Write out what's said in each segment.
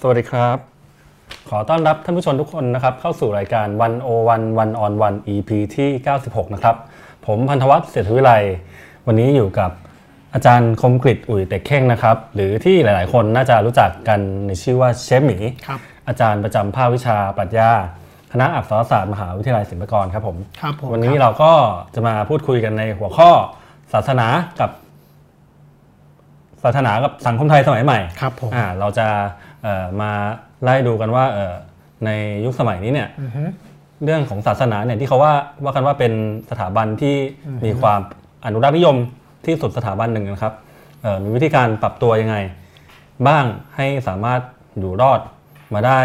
สวัสดีครับ ขอต้อนรับท่านผู้ชมทุกคนนะครับ เข้าสู่รายการวันโอวันวันออนวัน EP ที่ 96 นะครับ ผมพันธวัฒน์เศรษฐวิไลวันนี้อยู่กับอาจารย์คมกริตอุ่ยเต็กเข่งนะครับ หรือที่หลาย ๆ คนน่าจะรู้จักกันในชื่อว่าเชฟหมีครับอาจารย์ประจำภาควิชาปรัชญาคณะอักษรศาสตร์มหาวิทยาลัยศิลปากรครับผมครับผมวันนี้ครับเราก็จะมาพูดคุยกันในหัวข้อศาสนากับศาสนากับสังคมไทยสมัยใหม่ครับผมอ่าเราจะเอ่อ มาไล่ดูกันว่าเอ่อในยุคสมัยนี้เนี่ยอือฮึเรื่องของศาสนาเนี่ยที่เขาว่าว่ากันว่าเป็นสถาบันที่มีความอนุรักษ์นิยมที่สุดสถาบันหนึ่งนะครับเอ่อมีวิธีการปรับตัวยังไง บ้างให้สามารถอยู่รอดมาได้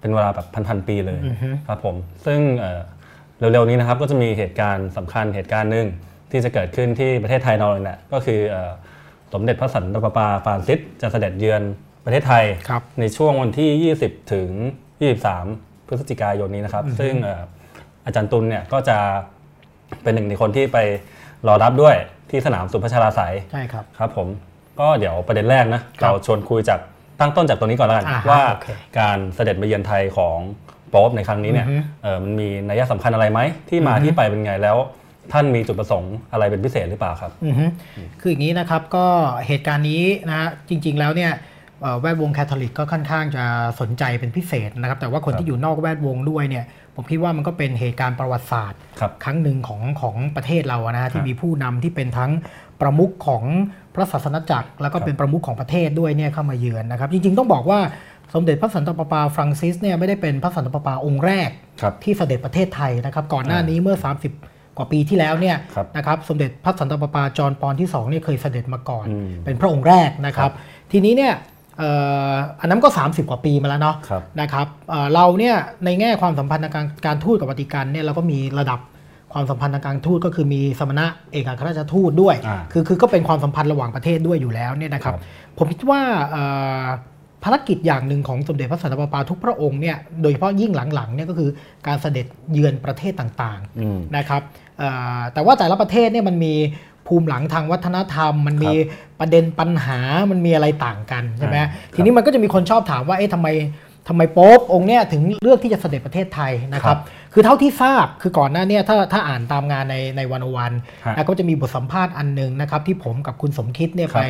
เป็นเวลาแบบพันๆปีเลยอือฮึครับผม ซึ่งเอ่อเร็วๆนี้นะครับก็จะมีเหตุการณ์สำคัญเหตุการณ์หนึ่งที่จะเกิดขึ้นที่ประเทศไทยเราเลยแหละก็คือเอ่อสมเด็จพระสันตะปาปาฟรานซิสจะเสด็จเยือน ประเทศไทยครับในช่วงวันที่ 20 ถึง 23 พฤศจิกายนนี้นะครับ ซึ่งเอ่ออาจารย์ตุลเนี่ยก็จะเป็นหนึ่งในคนที่ไปรอรับด้วยที่สนามสุพัชราไสยใช่ครับครับผมก็เดี๋ยวประเด็นแรกนะครับเราชวนคุยจากตั้งต้นจากตัวนี้ก่อนแล้วกันอ่าฮะว่าโอเคการเสด็จมาเยือนไทยของโป๊ปในครั้งนี้เนี่ยอือฮึเออมันมีนัยสำคัญอะไรไหมที่มาที่ไปเป็นไงแล้ว ท่านมีจุดประสงค์อะไรเป็นพิเศษหรือเปล่าครับอือฮึคืออย่างนี้นะครับก็เหตุการณ์นี้นะฮะจริง ๆแล้วเนี่ยเอ่อ แวดวงแคทอลิกก็ค่อนข้างจะสนใจเป็นพิเศษนะครับ แต่ว่าคนครับที่อยู่นอกแวดวงด้วยเนี่ยผมคิดว่ามันก็เป็นเหตุการณ์ประวัติศาสตร์ ครับครั้งหนึ่งของของประเทศเราอะนะฮะครัที่บมีผู้นำที่เป็นทั้งประมุขของพระศาสนจักร แล้วก็ครับเป็นประมุขของประเทศด้วยเนี่ยเข้ามาเยือนนะครับ จริงๆต้องบอกว่าสมเด็จพระสันตะปาปาฟรังซิสเนี่ยไม่ได้เป็นพระสันตะปาปาองค์แรกครับที่เสด็จประเทศไทยนะครับก่อนหน้านี้เมื่อ 30กว่าปีที่แล้วเนี่ยครับนะครับสมเด็จพระสันตะปาปาจอห์นปอนที่2เนี่ยเคยเสด็จมาก่อนอืมเป็นพระองค์แรกนะครับ ทีนี้เนี่ยเอ่ออันนั้นก็ 30 กว่าปีมาแล้วเนาะครับนะครับเอ่อเราเนี่ยในแง่ความสัมพันธ์ทางการการทูตกับวัติกันเนี่ยเราก็มีระดับความสัมพันธ์ทางการทูตก็คือมีสมณะเอกอัครราชทูตด้วยอ่าคือคือก็เป็นความสัมพันธ์ระหว่างประเทศด้วยอยู่แล้วเนี่ยนะครับครับผมคิดว่าเอ่อภารกิจอย่างหนึ่งของสมเด็จพระสันตะปาปาทุกพระองค์เนี่ยโดยเฉพาะยิ่งหลังๆเนี่ยก็คือการเสด็จเยือนประเทศต่างๆอืมนะครับเอ่อแต่ว่าแต่ละประเทศเนี่ยมันมี ภูมิหลังทางวัฒนธรรม มันมีประเด็นปัญหามันมีอะไรต่างกันใช่ไหมอ่าทีนี้มันก็จะมีคนชอบถามว่าเอ๊ะทำไม ทำไมโป๊ปองค์เนี่ยถึงเลือกที่จะเสด็จประเทศไทยนะครับ คือเท่าที่ทราบคือก่อนหน้าเนี่ยถ้าถ้าอ่านตามงานในในวันวันฮะนะก็จะมีบทสัมภาษณ์อันหนึ่งนะครับ ที่ผมกับคุณสมคิดเนี่ยครับไป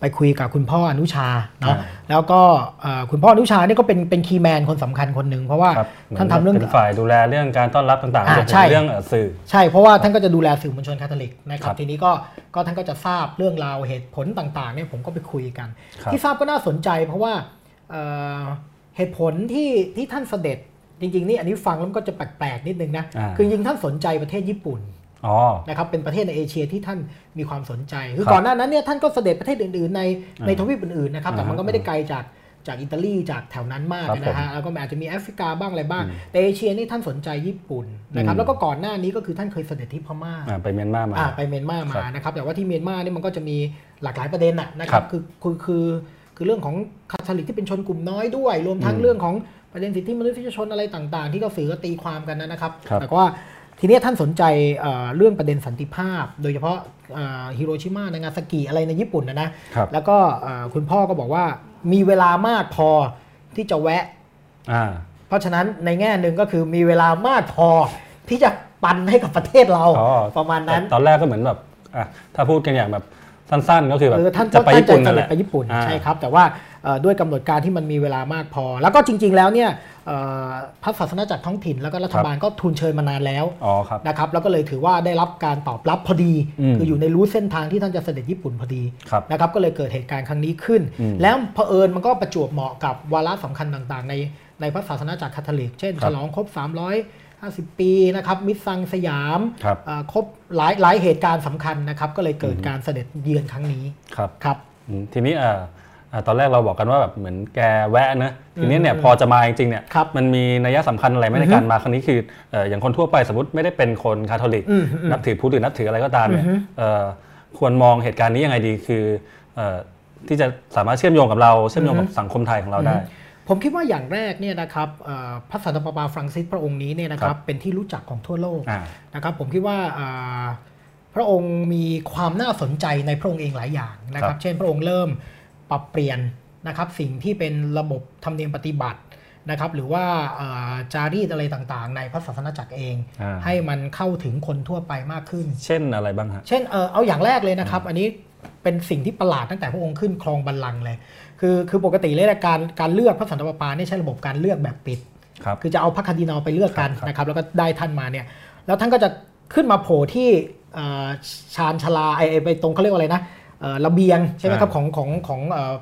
ไปคุยกับคุณพ่ออนุชาเนาะอ่าแล้วก็เอ่อคุณพ่ออนุชาเนี่ยก็เป็นเป็นคีย์แมนคนสำคัญคนหนึ่งเพราะว่าครับท่านทำเรื่องเป็นฝ่ายดูแลเรื่องการต้อนรับต่างๆอ่ารวมถึงใช่เรื่องเอ่อสื่อ ใช่เพราะว่าท่านก็จะดูแลสื่อมวลชนคาทอลิกนะคครัรับบทีนี้ก็ก็ท่านก็จะทราบเรื่องราวเหตุผลต่างๆเนี่ยผมก็ไปคุยกันครับที่ทราบก็น่าสนใจเพราะว่า เอ่อเหตุผลที่ที่ท่านเสด็จจริงๆนี่อันนี้ฟังแล้วมันก็จะแปลกๆนิดนึงนะอ่าคือจริงๆท่านสนใจประเทศญี่ปุ่นอ๋อนะครับเป็นประเทศในเอเชียที่ท่านมีความสนใจ คือครับก่อนหน้านั้นเนี่ยท่านก็เสด็จประเทศอื่นๆ ในในอ่าทวีปอื่นๆนะครับแต่มันก็อ่าไม่ได้ไกลจากจากอิตาลีจากแถวนั้นมากครับนะฮะแล้วก็อาจจะมีแอฟริกาบ้างอะไรบ้าง แต่เอเชียนี่ท่านสนใจญี่ปุ่นนะครับอืมแล้วก็ก่อนหน้านี้ก็คือท่านเคยเสด็จที่พม่าอ่าไปเมียนมามาอ่าไปเมียนมาครัมาบนะครับแต่ว่าที่เมียนมานี่มันก็จะมีหลากหลายประเด็นนะนะครับครับคือคือ คือคือเรื่องของคาทอลิกที่เป็นชนกลุ่มน้อยด้วย รวมทั้งอืมเรื่องของประเด็นสิทธิมนุษยชนอะไรต่าง ๆ ที่ก็สื่อก็ตีความกันนะครับครับแต่ว่าทีเนี้ยท่านสนใจเอ่อเรื่องประเด็นสันติภาพ โดยเฉพาะฮิโรชิมานางาซากิอะไรในญี่ปุ่นนะนะครับแล้วก็เอ่อคุณพ่อก็บอกว่ามีเวลามากพอที่จะแวะอ่าเพราะฉะนั้นในแง่หนึ่งก็คือมีเวลามากพอที่จะปันให้กับประเทศเราอ๋อประมาณนั้น ตอนแรกก็เหมือนแบบอะถ้าพูดกันอย่างแบบ สั้นๆ ก็คือแบบเออท่านจะไปท่านญี่ปุ่นจะนั่นเสแหด็จละไปญี่ปุ่นอ่าใช่ครับ แต่ว่าเอ่อด้วยกำหนดการที่มันมีเวลามากพอ แล้วก็จริง ๆ แล้วเนี่ยเอ่อพระศาสนาจักรท้องถิ่นแล้วก็รัฐบาลก็ทูลเชิญมานานแล้วอ๋อครับนะครับแล้วก็เลยถือว่าได้รับการตอบรับพอดีอืมคืออยู่ในรู้เส้นทางที่ท่านจะเสด็จญี่ปุ่นพอดีครับนะครับก็เลยเกิดเหตุการณ์ครั้งนี้ขึ้นอืมแล้วเผอิญมันก็ประจวบเหมาะกับวาระสำคัญต่างๆ ในในพระศาสนาจักรคาทอลิก เช่นครัฉบลองครบ 350 ปีนะครับมิตรซังสยามครับเอ่อครบหลายหลายเหตุการณ์สำคัญนะครับก็เลยเกิดการเสด็จเยือนครั้งนี้ครับครับอืมทีนี้เอ่ออ่าตอนแรกเราบอกกันว่าแบบเหมือนแกแวะนะทีนี้เนี่ยอืมพอจะมาจริงๆเนี่ยครับมันมีนัยสำคัญอะไรไหมในการมาครั้งนี้คือเอ่ออย่างคนทั่วไปสมมติไม่ได้เป็นคนคาทอลิกอืมอืมนับถือพุทธหรือนับถืออะไรก็ตามเนี่ยอือฮึเอ่อควรมองเหตุการณ์นี้ยังไงดีคือเอ่อที่จะสามารถเชื่อมโยงกับเราเชื่อมโยงกับสังคมไทยของเราได้ ผมคิดว่าอย่างแรกเนี่ยนะครับเอ่อพระสันตะปาปาฟรังซิสพระองค์นี้เนี่ยนะคครัรับบเป็นที่รู้จักของทั่วโลกอ่านะครับผมคิดว่าอ่าพระองค์มีความน่าสนใจในพระองค์เองหลายอย่างนะคครับเช่นพระองค์เริ่มปรับเปลี่ยนนะครับสิ่งที่เป็นระบบธรรมเนียมปฏิบัตินะครับหรือว่าเอ่อจารีตอะไรต่างๆ ในพระศาสนาจักรเองอ่าให้มันเข้าถึงคนทั่วไปมากขึ้น เช่นอะไรบ้างฮะเช่นเออเอาอย่างแรกเลยนะครับ อันนี้ เป็นสิ่งที่ประหลาดตั้งแต่พระองค์ขึ้นครองบัลลังก์เลย คือคือปกติเลยนะการการเลือกพระสันตะปาปาเนี่ยใช้ระบบการเลือกแบบปิดครับคือจะเอาพระคาร์ดินัลไปเลือกกันครับนะครับ แล้วก็ได้ท่านมาเนี่ย แล้วท่านก็จะขึ้นมาโผล่ที่เอ่อชานชาลาไอไอ้ไปตรงเขาเรียกว่าอะไรนะเอ่อระเบียงใช่ไหมครับของของของเอ่อ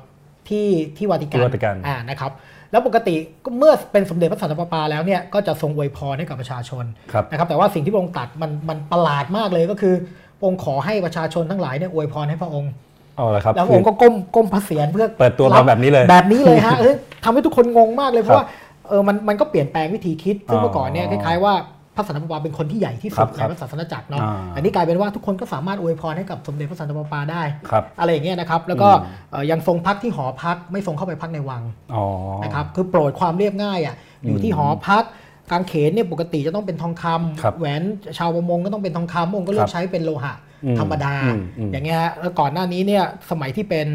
ที่ที่วาติกันที่วาติกันอ่านะครับแล้วปกติก็เมื่อเป็นสมเด็จพระสันตะปาปาแล้วเนี่ยก็จะทรงอวยพรให้กับประชาชนครับนะครับแต่ว่าสิ่งที่พระองค์ตรัดมันมันประหลาดมากเลยก็คือพระ องค์ขอให้ประชาชนทั้งหลายเนี่ยอวยพรให้พระองค์เอาละครับแล้วพระองค์ก็ก้มก้มพระเศียรเพื่อเปิดตัวมาแบบนี้เลย แบบนี้เลยฮะเอ้ยทำให้ทุกคนงงมากเลยเพราะว่าเออมันมันก็เปลี่ยนแปลงวิธีคิด ซึ่งอ๋อเมื่อก่อนเนี่ยคล้ายๆว่าพระสันตะปาปาเป็นคนที่ใหญ่ที่สุดคในรับพระศาสนาจักรเนาะอ่าอันนี้กลายเป็นว่าทุกคนก็สามารถอวยพรให้กับสมเด็จพระสันตะปาปาได้ครับอะไรอย่างเงี้ยนะครับ แล้วก็อืมเอ่อยังทรงพักที่หอพักไม่ทรงเข้าไปพักในวังอ๋อนะครับ คือโปรดความเรียบง่ายอะอยู่ที่หอพัก กางเขนเนี่ยปกติจะต้องเป็นทองคำครับแหวนชาวประมงก็ต้องเป็นทองคำพระองค์ก็เลือครักบใช้เป็นโลหะอืมธรรมดาอืมอืมอย่างเงี้ยฮะแล้วก่อนหน้านี้เนี่ยสมัยที่เป็น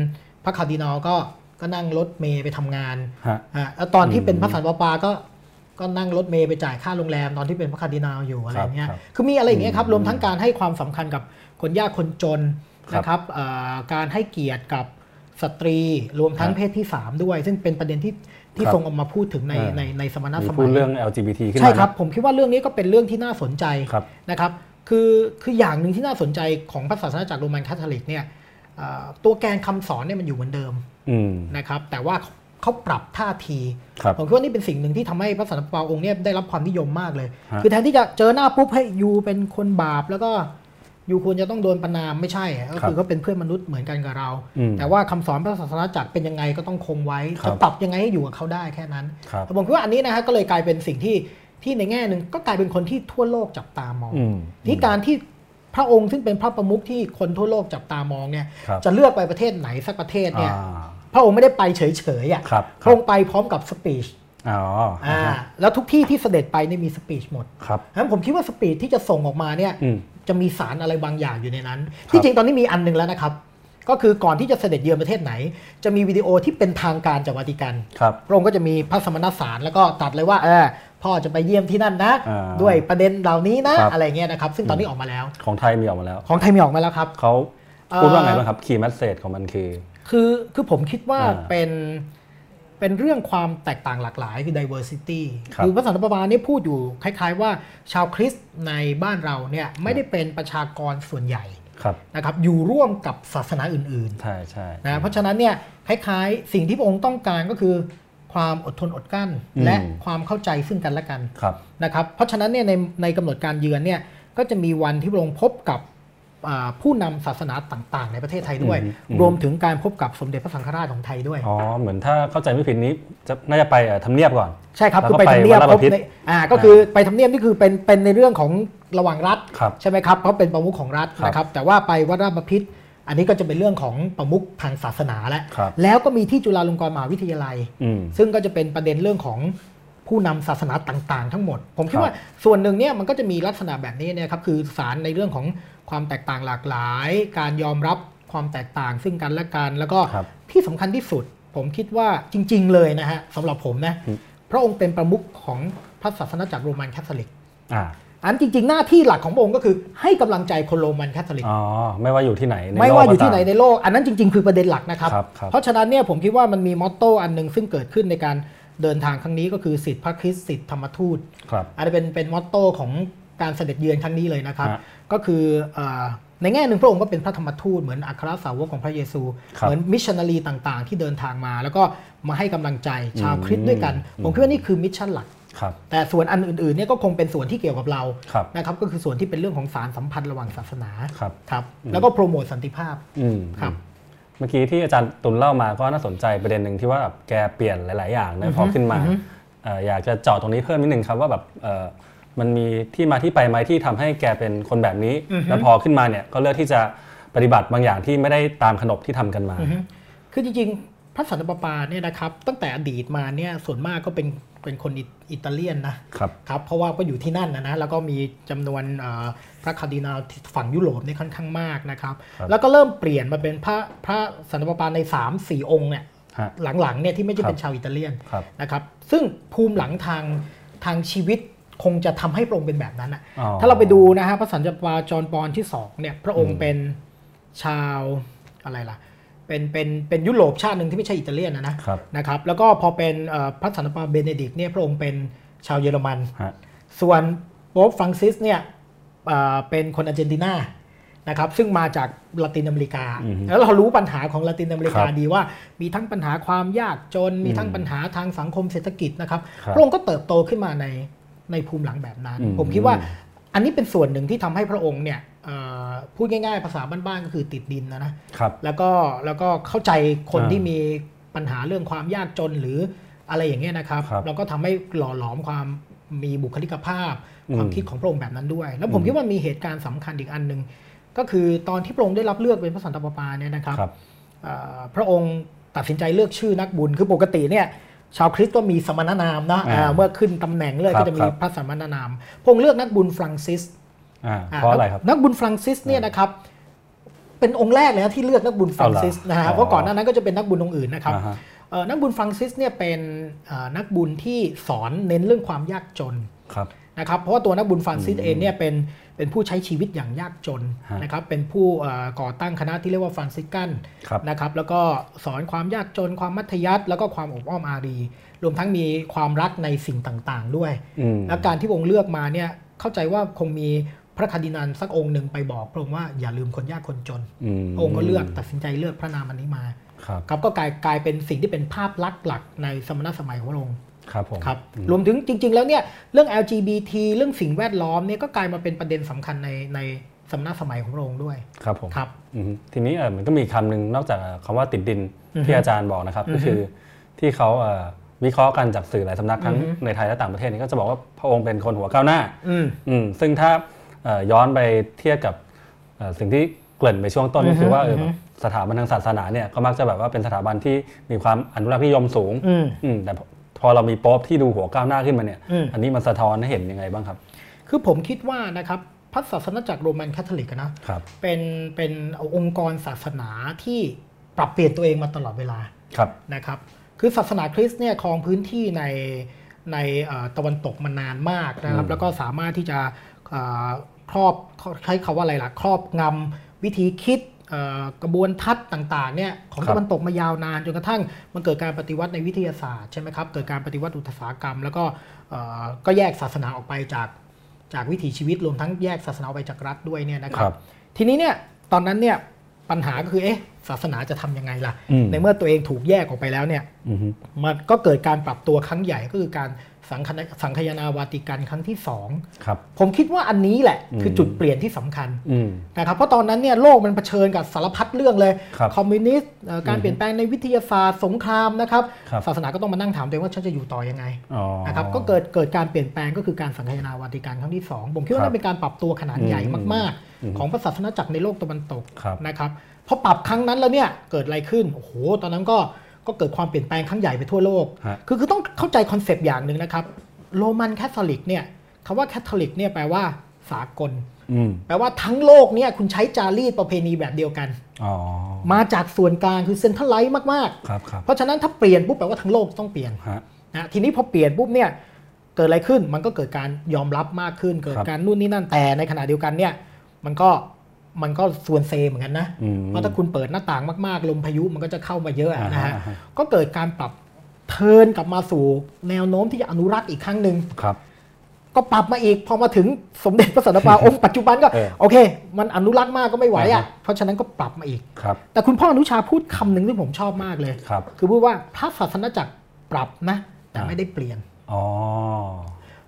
พระคาร์ดินัลก็ก็นั่งรถเมย์ไปทำงานฮะอะแล้วตอนที่เป็นอืมพระสันตะปาปาก็ก็นั่งรถเมย์ไปจ่ายค่าโรงแรมตอนที่เป็นพระคาร์ดินัลอยู่อะไรเงี้ยครับคือมีอะไรอย่างเงี้ยครับอืมรวมทั้งการให้ความสำคัญกับคนยากคนจนครับนะครับเอ่อการให้เกียรติกับสตรี รวมทั้งครับเพศที่ 3 ด้วย ซึ่งเป็นประเด็นที่ ที่ครับทรงเอามาพูดถึงในอ่าในในสมณสมัยมีพูดเรื่อง LGBT ขึ้นมาใช่ครับนะผมคิดว่าเรื่องนี้ก็เป็นเรื่องที่น่าสนใจครับนะครับ คือคืออย่างหนึ่งที่น่าสนใจของพระศาสนาจักรโรมันคาทอลิกเนี่ยเอ่อตัวแกนคำสอนเนี่ยมันอยู่เหมือนเดิมอืมนะครับ แต่ว่าเขาปรับท่าทีครับผมคิดว่านี่เป็นสิ่งหนึ่งที่ทำให้พระสันตะปาองค์เนี่ยได้รับความนิยมมากเลยฮะคือแทนที่จะเจอหน้าปุ๊บให้ยูเป็นคนบาปแล้วก็ ยูควรจะต้องโดนประนามไม่ใช่อะก็คือเขาเป็นเพื่อนมนุษย์เหมือนกันกับเราอืมแต่ว่าคำสอนพระศาสนาจักรเป็นยังไงก็ต้องคงไว้ครับจะปรับยังไงให้อยู่กับเขาได้แค่นั้นครับแต่ผมคิดว่าอันนี้นะฮะก็เลยกลายเป็นสิ่งที่ที่ในแง่หนึ่งก็กลายเป็นคนที่ทั่วโลกจับตามองอืมที่การที่พระองค์ซึ่งเป็นพระประมุขที่คนทั่วโลกจับตามองเนี่ยครับจะเลือกไปประเทศไหนสักประเทศเนี่ยอ่าพระองค์ไม่ได้ไปเฉยๆอะครับพระองค์ไปพร้อมกับสปีชอ๋ออ่าแล้วทุกที่ที่เสด็จไปเนี่ยมีสปีชหมดครับงั้นผมคิดว่าสปีชที่จะส่งออกมาเนี่ยอืม จะมีสารอะไรบางอย่างอยู่ในนั้น ที่จริงตอนนี้มีอันหนึ่งแล้วนะครับ ก็คือก่อนที่จะเสด็จเยือนประเทศไหน จะมีวิดีโอที่เป็นทางการจากวาติกันครับพระองค์ก็จะมีพระสมณสารแล้วก็ตัดเลยว่าเออพ่อจะไปเยี่ยมที่นั่นนะอ่าด้วยประเด็นเหล่านี้นะครับอะไรเงี้ยนะครับ ซึ่งตอนนี้ออกมาแล้ว ของไทยมีออกมาแล้ว ของไทยมีออกมาแล้วครับเขาเอ่อพูดว่าไงบ้างครับ key message ของมันคือ คือคือผมคิดว่าอ่าเป็น เป็นเรื่องความแตกต่างหลากหลายคือ diversity ครับคือพระสันตะปาปาเนี่ยพูดอยู่คล้ายๆว่าชาวคริสต์ในบ้านเราเนี่ยไม่ได้เป็นประชากรส่วนใหญ่ครับนะครับอยู่ร่วมกับศาสนาอื่นใช่ใช่ๆนะเพราะฉะนั้นเนี่ยคล้ายๆ สิ่งที่พระองค์ต้องการก็คือความอดทนอดกลั้นอืมและความเข้าใจซึ่งกันและกันครับนะครับเพราะฉะนั้นเนี่ยในในกำหนดการเยือนเนี่ยก็จะมีวันที่พระองค์พบกับอ่า ผู้นำศาสนาต่าง ๆ ในประเทศไทยด้วยอืมอืมรวมถึงการพบกับสมเด็จพระสังฆราชของไทยด้วยอ๋อเหมือนถ้าเข้าใจไม่ผิดนี้จะน่าจะไปเอ่อทำเนียบก่อน ใช่ครับแล้วคือก็ไปทำเนียบไปวัดพราบชพิตรในอ่าก็คือไปทำเนียบนี่คือเป็นเป็นในเรื่องของระหว่างรัฐครับใช่ไหมครับเพราะเป็นประมุขของรัฐครับนะครับ แต่ว่าไปวัดราชบพิตรอันนี้ก็จะเป็นเรื่องของประมุขทางศาสนาแล้วครับแล้วก็มีที่จุฬาลงกรณ์มหาวิทยาลัยอืมซึ่งก็จะเป็นประเด็นเรื่องของผู้นำศาสนาต่าง ๆ ทั้งหมด ผมคิดครับว่าส่วนหนึ่งเนี่ยมันก็จะมีลักษณะแบบนี้เนี่ยครับคือสารในเรื่องของ ความแตกต่างหลากหลาย การยอมรับความแตกต่างซึ่งกันและกัน แล้วก็ครับที่สำคัญที่สุด ผมคิดว่าจริง ๆ เลยนะฮะสำหรับผมนะอืมพระองค์เป็นประมุขของพระศาสนาจักรโรมันคาทอลิกอ่าอันจริง ๆ หน้าที่หลักของพระองค์ก็คือให้กำลังใจคนโรมันคาทอลิกอ๋อไม่ว่าอยู่ที่ไหนในไม่โลกว่าอยู่ที่ก็ไหนตมในโลก อันนั้นจริง ๆ คือประเด็นหลักนะครับครับครับ เพราะฉะนั้นเนี่ยผมคิดว่ามันมี motto อันหนึ่งซึ่งเกิดขึ้นในการเดินทางครั้งนี้ก็คือศิษย์พระคริสต์ศิษย์ธรรมทูตครับอันนี้เป็นเป็น motto ของการเสด็จเยือนครั้งนี้เลยนะครับฮะ ก็คือเอ่อในแง่หนึ่งพระองค์ก็เป็นพระธรรมทูตเหมือนอัครสาวกของพระเยซูครับเหมือนมิชชันนารีต่างๆ ที่เดินทางมา แล้วก็มาให้กำลังใจชาวอืมคริสต์ด้วยกันอืมผมคิดว่านี่คือ mission หลักครับแต่ส่วนอันอื่นๆเนี่ยก็คงเป็นส่วนที่เกี่ยวกับเราครับนะครับก็คือส่วนที่เป็นเรื่องของสานสัมพันธ์ระหว่างศาสนาครับครับแล้วก็โปรโมทสันติภาพอืมครับเมื่อกี้ที่อาจารย์ตุลเล่ามาก็น่าสนใจประเด็นหนึ่งที่ว่าแบบแกเปลี่ยนหลาย ๆ อย่างนะพอขึ้นมาอือฮึเอ่ออยากจะเจาะตรงนี้เพิ่มนิดนึงครับว่าแบบเอ่อ มันมีที่มาที่ไปไหมที่ทำให้แกเป็นคนแบบนี้ แล้วพอขึ้นมาเนี่ยก็เลือกที่จะปฏิบัติบางอย่างที่ไม่ได้ตามขนบที่ทำกันมาอือฮึคือจริงๆ พระสันตะปาปาเนี่ยนะครับตั้งแต่อดีตมาเนี่ยส่วนมากก็เป็นเป็นคนอิอิตาเลียนนะครับครับเพราะว่าก็อยู่ที่นั่นนะนะแล้วก็มีจำนวนเอ่อพระคาร์ดินาลที่ฝั่งยุโรปนี่ค่อนข้างมากนะครับครับแล้วก็เริ่มเปลี่ยนมาเป็นพระพระสันตะปาปาใน 3 4 องค์เนี่ยฮะหลังๆเนี่ยที่ไม่ใช่ครับเป็นชาวอิตาเลียนครับนะครับซึ่งภูมิหลังทางทางชีวิต คงจะทำให้พระองค์เป็นแบบนั้นนะอ๋อถ้าเราไปดูนะฮะพระสันตะปาปาจอห์นปอลที่สองเนี่ยพระองค์อืมเป็นชาวอะไรล่ะเป็นเป็นเป็นยุโรปชาติหนึ่งที่ไม่ใช่อิตาเลียนนะนะครับนะครับแล้วก็พอเป็นเอ่อพระสันตะปาปาเบเนดิกต์เนี่ยพระองค์เป็นชาวเยอรมันฮะส่วนโป๊ปฟรังซิสเนี่ยเอ่อเป็นคนอาร์เจนตินานะครับซึ่งมาจากละตินอเมริกาอือฮึแล้วเรารู้ปัญหาของละตินอเมริกาครับดีว่า มีทั้งปัญหาความยากจนมีทั้งอืมปัญหาทางสังคมเศรษฐกิจนะครับครับพระองค์ก็เติบโตขึ้นมาใน ในภูมิหลังแบบนั้นอืมผมคิดว่าอันนี้เป็นส่วนหนึ่งที่ทำให้พระองค์เนี่ยเอ่อพูดง่ายๆ ภาษาบ้านๆก็คือติดดินนะนะครับแล้วก็แล้วก็เข้าใจคนอ่าที่มีปัญหาเรื่องความยากจนหรืออะไรอย่างเงี้ยนะครับครับแล้วก็ทำให้หล่อหลอมความมีบุคลิกภาพอืมความคิดของพระองค์แบบนั้นด้วย แล้วผมอืมคิดว่ามีเหตุการณ์สำคัญอีกอันหนึ่งก็คือตอนที่พระองค์ได้รับเลือกเป็นพระสันตะปาปาเนี่ยนะครับครับเอ่อพระองค์ตัดสินใจเลือกชื่อนักบุญคือปกติเนี่ย ชาวคริสต์ก็มีสมณนามนะอ่าอ่าเมื่อขึ้นตำแหน่งเลยครับก็จะมีครับพระสมณนามพระองค์เลือกนักบุญฟรังซิสอ่าอ่าเพราะอะไรครับ นักบุญฟรังซิสเนี่ยนะครับ เป็นองค์แรกเลยนะที่เลือกนักบุญฟรังซิสเอาเหรอนะฮะอ๋อเพราะก่อนหน้านั้นก็จะเป็นนักบุญองค์อื่นนะครับอ่าฮะเอ่อนักบุญฟรังซิสเนี่ยเป็นเอ่อนักบุญที่สอนเน้นเรื่องความยากจนครับนะครับเพราะว่าตัวนักบุญฟรังซิสอืมเองเนี่ยเป็น เป็นผู้ใช้ชีวิตอย่างยากจนฮะนะครับเป็นผู้เอ่อก่อตั้งคณะที่เรียกว่าฟรันซิสกันครับนะครับแล้วก็สอนความยากจนความมัธยัสถ์แล้วก็ความโอบอ้อมอารี รวมทั้งมีความรักในสิ่งต่างๆ ด้วยอืมและการที่พระองค์เลือกมาเนี่ยเข้าใจว่าคงมีพระคาร์ดินัลสักองค์หนึ่งไปบอกพระองค์ว่าอย่าลืมคนยากคนจนอืมพระองค์ก็เลือกตัดสินใจเลือกพระนามอันนี้มาครับครับก็กลายกลายเป็นสิ่งที่เป็นภาพลักษณ์หลักในสมณสมัยของพระองค์ ครับผมครับรวมถึงจริง ๆ แล้วเนี่ยเรื่อง LGBT เรื่องสิ่งแวดล้อมเนี่ยก็กลายมาเป็นประเด็นสำคัญในในสมณสมัยของพระองค์ด้วยครับผมครับอืมทีนี้เออมันก็มีคำหนึ่งนอกจากคำว่าติดดินอือฮึที่อาจารย์บอกนะครับอือฮึก็คือที่เขาเอ่อวิเคราะห์กันจากสื่อหลายสำนักทั้งอือฮึในไทยและต่างประเทศนี่ก็จะบอกว่าพระองค์เป็นคนหัวก้าวหน้าอืมอืมซึ่งถ้าเอ่อย้อนไปเทียบกับเอ่อสิ่งที่เกริ่นไปช่วงต้นอือฮึก็คือว่าเออออฮึสถาบันทางศาสนาเนี่ยก็มักจะแบบว่าเป็นสถาบันที่มีความอนุรักษ์นิยมสูงอืมอืมแต่ พอพอเรามีโป๊ปที่ดูหัวก้าวหน้าขึ้นมาเนี่ยอืมอันนี้มันสะท้อนให้เห็นยังไงบ้างครับ คือผมคิดว่านะครับพระศาสนาจักรโรมันคาทอลิกอะนะครับเป็นเป็นองค์กรศาสนาที่ปรับเปลี่ยนตัวเองมาตลอดเวลาครับนะครับ คือศาสนาคริสต์เนี่ยครองพื้นที่ในในเอ่อตะวันตกมานานมากนะครับอืมแล้วก็สามารถที่จะเอ่อครอบใช้คาว่าอะไรล่ะครอบงำวิธีคิดเอ่อ กระบวนทัศน์ต่างๆเนี่ยของครับตะวันตกมายาวนานจนกระทั่งมันเกิดการปฏิวัติในวิทยาศาสตร์ใช่ไหมครับเกิดการปฏิวัติอุตสาหกรรม แล้วก็เอ่อก็แยกศาสนาออกไปจากจากวิถีชีวิตรวมทั้งแยกศาสนาออกไปจากรัฐด้วยเนี่ยนะคครัรับบทีนี้เนี่ยตอนนั้นเนี่ยปัญหาก็คือเอ๊ะศาสนาจะทำยังไงล่ะอืมในเมื่อตัวเองถูกแยกออกไปแล้วเนี่ยอือฮึมันก็เกิดการปรับตัวครั้งใหญ่ก็คือการ สังคณะสังคายนาวาติกันครั้งที่สองครับผมคิดว่าอันนี้แหละอืมคือจุดเปลี่ยนที่สำคัญอืมนะครับเพราะตอนนั้นเนี่ยโลกมันเผชิญกับสารพัดเรื่องเลยครับคอมมิวนิสต์เอ่อการอืมเปลี่ยนแปลงในวิทยาศาสตร์สงครามนะครับครับศาสนาก็ต้องมานั่งถามตัวเองว่าฉันจะอยู่ต่อยังไงอ๋อนะครับก็เกิดเกิดการเปลี่ยนแปลงก็คือการสังคายนาวาติกันครั้งที่สองผมคิดว่าครับนั่นเป็นการปรับตัวขนาดใหญ่อืมมากอืมๆของพระศาสนาจักรในโลกตะวันตกครับนะครับพอปรับครั้งนั้นแล้วเนี่ยเกิดอะไรขึ้นโอ้โหตอนนั้นก็ ก็เกิดความเปลี่ยนแปลงครั้งใหญ่ไปทั่วโลกฮะคือคือต้องเข้าใจ concept อย่างหนึ่งนะครับโรมันแคทอลิกเนี่ยคำว่าแคทอลิกเนี่ยแปลว่าสากลอืมแปลว่าทั้งโลกเนี่ยคุณใช้จารีตประเพณีแบบเดียวกันอ๋อมาจากส่วนกลางคือ centralized มากครับครับๆเพราะฉะนั้นถ้าเปลี่ยนปุ๊บแปลว่าทั้งโลกต้องเปลี่ยนฮะนะทีนี้พอเปลี่ยนปุ๊บเนี่ยเกิดอะไรขึ้นมันก็เกิดการยอมรับมากขึ้น เกิดครับการนู่นนี่นั่นแต่ในขณะเดียวกันเนี่ยมันก็ มันก็ส่วนเซเหมือนกันนะอืมเพราะถ้าคุณเปิดหน้าต่างมากๆ ลมพายุมันก็จะเข้ามาเยอะอ่าฮะนะฮะอ่าฮะ ก็เกิดการปรับเทิร์นกลับมาสู่แนวโน้มที่จะอนุรักษ์อีกครั้งหนึ่งครับ ก็ปรับมาอีก พอมาถึงสมเด็จพระสันตะปาองค์ปัจจุบันก็เออโอเค มันอนุรักษ์มากก็ไม่ไหวอะอ่าฮะเพราะฉะนั้นก็ปรับมาอีกครับ แต่คุณพ่ออนุชาพูดคำหนึ่งที่ผมชอบมากเลยครับ คือพูดว่าพระศาสนาจักรปรับนะ แต่อ่าไม่ได้เปลี่ยนอ๋อ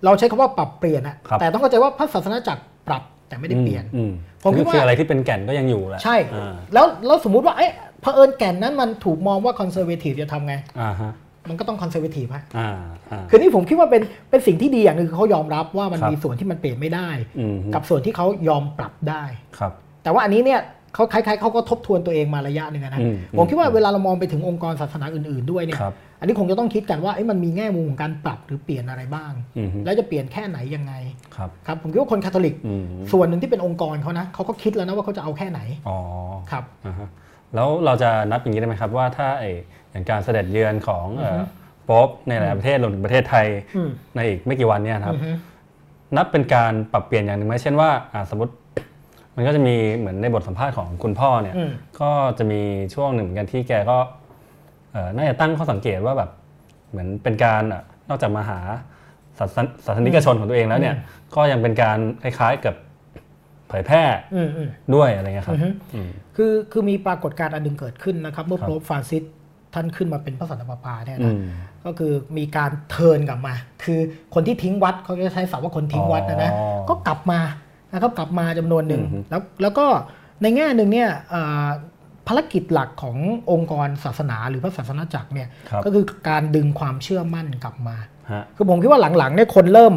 เราใช้คำว่าปรับเปลี่ยนอะครับแต่ต้องเข้าใจว่าพระศาสนาจักรปรับ แต่ไม่ได้เปลี่ยนอืมผมคิดว่าคืออะไรที่เป็นแก่นก็ยังอยู่แหละใช่อ่าแล้วแล้วสมมุติว่าเอ๊ะเผอิญแก่นนั้นมันถูกมองว่า conservative จะทำไงอ่าฮะมันก็ต้อง conservative ฮะอ่าอ่าคือนี่ผมคิดว่าเป็นเป็นสิ่งที่ดีอย่างหนึ่งคือเขายอมรับว่ามันครับมีส่วนที่มันเปลี่ยนไม่ได้อืมกับส่วนที่เขายอมปรับได้ครับ แต่ว่าอันนี้เนี่ยเขาคล้ายๆเขาก็ทบทวนตัวเองมาระยะหนึ่งอะนะอืมผมคิดว่าเวลาเรามองไปถึงองค์กรศาสนาอื่น ๆด้วยเนี่ยครับอันนี้คงจะต้องคิดกันว่าเอ๊ะมันมีแง่มุมของการปรับหรือเปลี่ยนอะไรบ้างอืมแล้วจะเปลี่ยนแค่ไหนยังไงครับครับผมคิดว่าคนคาทอลิกอืมส่วนหนึ่งที่เป็นองค์กรเขานะเขาก็คิดแล้วนะว่าเขาจะเอาแค่ไหนอ๋อครับอ่าฮะแล้วเราจะนับอย่างนี้ได้ไหมครับว่าถ้าไอ้อย่างการเสด็จเยือนของเอ่อโป๊ปในหลายประเทศรวมถึงประเทศไทยอืมในอีกไม่กี่วันเนี่ยนะครับอือฮึนับเป็นการปรับเปลี่ยนอย่างหนึ่งไหมเช่นว่าอ่าสมมติมันก็จะมีเหมือนในบทสัมภาษณ์ของคุณพ่อเนี่ยอืมก็จะมีช่วงหนึ่งเหมือนกันที่แกก็เอ่อ น่าจะตั้งข้อสังเกตว่าแบบเหมือนเป็นการอะนอกจากมาหาศาสนศาสนิกชนของตัวเองแล้วเนี่ยก็ยังเป็นการคล้ายๆกับเผยแพร่อืมอืมด้วยอะไรเงี้ยครับอือฮึอืมคือคือมีปรากฏการณ์อันหนึงเกิดขึ้นนะครับ เมื่อครับโป๊ปฟรานซิสท่านขึ้นมาเป็นพระสันตะปาปาเนี่ยอืนะมก็คือมีการเทิร์นกลับมา คือคนที่ทิ้งวัดเขาจะใช้ศัพท์ว่าคนทิ้งวัดนะนะอ๋อก็กลับมานะครับกลับมาจำนวนหนึ่งอือฮึแล้วแล้วก็ในแง่หนึ่งเนี่ยเอ่อ ภารกิจหลักขององค์กรศาสนาหรือพระศาสนาจักรเนี่ยครับก็คือการดึงความเชื่อมั่นกลับมาฮะคือผมคิดว่าหลังๆเนี่ยคนเริ่ม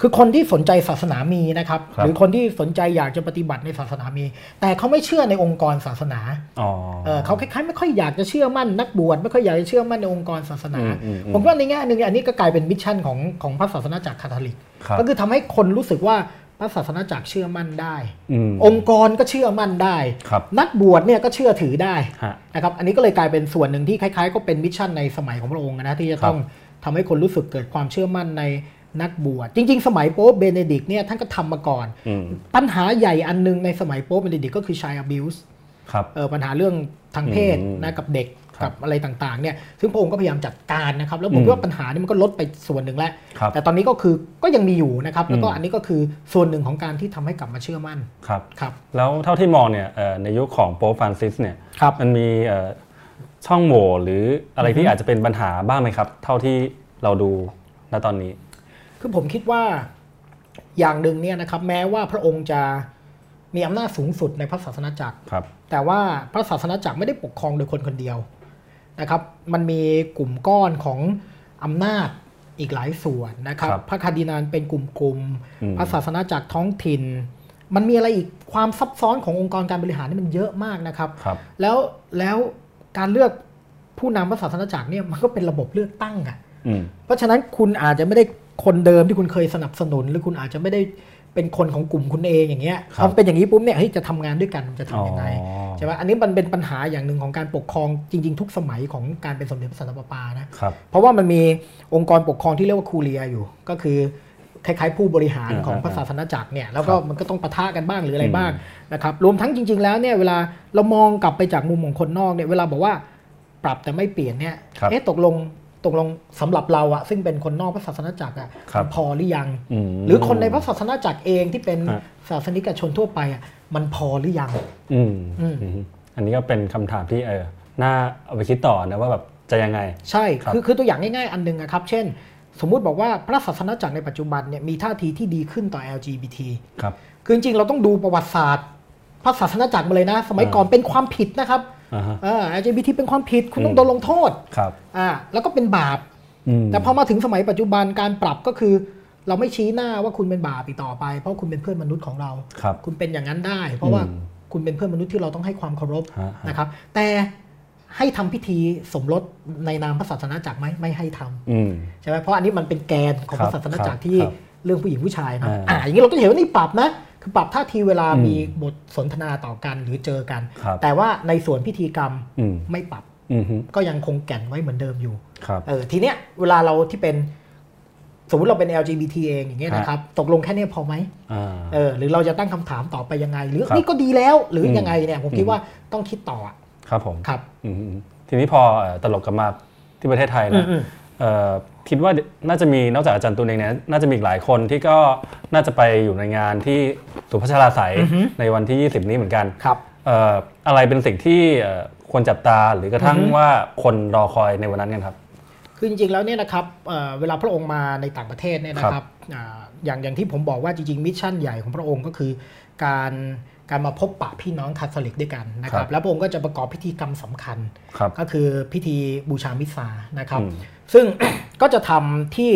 คือคนที่สนใจศาสนามีนะครับครับหรือคนที่สนใจอยากจะปฏิบัติในศาสนามี แต่เขาไม่เชื่อในองค์กรศาสนาอ๋อเออเขาคล้ายๆไม่ค่อยอยากจะเชื่อมั่นนักบวชไม่ค่อยอยากจะเชื่อมั่นในองค์กรศาสนาอืมอืมอืมผมว่าในแง่หนึ่งอันนี้ก็กลายเป็น mission ของของพระศาสนาจักรคาทอลิกครับก็คือทำให้คนรู้สึกว่า พระศาสนจักรเชื่อมั่นได้อืมองค์กรก็เชื่อมั่นได้ครับนักบวชเนี่ยก็เชื่อถือได้ฮะนะครับอันนี้ก็เลยกลายเป็นส่วนหนึ่งที่คล้ายๆ ก็เป็น mission ในสมัยของพระองค์นะที่จะต้องทำให้คนรู้สึกเกิดความเชื่อมั่นในนักบวชจริง ๆ สมัยโป๊ปเบเนดิกต์เนี่ยท่านก็ทำมาก่อนอืมปัญหาใหญ่อันหนึ่งในสมัยโป๊ปเบเนดิกต์ก็คือ child abuse ครับเออปัญหาเรื่องทางเพศอืมนะกับเด็กครับ กับอะไรต่างๆเนี่ยซึ่งพระองค์ก็พยายามจัดการนะครับ แล้วผมอืมคิดว่าปัญหานี่มันก็ลดไปส่วนหนึ่งแล้วครับแต่ตอนนี้ก็คือก็ยังมีอยู่นะครับแล้วก็อืมอันนี้ก็คือส่วนหนึ่งของการที่ทำให้กลับมาเชื่อมั่นครับครับแล้วเท่าที่มองเนี่ยเอ่อในยุคของโป๊ปฟรานซิสเนี่ยครับมันมีเอ่อช่องโหว่หรืออะไรที่อาจจะเป็นปัญหาบ้างไหมครับ เท่าที่เราดูณตอนนี้ คือผมคิดว่าอย่างหนึ่งเนี่ยนะครับแม้ว่าพระองค์จะมีอำนาจสูงสุดในพระศาสนาจักรครับแต่ว่าพระศาสนาจักรไม่ได้ปกครองโดยคนคนเดียว นะครับ มันมีกลุ่มก้อนของอำนาจอีกหลายส่วนนะครับครับพระคาร์ดินานเป็นกลุ่มกลุ่มๆอืมพระศาสนาจักรท้องถิ่น มันมีอะไรอีกความซับซ้อนขององค์กรการบริหารนี่มันเยอะมากนะครับครับแล้วแล้วการเลือกผู้นำพระศาสนาจักรเนี่ยมันก็เป็นระบบเลือกตั้งอะอืมเพราะฉะนั้นคุณอาจจะไม่ได้คนเดิมที่คุณเคยสนับสนุน หรือคุณอาจจะไม่ได้ เป็นคนของกลุ่มคุณเองอย่างเงี้ยครับพอเป็นอย่างนี้ปุ๊บเนี่ยเฮ้ยจะทำงานด้วยกันมันจะทำยังไงอ๋อใช่ไหมอันนี้มันเป็นปัญหาอย่างหนึ่งของการปกครองจริง ๆ ทุกสมัยของการเป็นสมเด็จพระสันตะปาปานะครับเพราะว่ามันมีองค์กรปกครองที่เรียกว่าคูเรียอยู่ ก็คือคล้ายๆผู้บริหารอ่าของพระศาสนาจักรเนี่ยแล้วก็ครับมันก็ต้องปะทะกันบ้างหรืออะไรอืมบ้างนะครับรวมทั้งจริง ๆ แล้วเนี่ยเวลาเรามองกลับไปจากมุมของคนนอกเนี่ยเวลาบอกว่าปรับแต่ไม่เปลี่ยนเนี่ยครับเอ๊ะตกลง ตกลงสำหรับเราอะซึ่งเป็นคนนอกพระศาสนาจักรอะครับมันพอหรือยังมหรือคนในพระศาสนาจักรเองที่เป็นฮะศาสนิกชนทั่วไปอะมันพอหรือยังอืมอืมอืมอันนี้ก็เป็นคำถามที่เออน่าเอาไปคิดต่อนะว่าแบบจะยังไง ใช่ครับคือคือตัวอย่างง่ายๆ อันหนึงนะครับ เช่น สมมุติบอกว่าพระศาสนาจักรในปัจจุบันเนี่ยมีท่าทีที่ดีขึ้นต่อ LGBT ครับคือจริงๆเราต้องดูประวัติศาสตร์พระศาสนาจักรมาเลยนะ สมัยก่อนเป็นความผิดนะครับ อ่าฮะเออ LGBT เป็นความผิดคุณต้องอืมโดนลงโทษครับอ่าแล้วก็เป็นบาปอืมแต่พอมาถึงสมัยปัจจุบันการปรับก็คือ เราไม่ชี้หน้าว่าคุณเป็นบาปอีกต่อไป เพราะคุณเป็นเพื่อนมนุษย์ของเราครับคุณเป็นอย่างนั้นได้ เพราะว่าอืมคุณเป็นเพื่อนมนุษย์ที่เราต้องให้ความเคารพฮะฮะนะครับ แต่ให้ทำพิธีสมรสในนามพระศาสนาจักรไหมไม่ให้ทำอืมใช่ไหมเพราะอันนี้มันเป็นแกนของครัพบระศาสนาจักรครับที่ครับเรื่องผู้หญิงผู้ชายนะอ่าอ่าอย่างนี้เราก็จะเห็นว่านี่ปรับนะ คือปรับท่าทีเวลาอืมมีบทสนทนาต่อกันหรือเจอกันครับแต่ว่าในส่วนพิธีกรรมอืมไม่ปรับอืมฮึก็ยังคงแก่นไว้เหมือนเดิมอยู่ครับเออทีเนี้ยเวลาเราที่เป็นสมมติเราเป็น LGBT เองอย่างเงี้ยฮะนะครับ ตกลงแค่เนี้ยพอไหมอ่าเออหรือเราจะตั้งคำถามต่อไปยังไง หรือครับนี่ก็ดีแล้วหรืออมยังไงเนี่ยผมคิดว่าต้องคิดต่ออะครับผมครับอืมฮึทีนี้พอเอ่อตลกกลับมาที่ประเทศไทยนะอืมเอ่อ คิดว่าน่าจะมีนอกจากอาจารย์ตูนเองเนี่ยน่าจะมีอีกหลายคนที่ก็น่าจะไปอยู่ในงานที่สุพัชราไสยในวันที่ 20 นี้เหมือนกันครับเอ่ออะไรเป็นสิ่งที่เอ่อควรจับตาหรือกระทั่งอือฮึว่าคนรอคอยในวันนั้นกันครับ คือจริงๆแล้วเนี่ยนะครับเอ่อเวลาพระองค์มาในต่างประเทศเนี่ยนะครับอ่าอย่างอย่างที่ผมบอกว่าจริงๆ mission ใหญ่ของพระองค์ก็คือการ การมาพบปะพี่น้องคาทอลิกด้วยกันนะคครัรับบแล้วพระองค์ก็จะประกอบพิธีกรรมสำคัญครับก็คือพิธีบูชามิสซานะครับอืมซึ่งก็จะทำที่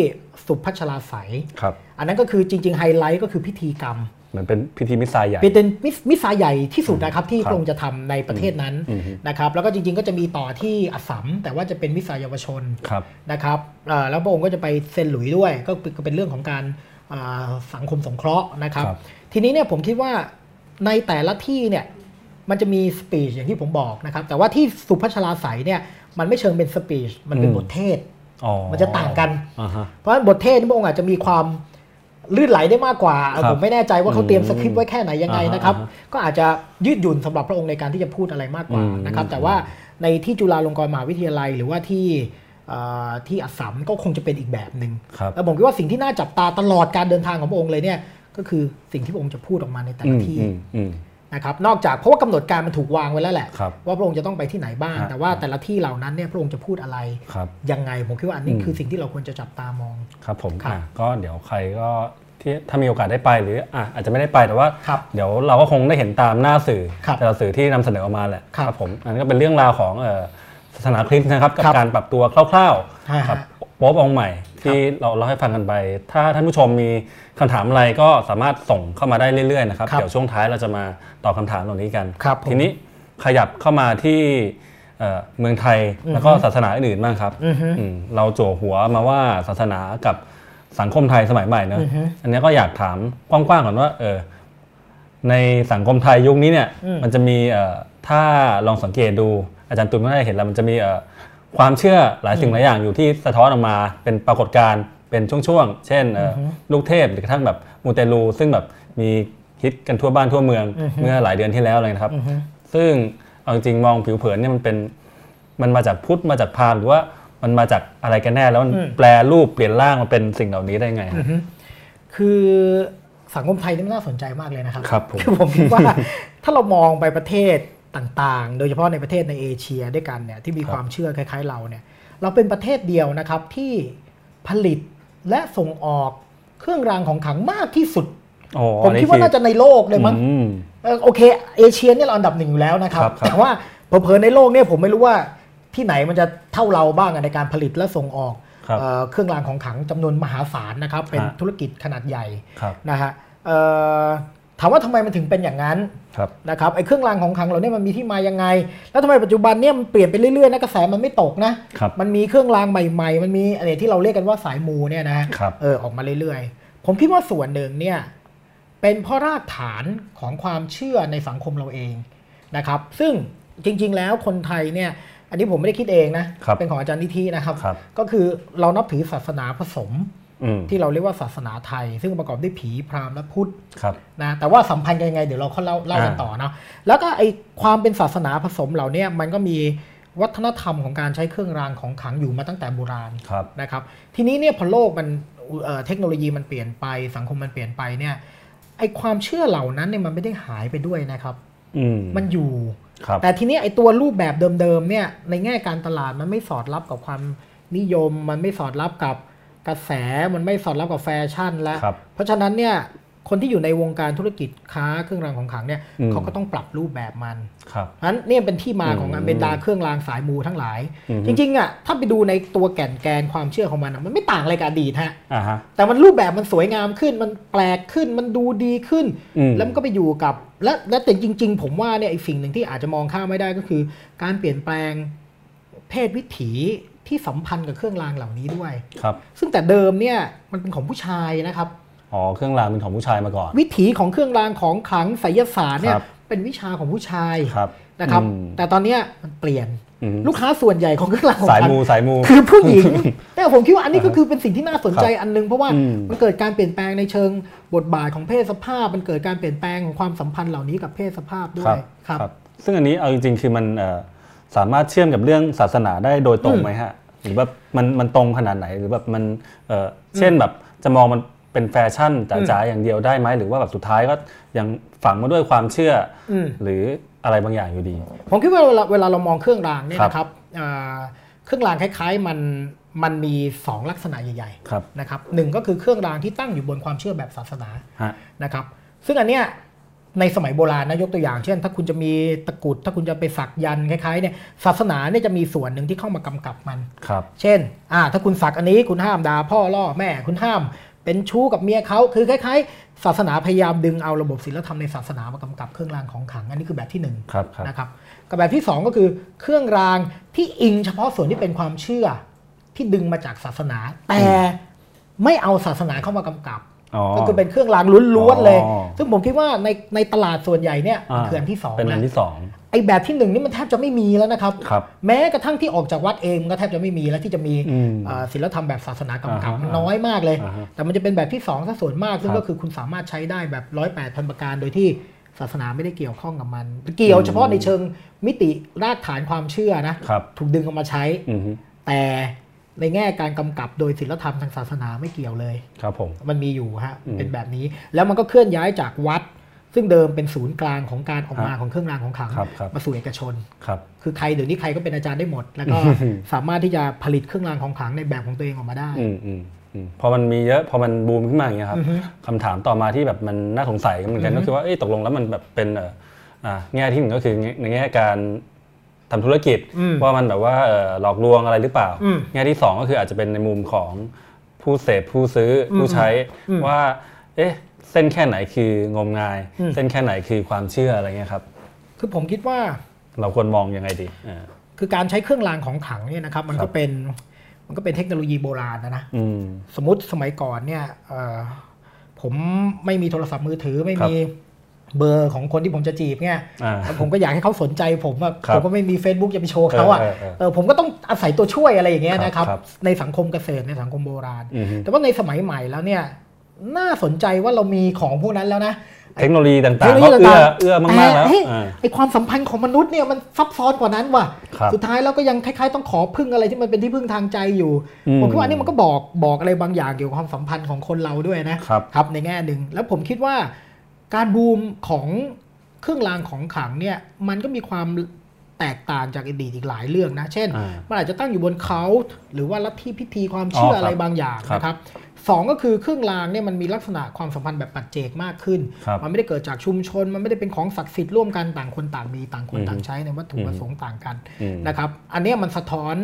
ศุภชลาศัยครับอันนั้นก็คือจริง ๆ ไฮไลท์ก็คือพิธีกรรมเหมือนเป็นพิธีมิสซาใหญ่เป็นมิสมิสซาใหญ่ที่สุดนะครับที่ครับพระองค์จะทำในประเทศนั้นอืมนะครับแล้วก็จริงๆก็จะมีต่อที่อัสสัมแต่ว่าจะเป็นมิสซาเยาวชนครับนะครับเอ่อแล้วพระองค์ก็จะไปเซนหลุยด้วยก็เป็นก็เป็นเรื่องของการอ่าสังคมสงเคราะห์นะครับครับ ทีนี้เนี่ยผมคิดว่า ในแต่ละที่เนี่ยมันจะมีสปีชอย่างที่ผมบอกนะครับ แต่ว่าที่สุพัชราใสยเนี่ยมันไม่เชิงเป็นสปีชมันเป็นอืมบทเทศอ๋อมันจะต่างกันอ่าฮะเพราะฉะนั้นบทเทศนี่พระองค์อาจจะมีความลื่นไหลได้มากกว่าครับผมไม่แน่ใจว่าเขาเตรียมอืมสคริปต์ไว้แค่ไหนยังไงนะครับอ่าฮะก็อาจจะยืดหยุ่นสำหรับพระองค์ในการที่จะพูดอะไรมากกว่าอืมนะครับ แต่ว่าในที่จุฬาลงกรณ์มหาวิทยาลัย หรือว่าที่เอ่อที่อัสสัมก็คงจะเป็นอีกแบบหนึ่งครับแล้วผมคิดว่าสิ่งที่น่าจับตาตลอดการเดินทางของพระองค์เลยเนี่ย ก็คือสิ่งที่พระองค์จะพูดออกมาในแต่อืละมที่อืมอืมนะครับนอกจากเพราะว่ากำหนดการมันถูกวางไว้แล้วแหละครับว่าพระองค์จะต้องไปที่ไหนบ้างฮะแต่ว่าแต่ละที่เหล่านั้นเนี่ยพระองค์จะพูดอะไรครับยังไงผมคิดว่าอันนี้อืมคือสิ่งที่เราควรจะจับตามองครับผมครับอะก็เดี๋ยวใครก็ที่ถ้ามีโอกาสได้ไปหรืออะอาจจะไม่ได้ไปแต่ว่าครับเดี๋ยวเราก็คงได้เห็นตามหน้าสื่อครับแต่ละสื่อที่นำเสนอออกมาแหละครับผมอันนี้ก็เป็นเรื่องราวของเอ่อศาสนาคริสต์นะครับกับครับการปรับตัวคร่าวฮะๆกับโป๊ปองค์ใหม่ ที่เราเราให้ฟังกันไป ถ้าท่านผู้ชมมีคำถามอะไรก็สามารถส่งเข้ามาได้เรื่อยๆนะครับครับเดี๋ยวช่วงท้ายเราจะมาตอบคำถามเหล่านี้กันครับผมทีนี้ขยับเข้ามาที่เอ่อเมืองไทยแล้วก็ศาสนาอื่นๆบ้างครับอือฮึอืมเราโจวหัวมาว่าศาสนากับสังคมไทยสมัยใหม่เนอะอือฮึอันนี้ก็อยากถามกว้างๆก่อนว่าเออในสังคมไทยยุคนี้เนี่ยอืมมันจะมีเอ่อถ้าลองสังเกตดูอาจารย์ตุลก็ได้เห็นแล้วมันจะมีเอ่อ ความเชื่อหลายสิ่งหลายอย่างอยู่ที่สะท้อนออกมาเป็นปรากฏการณ์เป็นช่วงๆ เช่นเอ่ออลูกเทพหรือกระทั่งแบบมูเตลู ซึ่งแบบมีฮิตกันทั่วบ้านทั่วเมืองเมื่อหลายเดือนที่แล้วเลยนะครับอือฮึซึ่งเอาจริงๆมองผิวเผินเนี่ยมันเป็นมันมาจากพุทธมาจากพราหมณ์หรือว่ามันมาจากอะไรกันแน่แล้วมันอืมแปลรูปเปลี่ยนร่างมาเป็นสิ่งเหล่านี้ได้ไงฮะคือสังคมไทยนี่มันน่าสนใจมากเลยนะครับครับผมคือผมคิดว่าถ้าเรามองไปประเทศ ต่างๆ โดยเฉพาะในประเทศในเอเชียด้วยกันเนี่ยที่มีความเชื่อคล้ายๆเราเนี่ยเราเป็นประเทศเดียวนะครับที่ผลิตและส่งออกเครื่องรางของขลังมากที่สุดโอ้ผมคิดว่าน่าจะในโลกเลยมั้งอืมเออโอเค เอเชียเนี่ยเราอันดับหนึ่งอยู่แล้วนะครับครับครับแต่ว่าเผลอๆในโลกเนี่ยผมไม่รู้ว่าที่ไหนมันจะเท่าเราบ้างอะในการผลิตและส่งออกครับเอ่อเครื่องรางของขลังจำนวนมหาศาลนะครับ เป็นฮะธุรกิจขนาดใหญ่ครับนะฮะเอ่อ ถามว่าทำไมมันถึงเป็นอย่างนั้นครับนะครับไอ้เครื่องรางของขลังเหล่านี้มันมีที่มายังไง แล้วทำไมปัจจุบันเนี่ยมันเปลี่ยนไปเรื่อยๆนะกระแสมันไม่ตกนะครับมันมีเครื่องรางใหม่ ๆ มันมีอะไรที่เราเรียกกันว่าสายมูเนี่ยนะฮะครับเออออกมาเรื่อยๆ ผมคิดว่าส่วนหนึ่งเนี่ยเป็นเพราะรากฐานของความเชื่อในสังคมเราเองนะครับ ซึ่งจริง ๆ แล้วคนไทยเนี่ยอันนี้ผมไม่ได้คิดเองนะครับเป็นของอาจารย์นิธินะครับครับ ก็คือเรานับถือศาสนาผสมอืม ที่เราเรียกว่าศาสนาไทย ซึ่งประกอบด้วยผีพราหมณ์และพุทธครับนะแต่ว่าสัมพันธ์กันยังไงเดี๋ยวเราเขาเล่าเล่ากันอ่าต่อเนาะแล้วก็ไอความเป็นศาสนาผสมเหล่าเนี้มันก็มีวัฒนธรรมของการใช้เครื่องรางของขลังอยู่มาตั้งแต่โบราณครับนะครับทีนี้เนี่ยพอโลกมันเอ่อเทคโนโลยีมันเปลี่ยนไป สังคมมันเปลี่ยนไปเนี่ยไอความเชื่อเหล่านั้นเนี่ยมันไม่ได้หายไปด้วยนะครับอืมมันอยู่ครับแต่ทีนี้ไอตัวรูปแบบเดิมๆเนี่ยในแง่การตลาดมันไม่สอดรับกับความนิยม มันไม่สอดรับกับ กระแสมันไม่สอดรับกับแฟชั่นแล้วครับเพราะฉะนั้นเนี่ยคนที่อยู่ในวงการธุรกิจค้าเครื่องรางของขลังเนี่ยอืมเขาก็ต้องปรับรูปแบบมันครับนั้นเนี่ยเป็นที่มาของอืมบรรดาเครื่องรางสายมูทั้งหลายอืมจริงๆอะถ้าไปดูในตัวแก่นแกนความเชื่อของมันอะมันไม่ต่างอะไรกับอดีตฮะอ่าฮะแต่มันรูปแบบมันสวยงามขึ้นมันแปลกขึ้นมันดูดีขึ้นอืมแล้วมันก็ไปอยู่กับและและแต่จริง ๆ ผมว่าเนี่ยไอ้สิ่งหนึ่งที่อาจจะมองข้ามไม่ได้ก็คือ การเปลี่ยนแปลงเพศวิถี ที่สัมพันธ์กับเครื่องรางเหล่านี้ด้วย ครับ ซึ่งแต่เดิมเนี่ยมันเป็นของผู้ชายนะครับ อ๋อ เครื่องรางเป็นของผู้ชายมาก่อน วิถีของเครื่องรางของขลังไสยศาสตร์เนี่คยรับเป็นวิชาของผู้ชายครับนะครับ อืม แต่ตอนเนี้ยมันเปลี่ยน อืมลูกค้าส่วนใหญ่ของเครื่องรางของสายขลัง มูสายมู คือผู้หญิง แต่ผมคิดว่าอันนี้ก็คือเป็นสิ่งที่น่าสนใจครับอันหนึง เพราะว่าอืม มันเกิดการเปลี่ยนแปลงในเชิงบทบาทของเพศสภาพ มันเกิดการเปลี่ยนแปลงของความสัมพันธ์เหล่านี้กับเพศสภาพด้วยครับ ซึ่งอันนี้เอาจริงๆคือมันเอ่อสามารถเชื่อมกับเรื่องศาสนาได้โดยตรงไหมฮะ หรือว่ามันมันตรงขนาดไหนหรือแบบมันเอ่อเช่นแบบจะมองมันเป็นแฟชั่นจ๋าๆอย่างเดียวได้ไหมหรือว่าแบบสุดท้ายก็ยังฝังมาด้วยความเชื่ออมหรืออะไรบางอย่างอยู่ดี ผมคิดว่าเวลาเวลาเรามองเครื่องรางเนี่ยครับนะครับอ่าเครื่องรางคล้ายๆมันมันมีสองลักษณะใหญ่ครับๆนะครับหนึ่งก็คือเครื่องรางที่ตั้งอยู่บนความเชื่อแบบศาสนาฮะนะครับซึ่งอันเนี้ย ในสมัยโบราณนะยกตัวอย่าง เช่น ถ้าคุณจะมีตะกรุด ถ้าคุณจะไปสักยันต์คล้ายๆเนี่ยศาสนาเนี่ยจะมีส่วนหนึ่งที่เข้ามากำกับมันครับ เช่นอ่าถ้าคุณสักอันนี้คุณห้ามด่าพ่อล่อแม่คุณห้าม เป็นชู้กับเมียเขาคือคล้ายๆ ศาสนาพยายามดึงเอาระบบศีลธรรมในศาสนามากำกับเครื่องรางของขลังอันนี้คือแบบที่หนึ่งครับครับนะครับกับแบบที่สองก็คือเครื่องรางที่อิงเฉพาะส่วนที่เป็นความเชื่อที่ดึงมาจากศาสนา แต่ไม่เอาศาสนาเข้ามากำกับอ๋อ ก็คือเป็นเครื่องรางล้วนๆเลยอ๋อซึ่งผมคิดว่าในในตลาดส่วนใหญ่เนี่ยอ่าคืออันที่สองเป็นอันนะที่สองไอแบบที่หนึ่งนี่มันแทบจะไม่มีแล้วนะครับครับแม้กระทั่งที่ออกจากวัดเองก็แทบจะไม่มีแล้วที่จะมีอืมอ่าศิลธรรมแบบศาสนากำกับอ่าฮะมันน้อยมากเลยอ่าฮะแต่มันจะเป็นแบบที่สองซะส่วนมาก ซึ่งครับก็คือคุณสามารถใช้ได้แบบร้อยแปดพันประการโดยที่ศาสนาไม่ได้เกี่ยวข้องกับมัน เกี่ยวเฉพาะในเชิงมิติรากฐานความเชื่อนะครับถูกดึงเอามาใช้อือฮึแต่ ในแง่การกำกับโดยศิลธรรมทางศาสนาไม่เกี่ยวเลยครับผมมันมีอยู่ฮะอืมเป็นแบบนี้ แล้วมันก็เคลื่อนย้ายจากวัด ซึ่งเดิมเป็นศูนย์กลางของการออกมาครับของเครื่องรางของขลังครับครับมาสู่เอกชนครับคือใครเดี๋ยวนี้ใครก็เป็นอาจารย์ได้หมด แล้วก็สามารถที่จะผลิตเครื่องรางของขลังในแบบของตัวเองออกมาได้อืมอืมอืมพอมันมีเยอะพอมันบูมขึ้นมาอย่างเงี้ยครับอือฮึคำถามต่อมาที่แบบมันน่าสงสัยเหมือนกันอือฮึก็คือว่าเอ้ยตกลงแล้วมันแบบเป็นเอ่ออ่าแง่ที่หนึ่งก็คือในแง่การ ทำธุรกิจอืมว่ามันแบบว่าเอ่อหลอกลวงอะไรหรือเปล่าอืมแง่ที่สองก็คืออาจจะเป็นในมุมของผู้เสพผู้ซื้ออมผู้ใช้อืมว่า เอ๊ะ เส้นแค่ไหนคืองมงายอืมเส้นแค่ไหนคือความเชื่ออะไรเงี้ยครับ คือผมคิดว่า เราควรมองยังไงดีอ่าคือการใช้เครื่องรางของขลังเนี่ยนะครับ มันครัก็บเป็นมันก็เป็นเทคโนโลยีโบราณนะนะอืมสมมติสมัยก่อนเนี่ยเอ่อผมไม่มีโทรศัพท์มือถือไม่มี เบอร์ของคนที่ผมจะจีบเนี่ยอ่าแล้วผมก็อยากให้เขาสนใจผมอะครับผมก็ไม่มี Facebook จะไปโชว์เขาอะเออเออเออเออผมก็ต้องอาศัยตัวช่วยอะไรอย่างเงี้ยนะครับครับในสังคมเกษตรในสังคมโบราณอือฮึแต่ว่าในสมัยใหม่แล้วเนี่ยน่าสนใจว่าเรามีของพวกนั้นแล้วนะเทคโนโลยีต่างเทคๆโนโลก็ยีเอื้อต่างๆเอื้อมากๆแล้วต่เฮ้ยอ่าไอความสัมพันธ์ของมนุษย์เนี่ยมันซับซ้อนกว่านั้นว่ะครับสุดท้ายเราก็ยังคล้ายๆ ต้องขอพึ่งอะไรที่มันเป็นที่พึ่งทางใจอยู่อืมผมคิดว่าอันนี้มันก็บอกบอกอะไรบางอย่างเกี่ยวกับความสัมพันธ์ของคนเราด้วยนะครับครับในแง่หนึ่งแล้วผมคิดว่า การบูมของเครื่องรางของขลังเนี่ยมันก็มีความแตกต่างจากอดีตอีกหลายเรื่องนะ เช่นอ่ามันอาจจะตั้งอยู่บนเขาหรือว่าลัทธิพิธีความเชื่ออครับอะไรบางอย่างครับนะครับสองก็คือเครื่องรางเนี่ยมันมีลักษณะความสัมพันธ์แบบปัจเจกมากขึ้นครับมันไม่ได้เกิดจากชุมชน มันไม่ได้เป็นของศักดิ์สิทธิ์ร่วมกันต่างคนต่างมีต่างคนอืมต่างใช้ในวัตถุอืมประสงค์ต่างกันอืมนะครับ อันเนี้ยมันสะท้อน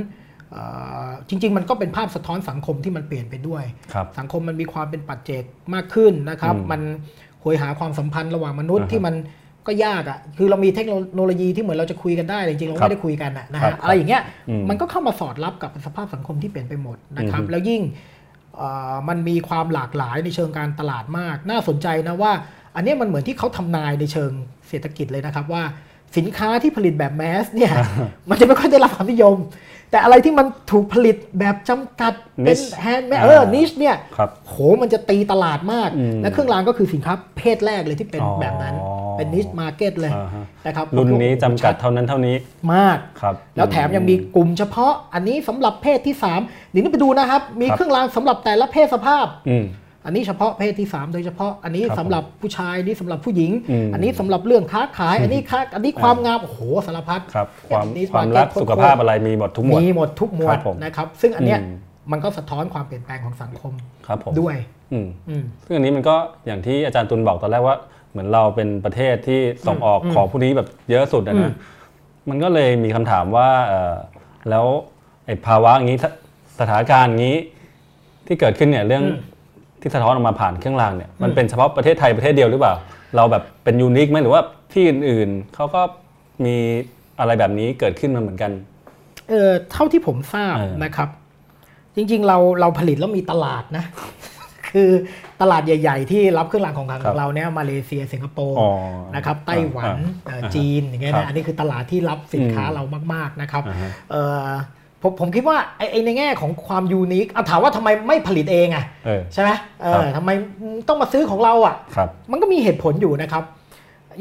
เอ่อจริง ๆ มันก็เป็นภาพสะท้อนสังคมที่มันเปลี่ยนไปด้วยครับสังคมมันมีความเป็นปัจเจกมากขึ้นนะครับอืมมั นหวยหาความสัมพันธ์ระหว่างมนุษย์อ่าฮะที่มันก็ยากอะคือเรามีเทคโนโลยีที่เหมือนเราจะคุยกันได้แต่จริงๆเราครับไม่ได้คุยกันอะนะครัฮะบอะไรอย่างเงี้ยอืมมันก็เข้ามาสอดรับกับสภาพสังคมที่เปลี่ยนไปหมดนะครับอือฮึแล้วยิ่งเอ่อมันมีความหลากหลายในเชิงการตลาดมาก น่าสนใจนะว่า อันเนี้ยมันเหมือนที่เขาทำนายในเชิงเศรษฐกิจเลยนะครับว่าสินค้าที่ผลิตแบบ mass เนี่ยมันจะไม่ค่อยได้รับความนิยม แต่อะไรที่มันถูกผลิตแบบจำกัด เป็น Niche hand เออ niche เนี่ยครับโหมันจะตีตลาดมากอืมและเครื่องรางก็คือสินค้าประเภทแรกเลยที่เป็นอ๋อแบบนั้นเป็น niche market เลยอ่าฮะนะครับรุ่นนี้ผมจำกัดเท่านั้นเท่านี้มากครับแล้วแถมยังมีกลุ่มเฉพาะอันนี้สำหรับเพศที่3เดี๋ยวนี้ไปดูนะครับ มีครับเครื่องรางสำหรับแต่ละเพศสภาพ อืมอันนี้เฉพาะเพศที่ 3 โดยเฉพาะอันนี้ครับสำหรับผู้ชายอันนี้สำหรับผู้หญิงอืมอันนี้สำหรับเรื่องค้าขาย อันนี้ค้าอันนี้ความงามโอ้โหสารพัดครับความนิชความมาร์เก็ตรักโคตรสุขภาพอะไรมีหมดทุกหมวดมีหมดทุกหมวครัดบผมนะครับซึ่งอันเนี้ยอืมมันก็สะท้อนความเปลี่ยนแปลงของสังคมครับผมด้วยอืมอืมซึ่งอันนี้มันก็อย่างที่อาจารย์ตุลบอกตอนแรกว่า เหมือนเราเป็นประเทศที่ส่งออกอืมของพวกนี้แบบเยอะสุดอะอืมนะมันก็เลยมีคำถามว่าเอ่อแล้วไอ้ภาวะอย่างนี้สสถานการณ์อย่างนี้ที่เกิดขึ้นเนี่ยเรื่อง ที่สะท้อนออกมาผ่านเครื่องรางเนี่ยมันเป็นเฉพาะประเทศไทยประเทศเดียวหรือเปล่า เราแบบเป็นยูนิคไหมหรือว่าที่อื่นๆเขาก็มีอะไรแบบนี้เกิดขึ้นมาเหมือนกันเออเท่าที่ผมทราบเออนะครับ จริงๆ เราเราผลิตแล้วมีตลาดนะ คือตลาดใหญ่ ๆ ที่รับเครื่องรางของขลังคขรับองเราเนี่ยมาเลเซียสิงคโปร์อ๋อนะครับไต้หวันอ่าเอ่ออ่าจีนอย่างเงี้ยครันะบอันนี้คือตลาดที่รับสินค้าอืมเรามากๆนะครับอ่าฮะเออ ผมผมคิดว่าไอ้ไอ้ในแง่ของความยูนิคเอาถามว่าทำไมไม่ผลิตเองอะเออใช่ไหมเอครับอทำไมต้องมาซื้อของเราอะครับมันก็มีเหตุผลอยู่นะครับ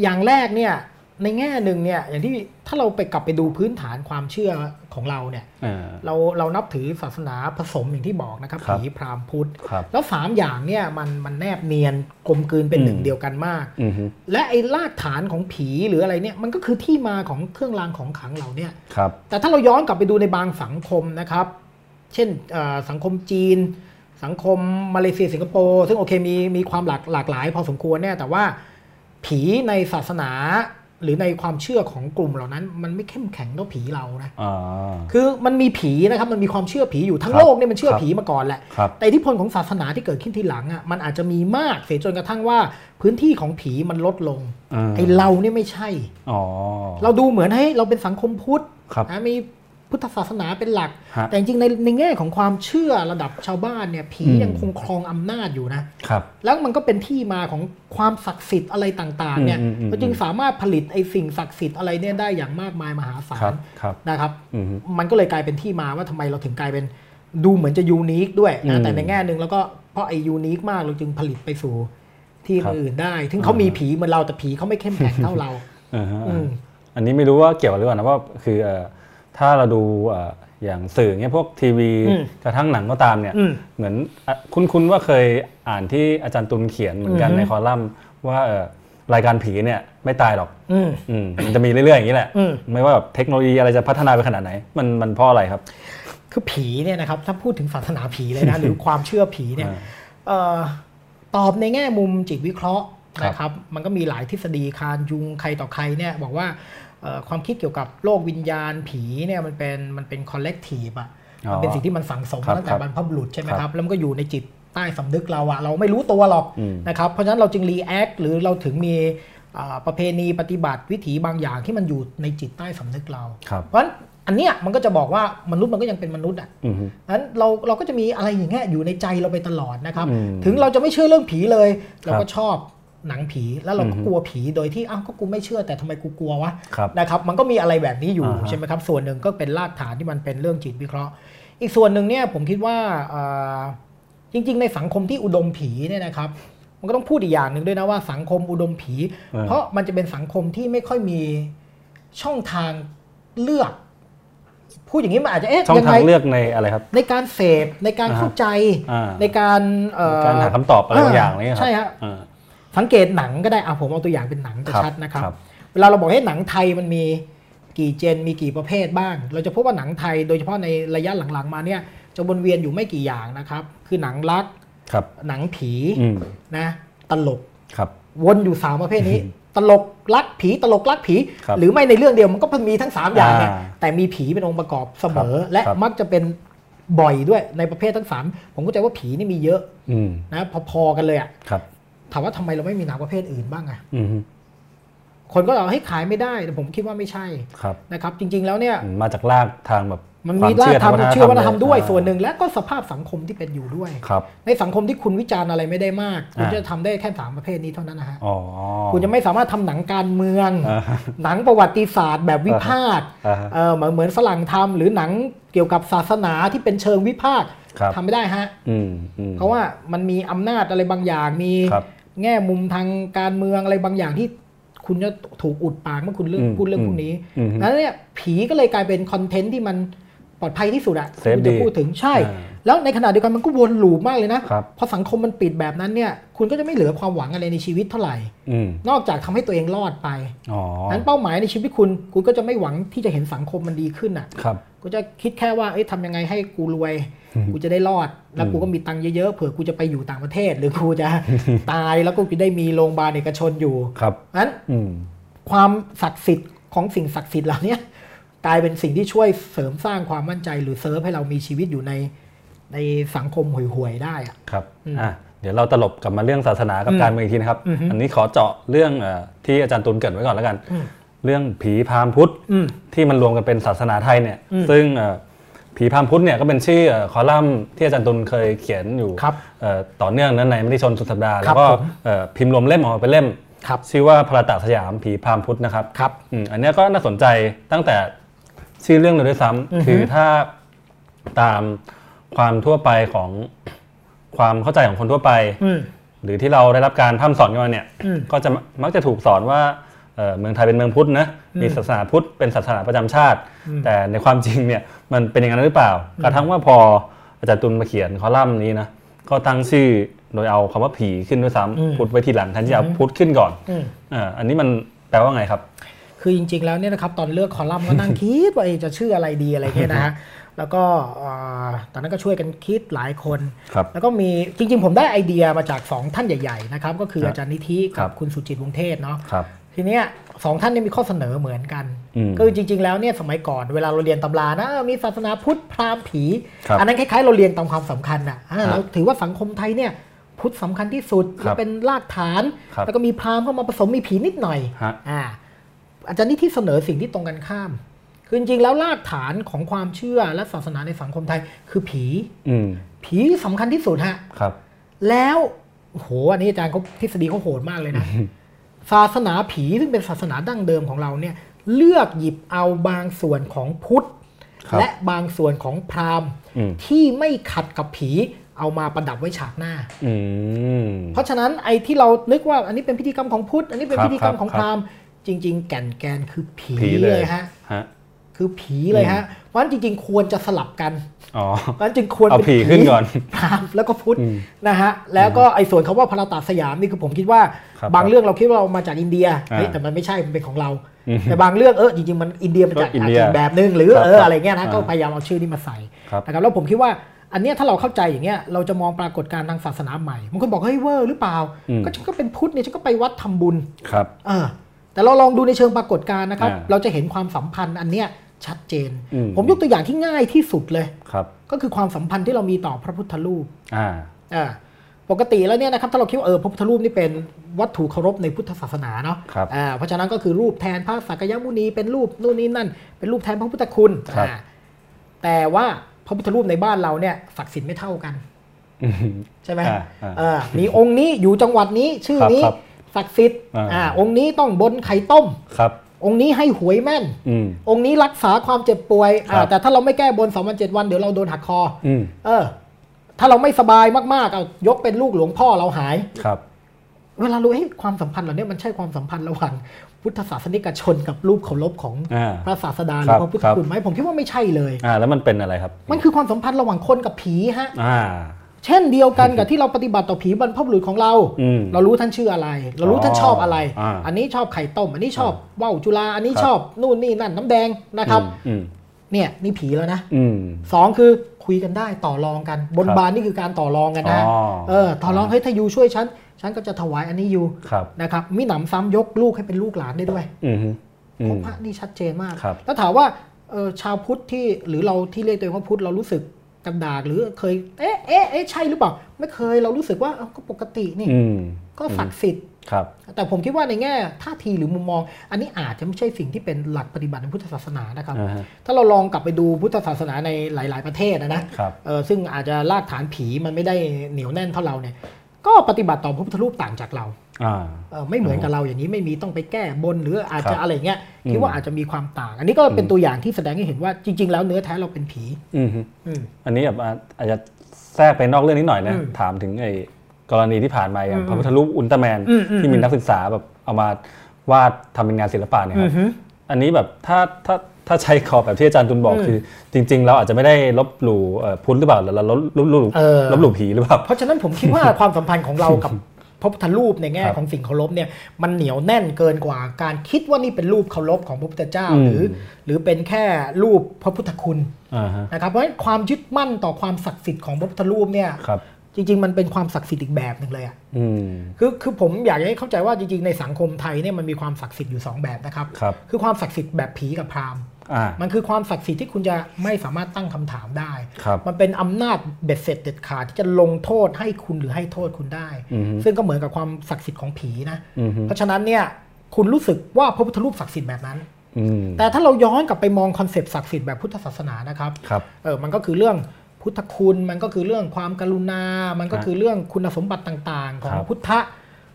อย่างแรกเนี่ย ในแง่หนึ่งเนี่ยอย่างที่ถ้าเราไปกลับไปดูพื้นฐานความเชื่อของเราเนี่ยอ่าเราเรานับถือศาสนาผสมอย่างที่บอกนะครับครับผีพราหมณ์พุทธครับแล้วสามอย่างเนี่ยมันมันแนบเนียนกลมกลืนเป็นอืมหนึ่งเดียวกันมากอือฮึและไอ้รากฐานของผีหรืออะไรเนี่ยมันก็คือที่มาของเครื่องรางของขลังเราเนี่ยครับแต่ถ้าเราย้อนกลับไปดูในบางสังคมนะครับ เช่นเอ่อสังคมจีน สังคมมาเลเซียสิงคโปร์ซึ่งโอเคมีมีความหลากหลากหลายพอสมควรเนี่ยแต่ว่าผีในศาสนา หรือในความเชื่อของกลุ่มเหล่านั้น มันไม่เข้มแข็งเท่าผีเรานะอ่าคือมันมีผีนะครับมันมีความเชื่อผีอยู่ทั้งครับโลกเนี่ยมันเชื่อครับผีมาก่อนแหละครับแต่อิทธิพลของศาสนาที่เกิดขึ้นทีหลังอะมันอาจจะมีมากเสียจนกระทั่งว่าพื้นที่ของผีมันลดลงอ่าไอเราเนี่ยไม่ใช่อ๋อเราดูเหมือนให้ยเราเป็นสังคมพุทธครับนะมี พุทธศาสนาเป็นหลักฮะแต่จริงๆในในแง่ของความเชื่อระดับชาวบ้านเนี่ย ผีอืมยังคงครองอำนาจอยู่นะครับ แล้วมันก็เป็นที่มาของความศักดิ์สิทธิ์อะไรต่างๆเนี่ยอืมอืมอืมมันจึงสามารถผลิตไอ้สิ่งศักดิ์สิทธิ์อะไรเนี่ยได้อย่างมากมายมหาศาครัลบครับนะครับอืมมันก็เลยกลายเป็นที่มาว่าทำไมเราถึงกลายเป็นดูเหมือนจะยูนิคด้วยอืนะมแต่ในแง่หนึ่งแล้วก็เพราะไอ้ยูนิคมากเราจึงผลิตไปสู่ที่ครับอื่นได้ ถึงเขามีผีเหมือนเราแต่ผีเขาไม่เข้มแข็งเท่าเราอ่าฮะอืมอันนี้ไม่รู้ว่าเกี่ยวหรือเปล่านะว่าคือเอ่อ ถ้าเราดูเอ่ออย่างสื่อเงี้ยพวกทีวีอืมกระทั่งหนังก็ตามเนี่ยอืมเหมือนอะคุ้นๆว่าเคยอ่านที่อาจารย์ตุลเขียนเหมือนกันอือฮึในคอลัมน์ว่าเอ่อรายการผีเนี่ยไม่ตายหรอกอืมอืมมันจะมีเรื่อยๆอย่างนี้แหละอืมไม่ว่าแบบเทคโนโลยีอะไรจะพัฒนาไปขนาดไหน มันมันเพราะอะไรครับ คือผีเนี่ยนะครับถ้าพูดถึงศาสนาผีเลยนะหรือความเชื่อผีเนี่ยอ่าเอ่อตอบในแง่มุมจิตวิเคราะห์ครับนะครับ มันก็มีหลายทฤษฎีคาร์ล ยุงใครต่อใครเนี่ยบอกว่าเอ่อ ความคิดเกี่ยวกับโลกวิญญาณผีเนี่ยมันเป็นมันเป็น collective อะอ๋อมันเป็นสิ่งที่มันสั่งสมครับมาตั้งแต่ครับบรรพบุรุษใช่ไหมคครัรับบแล้วมันก็อยู่ในจิตใต้สำนึกเราอะเราไม่รู้ตัวหรอกอืมนะครับ เพราะฉะนั้นเราจึง react หรือเราถึงมีอ่าประเพณีปฏิบัติวิถีบางอย่างที่มันอยู่ในจิตใต้สำนึกเราครับเพราะฉะนั้นอันเนี้ยมันก็จะบอกว่ามนุษย์มันก็ยังเป็นมนุษย์อะอืมฮึนั้นเราเราก็จะมีอะไรอย่างเงี้ยอยู่ในใจเราไปตลอดนะครับอืมถึงเราจะไม่เชื่อเรื่องผีเลย เราครัก็บชอบ หนังผีแล้วเราก็อือฮึกลัวผีโดยที่อ้าวก็กูไม่เชื่อแต่ทำไมกูกลัววะครับนะครับ มันก็มีอะไรแบบนี้อยู่อ่าฮะใช่ไหมครับ ส่วนหนึ่งก็เป็นรากฐานที่มันเป็นเรื่องจิตวิเคราะห์ อีกส่วนหนึ่งเนี่ยผมคิดว่าอ่าจริง ๆ ในสังคมที่อุดมผีเนี่ยนะครับ มันก็ต้องพูดอีกอย่างหนึ่งด้วยนะว่าสังคมอุดมผีเออเพราะมันจะเป็นสังคมที่ไม่ค่อยมีช่องทางเลือกพูดอย่างนี้มันอาจจะเอ๊ะช่องยังทาไงงเลือกในอะไรครับ ในการเสพในการอ่าฮะเข้าใจอ่าในการเอ่อการหาคำตอบอะไรบางอย่างนี่ครับใช่ฮะอ่า สังเกตหนังก็ได้อะผมเอาตัวอย่างเป็นหนังจะครับชัดนะครับครับ เวลาเราบอกให้หนังไทยมันมีกี่เจนมีกี่ประเภทบ้าง เราจะพบว่าหนังไทยโดยเฉพาะในระยะหลังๆ มาเนี่ยจะวนเวียนอยู่ไม่กี่อย่างนะครับ คือหนังรักครับหนังผีอืมนะตลกครับวนอยู่สามประเภทนี้ ตลกรักผีตลกรักผีครับหรือไม่ในเรื่องเดียวมันก็มีทั้งสามอย่างเนี่ยอ่าแต่มีผีเป็นองค์ประกอบเสมอครับและครับมักจะเป็นบ่อยด้วยในประเภททั้งสามผมเข้าใจว่าผีนี่มีเยอะอืมนะพอๆกันเลยอะครับ ถามว่าทำไมเราไม่มีหนังประเภทอื่นบ้างอะอืมฮึคนก็บอกให้ขายไม่ได้แต่ผมคิดว่าไม่ใช่ครับนะครับ จริง ๆ แล้วเนี่ยอืมมาจากรากทางแบบมันควมีรากททางเชื่อวัฒนธรรมด้วยอ่าส่วนหนึ่งและก็สภาพสังคมที่เป็นอยู่ด้วยครับในสังคมที่คุณวิจารณ์อะไรไม่ได้มาก คุณอ่าจะทำได้แค่สามประเภทนี้เท่านั้นนะฮะอ๋อคุณจะไม่สามารถทำหนังการเมืองอ่าฮะหนังประวัติศาสตร์แบบวิพากษ์อ่าฮะเออเหมือนเหมือนฝรั่งทำหรือหนังเกี่ยวกับศาสนาที่เป็นเชิงวิพากษ์ครับทำไม่ได้ฮะอืมอืมเพราะว่ามันมีอำนาจอะไรบางอย่างมีครับ แง่มุมทางการเมืองอะไรบางอย่างที่คุณจะถูกอุดปากเมื่อคุณเรื่องอืมพูดเรื่องพวกนี้อืมนั้นเนี่ยผีก็เลยกลายเป็น content ที่มัน ปลอดภัยที่สุดอะ safe ที่คุณจะพูดถึงใช่อ่าแล้วในขณะเดียวกันมันก็วน loop มากเลยนะครับพอสังคมมันปิดแบบนั้นเนี่ย คุณก็จะไม่เหลือความหวังอะไรในชีวิตเท่าไหร่อืมนอกจากทำให้ตัวเองรอดไปอ๋อนั้นเป้าหมายในชีวิตคุณ คุณก็จะไม่หวังที่จะเห็นสังคมมันดีขึ้นอะครับกูจะคิดแค่ว่าเอ้ยทำยังไงให้กูรวย กูจะได้รอด แล้วกูก็มีตังค์เยอะๆ เผื่อกูจะไปอยู่ต่างประเทศ หรือกูจะตายแล้วกูจะได้มีโรงพยาบาลเอกชนอยู่ ครับนั้นอืมความศักดิ์สิทธิ์ของสิ่งศักดิ์สิทธิ์เหล่านี้ กลายเป็นสิ่งที่ช่วยเสริมสร้างความมั่นใจ หรือเซิร์ฟให้เรามีชีวิตอยู่ในในสังคมห่วยๆได้อะครับอืมอะเดี๋ยวเราตลบกลับมาเรื่องศาสนากับอืมการเมืองอีกทีนะครับอือฮึอันนี้ขอเจาะเรื่องเอ่อที่อาจารย์ตุลเกริดไว้ก่อนแล้วกันอืมเรื่องผีพราหมณ์พุทธอืมที่มันรวมกันเป็นศาสนาไทยเนี่ยอืมซึ่งเอ่อผีพราหมณ์พุทธเนี่ยก็เป็นชื่อเอ่อคอลัมน์ที่อาจารย์ตุลเคยเขียนอยู่ครับเอ่อต่อเนื่องนั้นในมติชนสุดสัปดาห์ครัแล้บวก็ผมเอ่อพิมพ์รวมเล่มออกมาเป็นเล่มครับชื่อว่าพระตะสยามผีพราหมณ์พุทธนะครับครับอืมอันเนี้ยก็น่าสนใจตั้งแต่ ชื่อเรื่องเลยด้วยซ้ำอือฮึคือถ้าตามความทั่วไปของความเข้าใจของคนทั่วไปอืมหรือที่เราได้รับการพร่ำสอนกันมาเนี่ยอืมก็จะมักจะถูกสอนว่าเอ่อเมืองไทยเป็นเมืองพุทธนะอืมมีศาสนาพุทธเป็นศาสนาประจำชาติอืมแต่ในความจริงเนี่ยมันเป็นอย่างนั้นหรือเปล่ากระทั่งว่าพออาจารย์ตุลมาเขียนคอลัมน์นี้นะก็ตั้งชื่อโดยเอาคำว่าผีขึ้นด้วยซ้ำพุทธไว้ทีหลังแทนที่จะเอาพุทธขึ้นก่อนอืมอ่าอันนี้มันแปลว่าไงครับ คือจริง ๆ แล้วเนี่ยนะครับตอนเลือกคอลัมน์ก็นั่งคิดว่าเอ๊ะจะชื่ออะไรดีอะไรเงี้ยนะฮะแล้วก็เอ่อตอนนั้นก็ช่วยกันคิดหลายคนครับแล้วก็มีจริง ๆ ผมได้ไอเดียมาจาก 2 ท่านใหญ่ๆนะครับก็คือครับอาจารย์นิธิครักับบคุณสุจิตวงศ์เทศเนาะครับทีเนี้ยสองท่านเนี่ยมีข้อเสนอเหมือนกันอืมก็คือจริง ๆ แล้วเนี่ยสมัยก่อนเวลาเราเรียนตำรานะเออมีศาสนาพุทธพราหมณ์ผีครับอันนั้นคล้ายๆ เราเรียนตามความสำคัญอะอ่าครับเราถือว่าสังคมไทยเนี่ยพุทธสำคัญที่สุดครับเป็นรากฐานครับแล้วก็มีพราหมณ์เข้ามาผสมมีผีนิดหน่อยฮะอ่า อาจารย์นิธิเสนอสิ่งที่ตรงกันข้าม คือจริงๆแล้วรากฐานของความเชื่อและศาสนาในสังคมไทย คือผีอืมผีสำคัญที่สุดฮะครับ แล้วโอ้โหอันนี้อาจารย์เขาทฤษฎีเขาโหดมากเลยนะ ศาสนาผีซึ่งเป็นศาสนาดั้งเดิมของเราเนี่ย เลือกหยิบเอาบางส่วนของพุทธครับและบางส่วนของพราหมณ์อืมที่ไม่ขัดกับผีเอามาประดับไว้ฉากหน้าอืมเพราะฉะนั้นไอ้ที่เรานึกว่าอันนี้เป็นพิธีกรรมของพุทธ อันนี้เป็นครับพิธีกรรมครับของครับพราหมณ์ จริง ๆ แก่นแกนคือผีผีเลเลยยฮะฮะคือผีเลยฮะเพราะฉะนั้นจริง ๆ ควรจะสลับกันอ๋อเพราะฉะนั้นจึงควรเอาเป็นผีขึ้นก่อนพราหมณ์แล้วก็พุทธอืมนะฮะแล้วก็ไอ้ส่วนคาว่าพระตาสยามนี่คือผมคิดว่าครับบางเรื่องเราคิดว่าเรามาจากอินเดียอ่าเฮ้ยแต่มันไม่ใช่มันเป็นของเราอืมแต่บางเรื่องเออจริงๆมันอินเดียมาจากก็อินเดียอีกแบบนึงหรือครับเอออะไรเงี้ยนะอ่าก็พยายามเอาชื่อนี้มาใส่ครับนะครับแล้วผมคิดว่าอันเนี้ยถ้าเราเข้าใจอย่างเงี้ยเราจะมองปรากฏการณ์ทางศาสนาใหม่บางคนบอกเฮ้ยเวอร์หรือเปล่าอืมก็ฉันก็เป็นพุทธเนี่ยฉันก็ไปวัดทำบุญครับเออ แต่เราลองดูในเชิงปรากฏการณ์นะครับอ่าเราจะเห็นความสัมพันธ์อันเนี้ยชัดเจนอืมผมยกตัวอย่างที่ง่ายที่สุดเลยครับก็คือความสัมพันธ์ที่เรามีต่อพระพุทธรูปอ่าอ่าปกติแล้วเนี่ยนะครับถ้าเราคิดว่าเออพระพุทธรูปนี่เป็นวัตถุเคารพในพุทธศาสนาเนาะครับอ่าเพราะฉะนั้นก็คือรูปแทนพระสักยมุนีเป็นรูปนู่นนี่นั่น เป็นรูปแทนพระพุทธคุณครับอ่าแต่ว่าพระพุทธรูปในบ้านเราเนี่ยศักดิ์สิทธิ์ไม่เท่ากันอืมใช่ไหมอ่าอ่าเออมีองค์นี้อยู่จังหวัดนี้ชื่อนี้ครับ ศักดิ์สิทธิ์อ่าอ่าองค์นี้ต้องบนไข่ต้มครับ องค์นี้ให้หวยแม่นอืมองค์นี้รักษาความเจ็บป่วยครัอ่าบแต่ถ้าเราไม่แก้บนสองวันเจ็ดวันเดี๋ยวเราโดนหักคออืมเออ ถ้าเราไม่สบายมากๆเอายกเป็นลูกหลวงพ่อเราหายครับเวลารู้เฮ้ยความสัมพันธ์เหล่านี้มันใช่ความสัมพันธ์ระหว่างพุทธศาสนิกชนกับรูปเคารพของอ่าพระศาสดาหครืรัอบพระพุทธครับคุณไหมผมคิดว่าไม่ใช่เลยอ่าแล้วมันเป็นอะไรครับ มันคือความสัมพันธ์ระหว่างคนกับผีฮะอ่า เช่นเดียวกันกับที่เราปฏิบัติต่อผีบรรพบุรุษของเราอืมเรารู้ท่านชื่ออะไร เรารู้ท่านชอบอะไรอ่าอันนี้ชอบไข่ต้ม อันนี้ชอบว่าวจุฬาอันนี้ครับชอบนู่นนี่นั่นน้ำแดงนะครับอืมเนี่ยนี่ผีแล้วนะอืมสองคือคุยกันได้ต่อรองกัน บนครับบานนี่คือการต่อรองกันนะอ๋อเออต่อรองเฮ้ยถ้ายูช่วยฉันฉันก็จะถวายอันนี้ยูครับนะครับมิหนำซ้ำยกลูกให้เป็นลูกหลานได้ด้วยอืมอืเพมราะพระนี่ชัดเจนมากครับแล้วถามว่าเออชาวพุทธที่หรือเราที่เรียกตัวเองว่าพุทธเรารู้สึก กันดากหรือเคย เอ๊ะเอ๊ะเอ๊ะใช่หรือเปล่า ไม่เคยเรารู้สึกว่าเอ้าก็ปกตินี่อืมก็ศักดิ์สิทธิ์ครับ แต่ผมคิดว่าในแง่ท่าทีหรือมุมมอง อันนี้อาจจะไม่ใช่สิ่งที่เป็นหลักปฏิบัติในพุทธศาสนานะครับอ่าฮะถ้าเราลองกลับไปดูพุทธศาสนาในหลาย ๆ ประเทศนะนะครับเออซึ่งอาจจะรากฐานผีมันไม่ได้เหนียวแน่นเท่าเราเนี่ย ก็ปฏิบัติต่อพระพุทธรูปต่างจากเราอ่าเออ ไม่เหมือนกับเราอย่างนี้ไม่มีต้องไปแก้บนหรืออาจครัจะบอะไรเงี้ยอืมคิดว่าอาจจะมีความต่าง อันนี้ก็เป็นตัวอย่างที่แสดงให้เห็นว่าจริง ๆ แล้วเนื้อแท้เราเป็นผีอืมอืมอันนี้แบบอะอาจจะแทรกไปนอกเรื่องนิดหน่อยนะอืมถามถึงไอ้กรณีที่ผ่านมาอย่างอืมพระพุทธรูปอุลตร้าแมนอืมอืมที่มีนักศึกษาแบบเอามาวาดทำเป็นงานศิลปะเนี่ยครับอือฮึอันนี้แบบถ้าถ้าถ้าใช้ขอบแบบที่อาจารย์ตุลบอกอืมคือ จริง ๆ เราอาจจะไม่ได้ลบหลู่เอ่อพุทธหรือเปล่าหรือเราลบลบหลู่เออลบหลู่ผีหรือเปล่าเพราะฉะนั้นผมคิดว่าความสัมพันธ์ของเรากับ พระพุทธรูปในแง่ครับของสิ่งเคารพเนี่ยมันเหนียวแน่นเกินกว่าการคิดว่านี่เป็นรูปเคารพของพระพุทธเจ้าอืมหรือ หรือเป็นแค่รูปพระพุทธคุณอ่าฮะนะครับเพราะฉะนั้นความยึดมั่นต่อความศักดิ์สิทธิ์ของพระพุทธรูปเนี่ยครับจริง ๆ มันเป็นความศักดิ์สิทธิ์อีกแบบหนึ่งเลยอะอืมคือคือผมอยากให้เข้าใจว่าจริงๆในสังคมไทยเนี่ยมันมีความศักดิ์สิทธิ์อยู่สองแบบนะครับครับ คือความศักดิ์สิทธิ์แบบผีกับพราหมณ์อ่า มันคือความศักดิ์สิทธิ์ที่คุณจะไม่สามารถตั้งคำถามได้ครับมันเป็นอำนาจเบ็ดเสร็จเด็ดขาดที่จะลงโทษให้คุณหรือให้โทษคุณได้อือฮึซึ่งก็เหมือนกับความศักดิ์สิทธิ์ของผีนะอืมฮึเพราะฉะนั้นเนี่ยคุณรู้สึกว่าพระพุทธรูปศักดิ์สิทธิ์แบบนั้นอืมแต่ถ้าเราย้อนกลับไปมอง concept ศักดิ์สิทธิ์แบบพุทธศาสนานะครับครับเออมันก็คือเรื่องพุทธคุณมันก็คือเรื่องความกรุณา มันก็ครับคือเรื่องคุณสมบัติต่างๆ ของครับพุทธะ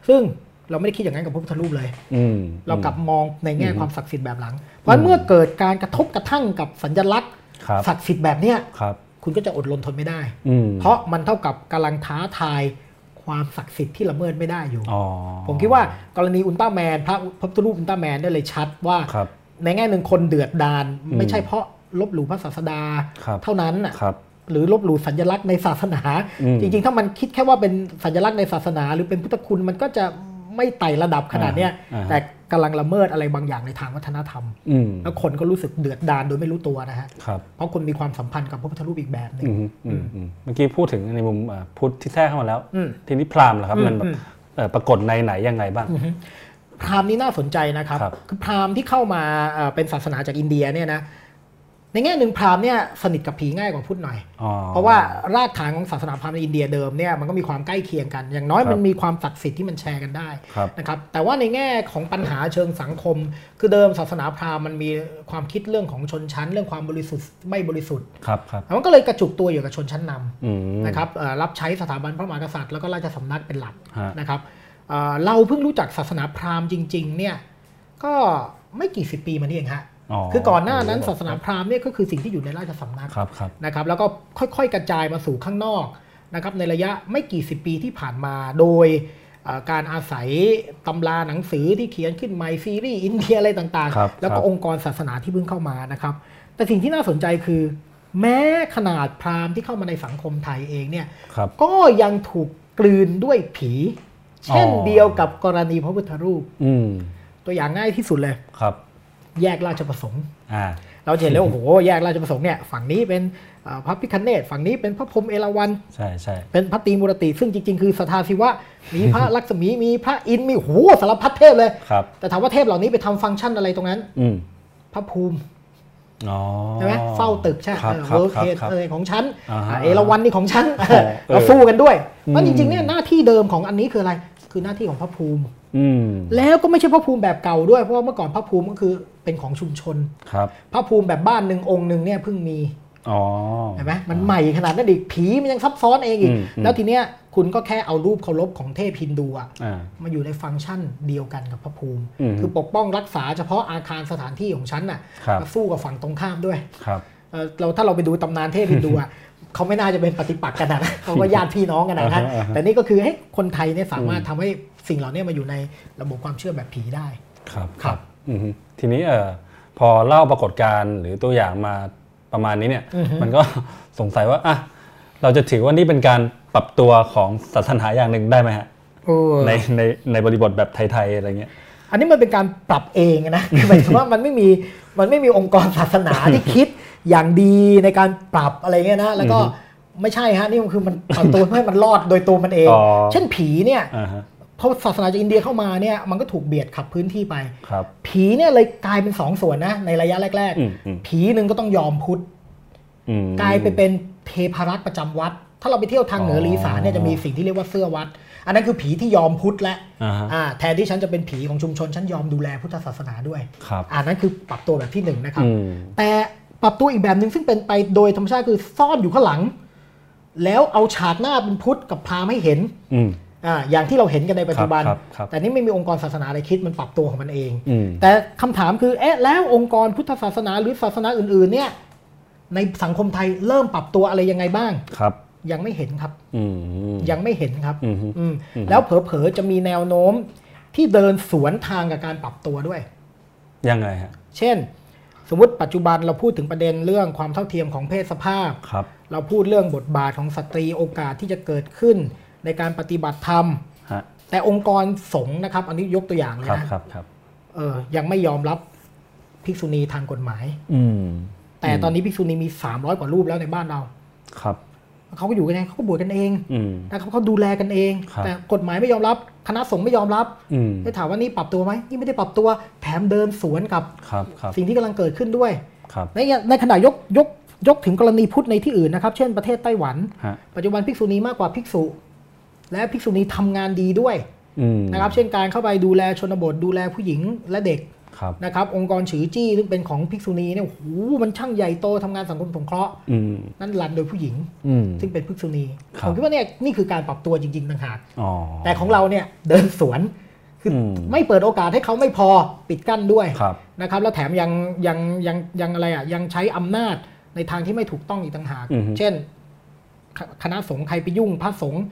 ซึ่งเราไม่ได้คิดอย่างนั้นกับพระพุทธรูปเลยอืมเรากลับมองในแง่อืมความศักดิ์สิทธิ์แบบขลัง เพราะฉะนั้นเมื่อเกิดการกระทบกระทั่งกับสัญลักษณ์ครับศักดิ์สิทธิ์แบบเนี้ยครับคุณก็จะอดรนทนไม่ได้อืมเพราะมันเท่ากับกำลังท้าทายความศักดิ์สิทธิ์ที่ละเมิดไม่ได้อยู่อ๋อผมคิดว่ากรณีอุลตร้าแมนพระพระพุทธรูปอุลตร้าแมนได้เลยชัดว่าครับในแง่หนึ่งคนเดือดดานอืมไม่ใช่เพราะลบหลู่พระศาสดาครับเท่านั้นน่ะครับหรือลบหลู่สัญลักษณ์ในศาสนาอืมจริง ๆ ถ้ามันคิดแค่ว่าเป็นสัญลักษณ์ในศาสนา หรือเป็นพุทธคุณมันก็จะไม่ไต่ระดับขนาดเนี้ยอ่าฮะแต่ กำลังละเมิดอะไรบางอย่างในทางวัฒนธรรมอืมแล้วคนก็รู้สึกเดือดดานโดยไม่รู้ตัวนะฮะครับเพราะคนมีความสัมพันธ์กับพระพุทธรูปอีกแบบหนึ่งอืมอืมอืมเมื่อกี้พูดถึงในมุมอ่าพุทธที่แทรกเข้ามาแล้วอืมทีนี้พราหมณ์ล่ะครับอืมมันแบบอืมเอ่อปรากฏในไหนยังไงบ้าง พราหมณ์นี่น่าสนใจนะครับครับคือพราหมณ์ที่เข้ามาเอ่อเป็นศาสนาจากอินเดียเนี่ยนะ ในแง่หนึ่งพราหมณ์เนี่ยสนิทกับผีง่ายกว่าพุทธหน่อยอ๋อเพราะว่ารากฐานของศาสนาพราหมณ์ในอินเดียเดิมเนี่ยมันก็มีความใกล้เคียงกัน อย่างน้อยครับมันมีความศักดิ์สิทธิ์ที่มันแชร์กันได้ครับนะครับแต่ว่าในแง่ของปัญหาเชิงสังคม คือเดิมศาสนาพราหมณ์มันมีความคิดเรื่องของชนชั้น เรื่องความบริสุทธิ์ไม่บริสุทธิ์ครับครับมันก็เลยกระจุกตัวอยู่กับชนชั้นนำอืมนะครับเอ่อรับใช้สถาบันพระมหากษัตริย์แล้วก็ราชสำนักเป็นหลักฮะนะครับเอ่อเราเพิ่งรู้จักศาสนาพราหมณ์จริงๆเนี่ยก็ไม่กี่สิบปีมานี่เองฮะอ๋อ คือก่อนหน้านั้นศาสนาพราหมณ์เนี่ยก็คือสิ่งที่อยู่ในราชสำนักครับครับนะครับ แล้วก็ค่อยๆ กระจายมาสู่ข้างนอกนะครับในระยะไม่กี่สิบปีที่ผ่านมาโดยเอ่อการอาศัยตำราหนังสือที่เขียนขึ้นใหม่ซีรีส์อินเดียอะไรต่างครับๆแล้วก็ครับองค์กรศาสนาที่เพิ่งเข้ามานะครับ แต่สิ่งที่น่าสนใจคือ แม้ขนาดพราหมณ์ที่เข้ามาในสังคมไทยเองเนี่ยครับก็ยังถูกกลืนด้วยผี เช่นอ๋อเดียวกับกรณีพระพุทธรูปอืมตัวอย่างง่ายที่สุดเลยครับ แยกราชประสงค์อ่าเราจะเห็นแล้วโอ้โหแยกราชประสงค์เนี่ยฝั่งนี้เป็นเอ่อพระพิคเนตฝั่งนี้เป็นพระพรหมเอราวัณใช่ใช่เป็นพระตรีมุรติ ซึ่งจริง ๆ คือสทาศิวะมีพระลักษมีมีพระอินทร์มีโอ้โหสารพัดเทพเลยครับแต่ถามว่าเทพเหล่านี้ไปทำฟังก์ชันอะไรตรงนั้น อืมพระภูมิอ๋อใช่ไหมเฝ้าตึกใช่ครับเออครับเวิร์ครัเทบครับอะไรของฉันอ่าฮะอ่าเอราวัณนี่ของฉันเออเราสู้กันด้วยเพราะอืจมริงๆเนี่ยหน้าที่เดิมของอันนี้คืออะไร คือหน้าที่ของพระภูมิอืมแล้วก็ไม่ใช่พระภูมิแบบเก่าด้วยเพราะว่าเมื่อก่อนพระภูมิก็คือ เป็นของชุมชนครับพระภูมิแบบบ้านหนึ่งองค์หนึ่งเนี่ยเพิ่งมีอ๋อเห็นไหมมันใหม่ขนาดนั้นอีกผีมันยังซับซ้อนเองอีกอืมอืมแล้วทีเนี้ยคุณก็แค่เอารูปเคารพของเทพฮินดูอะอ่ามาอยู่ในฟังก์ชันเดียวกันกับพระภูมิอืมคือปกป้องรักษาเฉพาะอาคารสถานที่ของฉันน่ะครับมาสู้กับฝั่งตรงข้ามด้วยครับเอ่อเราถ้าเราไปดูตำนานเทพฮินดูอะเขาไม่น่าจะเป็นปฏิปักษ์กันนะเขาก็ญาติพี่น้องกันนะอ่าฮะอ่าฮะแต่นี่ก็คือให้คนไทยเนี่ยสามารถทำให้สิ่งเหล่านี้มาอยู่ในระบบความเชื่อแบบผีได้ครับครับอือฮึ ทีนี้เออพอเล่าปรากฏการณ์หรือตัวอย่างมาประมาณนี้เนี่ยอือฮึมันก็สงสัยว่าอะเราจะถือว่านี่เป็นการปรับตัวของศาสนาอย่างหนึ่งได้ไหมฮะเออในในในบริบทแบบไทยๆอะไรเงี้ยอันนี้มันเป็นการปรับเองนะคือหมายถึงว่ามันไม่มีมันไม่มีองค์กรศาสนาที่คิดอย่างดีในการปรับอะไรเงี้ยนะแล้วก็อือฮึไม่ใช่ฮะนี่มันคือมันปรับตัวให้มันรอดโดยตัวมันเองอ๋อเช่นผีเนี่ยอ่าฮะ พอศาสนาจากอินเดียเข้ามาเนี่ยมันก็ถูกเบียดขับพื้นที่ไปครับผีเนี่ยเลยกลายเป็นสองส่วนนะในระยะแรกอืมอืมๆผีหนึ่งก็ต้องยอมพุทธอืมกลายไปเป็นเทพรัตน์ประจำวัด ถ้าเราไปเที่ยวทางเหนืออ๋อลีสานเนี่ยจะมีสิ่งที่เรียกว่าเสื้อวัด อันนั้นคือผีที่ยอมพุทธแล้วอ่าฮะอ่าแทนที่ฉันจะเป็นผีของชุมชนฉันยอมดูแลพุทธศาสนาด้วยครับอันนั้นคือปรับตัวแบบที่หนึ่งนะครับอืมแต่ปรับตัวอีกแบบหนึ่งซึ่งเป็นไปโดยธรรมชาติคือซ่อนอยู่ข้างหลัง แล้วเอาฉากหน้าเป็นพุทธกับพราหมณ์ให้เห็น อืมอ่าอย่างที่เราเห็นกันในปัจจุบันครับครับแต่นี่ไม่มีองค์กรศาสนาอะไรคิดมันปรับตัวของมันเองอืมแต่คำถามคือเอ๊ะแล้วองค์กรพุทธศาสนาหรือศาสนาอื่นๆเนี่ยในสังคมไทยเริ่มปรับตัวอะไรยังไงบ้างครับยังไม่เห็นครับอืมยังไม่เห็นครับอืมอืมแล้วเผลอๆจะมีแนวโน้มที่เดินสวนทางกับการปรับตัวด้วย ยังไงฮะ เช่น สมมติปัจจุบันเราพูดถึงประเด็นเรื่องความเท่าเทียมของเพศสภาพครับเราพูดเรื่องบทบาทของสตรีโอกาสที่จะเกิดขึ้น ในการปฏิบัติธรรมฮะแต่องค์กรสงฆ์นะครับ อันนี้ยกตัวอย่างเลยครับนะครับครับเออยังไม่ยอมรับภิกษุณีทางกฎหมาย อืมแต่ตอนนี้ภิกษุณีมี300กว่ารูปแล้วในบ้านเรา ครับเขาก็อยู่กันเองเขาก็บวชกันเองอืมนะครับเขาดูแลกันเองครับแต่กฎหมายไม่ยอมรับ คณะสงฆ์ไม่ยอมรับอืมได้ถามว่านี่ปรับตัวไหมนี่ไม่ได้ปรับตัว แถมเดินสวนกับครับครับสิ่งที่กำลังเกิดขึ้นด้วยครับในในขณะยกยกยกถึงกรณีพุทธในที่อื่นนะครับ เช่นประเทศไต้หวันฮะปัจจุบันภิกษุณีมากกว่าภิกษุ และภิกษุณีทำงานดีด้วยอืมนะครับเช่นการเข้าไปดูแลชนบทดูแลผู้หญิงและเด็กครับนะครับองค์กรฉือจี้ซึ่งเป็นของภิกษุณีเนี่ยโอ้โหมันช่างใหญ่โตทำงานสังคมสงเคราะห์อืมนั่นรันโดยผู้หญิงอืมซึ่งเป็นภิกษุณีครับผมคิดว่าเนี่ยนี่คือการปรับตัวจริงๆต่างหากอ๋อแต่ของเราเนี่ยเดินสวนคืออมไม่เปิดโอกาสให้เขาไม่พอปิดกั้นด้วยครับนะครับ แล้วแถมยังยังยังยังอะไรอะยังใช้อำนาจในทางที่ไม่ถูกต้องอีกต่างหากอือฮึเช่นคคณะสงฆ์ใครไปยุ่งพระสงฆ์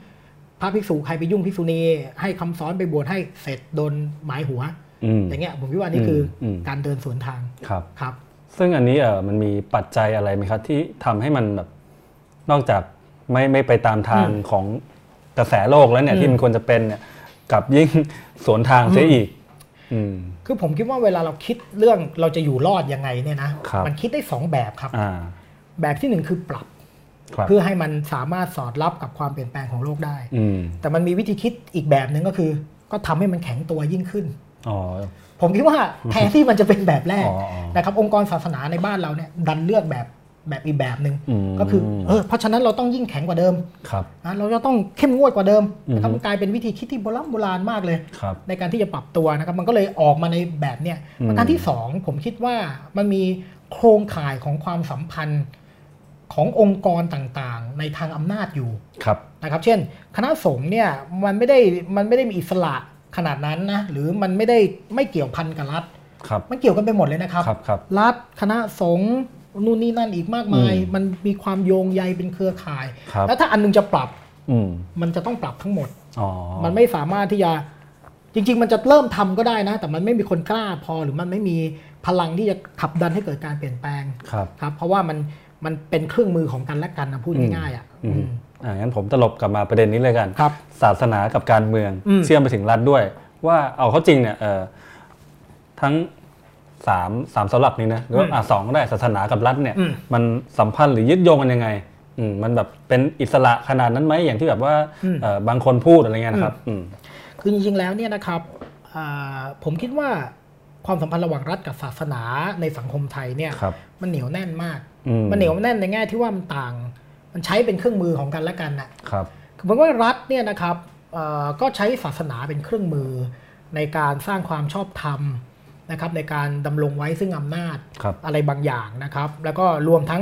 พระภิกษุใครไปยุ่งภิกษุณี ให้คำสอนไปบวชให้เสร็จโดนหมายหัวอืมอย่างเงี้ยผมคิดว่านี่คืออมการเดินสวนทางครับครับ ซึ่งอันนี้เออมันมีปัจจัยอะไรไหมครับ ที่ทำให้มันแบบนอกจากไม่ไม่ไปตามทางอืมของกระแสโลกแล้วเนี่ยอืมที่มันควรจะเป็นเนี่ยกลับยิ่งสวนทางเสียอีกอืมคือผมคิดว่าเวลาเราคิดเรื่องเราจะอยู่รอดยังไงเนี่ยนะครับมันคิดได้สองแบบครับอ่าแบบที่หนึ่งคือปรับครับ เพื่อให้มันสามารถสอดรับกับความเปลี่ยนแปลงของโลกได้อืมแต่มันมีวิธีคิดอีกแบบหนึ่งก็คือ ก็ทำให้มันแข็งตัวยิ่งขึ้นอ๋อผมคิดว่าแทนที่มันจะเป็นแบบแรกอ๋ออ๋อนะครับองค์กรศาสนาในบ้านเราเนี่ยดันเลือกแบบแบบอีกแบบหนึ่งอืมก็คือเออเพราะฉะนั้นเราต้องยิ่งแข็งกว่าเดิมครับนะเราจะต้องเข้มงวดกว่าเดิมนะครับอือฮึมันกลายเป็นวิธีคิดที่โบราณโบราณมากเลยครับในการที่จะปรับตัวนะครับมันก็เลยออกมาในแบบเนี้ยอืมประการที่สองผมคิดว่ามันมีโครงข่ายของความสัมพันธ์ ขององค์กรต่างๆ ในทางอำนาจอยู่ครับนะครับ เช่น คณะสงฆ์เนี่ยมันไม่ได้มันไม่ได้มีอิสระขนาดนั้นนะหรือมันไม่ได้ไม่เกี่ยวพันกับรัฐครับมันเกี่ยวกันไปหมดเลยนะครับครับครับรัฐคณะสงฆ์นู่นนี่นั่นอีกมากมายอืมมันมีความโยงใยเป็นเครือข่ายครับแล้วถ้าอันหนึงจะปรับอืมมันจะต้องปรับทั้งหมดอ๋อมันไม่สามารถที่จะจริง ๆ มันจะเริ่มทำก็ได้นะ แต่มันไม่มีคนกล้าพอหรือมันไม่มีพลังที่จะขับดันให้เกิดการเปลี่ยนแปลงครับครับ เพราะว่ามัน มันเป็นเครื่องมือของกันและกันนะพูดอืมง่ายๆอะอืมอืมอ่างั้นผมตลบกลับมาประเด็นนี้เลยกันครับศาสนากับการเมืองอืมเชื่อมไปถึงรัฐด้วย ว่าเอาเข้าจริงเนี่ยเออทั้งสามสามเสาหลักนี้นะหรือว่าอะสองก็ได้ศาสนากับรัฐเนี่ยอืมมันสัมพันธ์หรือยึดโยงกันยังไงอืมมันแบบเป็นอิสระขนาดนั้นไหมอย่างที่แบบว่าอืมเอ่อบางคนพูดอะไรเงี้ยนะครับอืมคือจริงๆแล้วเนี่ยนะครับอ่าผมคิดว่าความสัมพันธ์ระหว่างรัฐกับศาสนาในสังคมไทยเนี่ยครับมันเหนียวแน่นมากอืม มันเหนียวแน่นในแง่ที่ว่ามันต่าง มันใช้เป็นเครื่องมือของกันและกันน่ะครับคือผมว่ารัฐเนี่ยนะครับเอ่อก็ใช้ศาสนาเป็นเครื่องมือในการสร้างความชอบธรรมนะครับในการดำรงไว้ซึ่งอำนาจครับอะไรบางอย่างนะครับ แล้วก็รวมทั้ง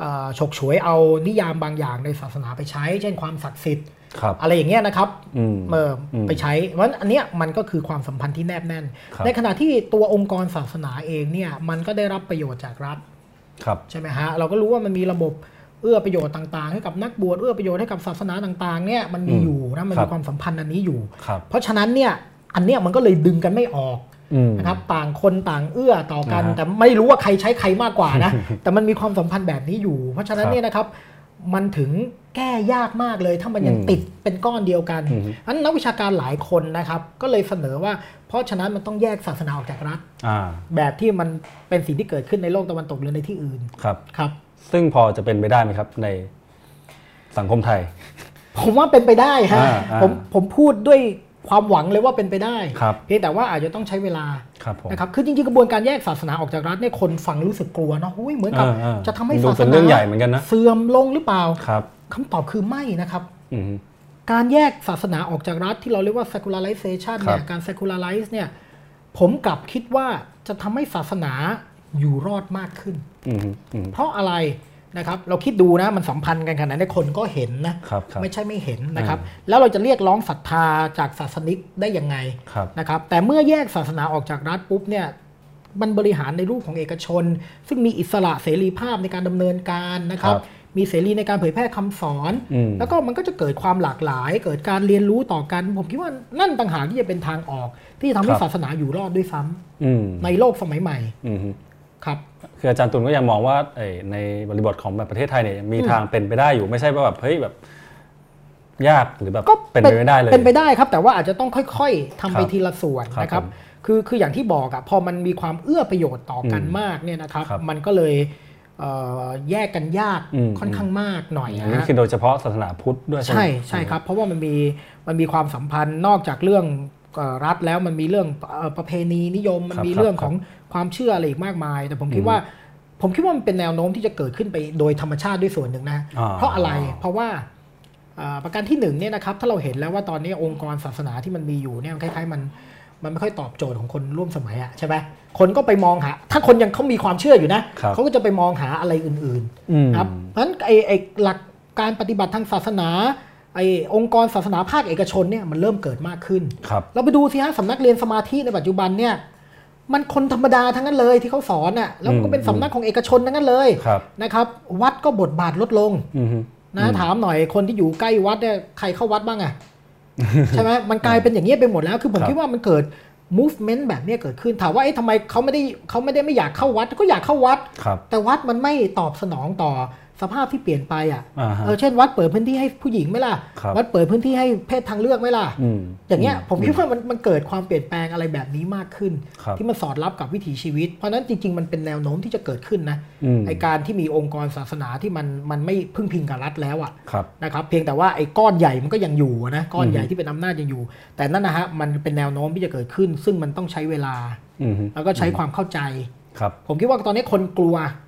เอ่อฉกฉวยเอานิยามบางอย่างในศาสนาไปใช้ เช่นความศักดิ์สิทธิ์ครับอะไรอย่างเงี้ยนะครับอืมเอออมไปใช้เพราะฉะนั้นอันเนี้ยมันก็คือความสัมพันธ์ที่แนบแน่นครับในขณะที่ตัวองค์กรศาสนาเองเนี่ยมันก็ได้รับประโยชน์จากรัฐครับ ใช่ไหมฮะเราก็รู้ว่ามันมีระบบเอื้อประโยชน์ต่างๆ ให้กับนักบวชเอื้อประโยชน์ให้กับศาสนาต่างๆเนี่ยมันมีอืมอยู่นะมันครัมีบความสัมพันธ์อันนี้อยู่ครับเพราะฉะนั้นเนี่ยอันเนี้ยมันก็เลยดึงกันไม่ออกอืมนะครับต่างคนต่างเอื้อต่อกันอ่าฮะแต่ไม่รู้ว่าใครใช้ใครมากกว่านะแต่มันมีความสัมพันธ์แบบนี้อยู่ เพราะฉะนั้นครับเนี่ยนะครับ มันถึงแก้ยากมากเลย ถ้ามันยังอืมติดเป็นก้อนเดียวกันอืมอันนักวิชาการหลายคนนะครับ ก็เลยเสนอว่า เพราะฉะนั้นมันต้องแยกศาสนาออกจากรัฐอ่าแบบที่มันเป็นสิ่งที่เกิดขึ้นในโลกตะวันตกหรือในที่อื่นครับครับ ซึ่งพอจะเป็นไปได้ไหมครับในสังคมไทย ผมว่าเป็นไปได้ฮะอ่าอ่าผมผมพูดด้วย ความหวังเลยว่าเป็นไปได้ครับเพียงแต่ว่าอาจจะต้องใช้เวลาครับผมนะครับคือจริงๆกระบวนการแยกศาสนาออกจากรัฐเนี่ยคนฟังรู้สึกกลัวเนาะหุ้ยเหมือนกับเออเออจะทำให้ดูศาสเป็นนาเรื่องใหญ่เหมือนกันนะเสื่อมลงหรือเปล่าครับคำตอบคือไม่นะครับอืมการแยกศาสนาออกจากรัฐที่เราเรียกว่า secularization ครับเนี่ยการ secularize เนี่ยผมกลับคิดว่าจะทำให้ศาสนาอยู่รอดมากขึ้นอืมอืมเพราะอะไร นะครับเราคิดดูนะมันสัมพันธ์กันขนาดนี้คนก็เห็นนะครับครับไม่ใช่ไม่เห็นนะครับอืมแล้วเราจะเรียกร้องศรัทธาจากศาสนิกได้ยังไงครับนะครับแต่เมื่อแยกศาสนาออกจากรัฐปุ๊บเนี่ยมันบริหารในรูปของเอกชน ซึ่งมีอิสระเสรีภาพในการดำเนินการนะครับครับมีเสรีในการเผยแพร่คำสอนอืมแล้วก็มันก็จะเกิดความหลากหลาย เกิดการเรียนรู้ต่อกัน ผมคิดว่านั่นต่างหากที่จะเป็นทางออก ที่จะทำให้ครับศาสนาอยู่รอดด้วยซ้ำอืมในโลกสมัยใหม่อืมครับ คืออาจารย์ตุลก็ยังมองว่าเอ่ยในบริบทของแบบประเทศไทยเนี่ยยังมีทางเป็นไปได้อยู่ไม่ใช่ว่าแบบเฮ้ยแบบยากหรือแบบก็เป็นไปไม่ได้เลยเป็นไปได้ครับ แต่ว่าอาจจะต้องค่อยๆทำไปครับทีละส่วนครับนะครับผมคือคืออย่างที่บอกอะพอมันมีความเอื้อประโยชน์ต่อกันอืมมากเนี่ยนะครับครับมันก็เลยเอ่อแยกกันยากอืมค่อนข้างมากหน่อยอันนี้นะคือโดยเฉพาะศาสนาพุทธด้วยใช่ไหมใช่ใช่ครับ เพราะว่ามันมีมันมีความสัมพันธ์นอกจากเรื่องเอ่อ รัฐแล้วมันมีเรื่องเอ่อประเพณีนิยมมันครับมีครับเรื่องของความเชื่ออะไรอีกมากมาย แต่ผมคิดอืมว่า ผมคิดว่ามันเป็นแนวโน้มที่จะเกิดขึ้นไปโดยธรรมชาติด้วยส่วนหนึ่งนะอ่าเพราะอะไรเพราะว่าอ่าประการที่หนึ่งเนี่ยนะครับถ้าเราเห็นแล้วว่าตอนนี้องค์กรศาสนาที่มันมีอยู่เนี่ยมันคล้ายๆมันมันไม่ค่อยตอบโจทย์ของคนร่วมสมัยอะใช่ไหมคนก็ไปมองหา ถ้าคนยังเขามีความเชื่ออยู่นะครับเขาก็จะไปมองหาอะไรอื่นๆอืมครับเพราะฉะนั้นไอไอหลักการปฏิบัติทางศาสนา ไอองค์กรศาสนาภาคเอกชนเนี่ยมันเริ่มเกิดมากขึ้นครับเราไปดูสิฮะสำนักเรียนสมาธิในปัจจุบันเนี่ยมันคนธรรมดาทั้งนั้นเลยที่เขาสอนน่ะแล้วมันก็เป็นสำนักของเอกชนทั้งนั้นเลยครับนะครับ วัดก็บทบาทลดลงอืมนะถามหน่อยคนที่อยู่ใกล้วัดเนี่ยใครเข้าวัดบ้างอะใช่ไหมมันกลายเป็นอย่างนี้ยไปหมดแล้ว คือผมครับคิดว่ามันเกิด movement แบบเนี้ยเกิดขึ้นถามว่าเอ๊ะทำไมเขาไม่ได้เขาไม่ได้ไม่อยากเข้าวัด ก็อยากเข้าวัดครับแต่วัดมันไม่ตอบสนองต่อ สภาพที่เปลี่ยนไปอะอ่าฮะเออเช่นวัดเปิดพื้นที่ให้ผู้หญิงไหมล่ะครับวัดเปิดพื้นที่ให้เพศทางเลือกไหมล่ะอืมอย่างเงี้ยผมคิดว่ามันมันเกิดความเปลี่ยนแปลงอะไรแบบนี้มากขึ้นครับที่มันสอดรับกับวิถีชีวิต เพราะฉะนั้นจริง ๆ มันเป็นแนวโน้มที่จะเกิดขึ้นนะอืมไอการที่มีองค์กรศาสนาที่มันมันไม่พึ่งพิงกับรัฐแล้วอะครับนะครับเพียงแต่ว่าไอ้ก้อนใหญ่มันก็ยังอยู่นะก้อนใหญ่ที่เป็นอำนาจยังอยู่ แต่นั่นนะฮะมันเป็นแนวโน้มที่จะเกิดขึ้น ซึ่งมันต้องใช้เวลาอืมแล้วก็ใช้ความเข้าใจครับผมคิดว่าตอนนี้คนกลัวอืม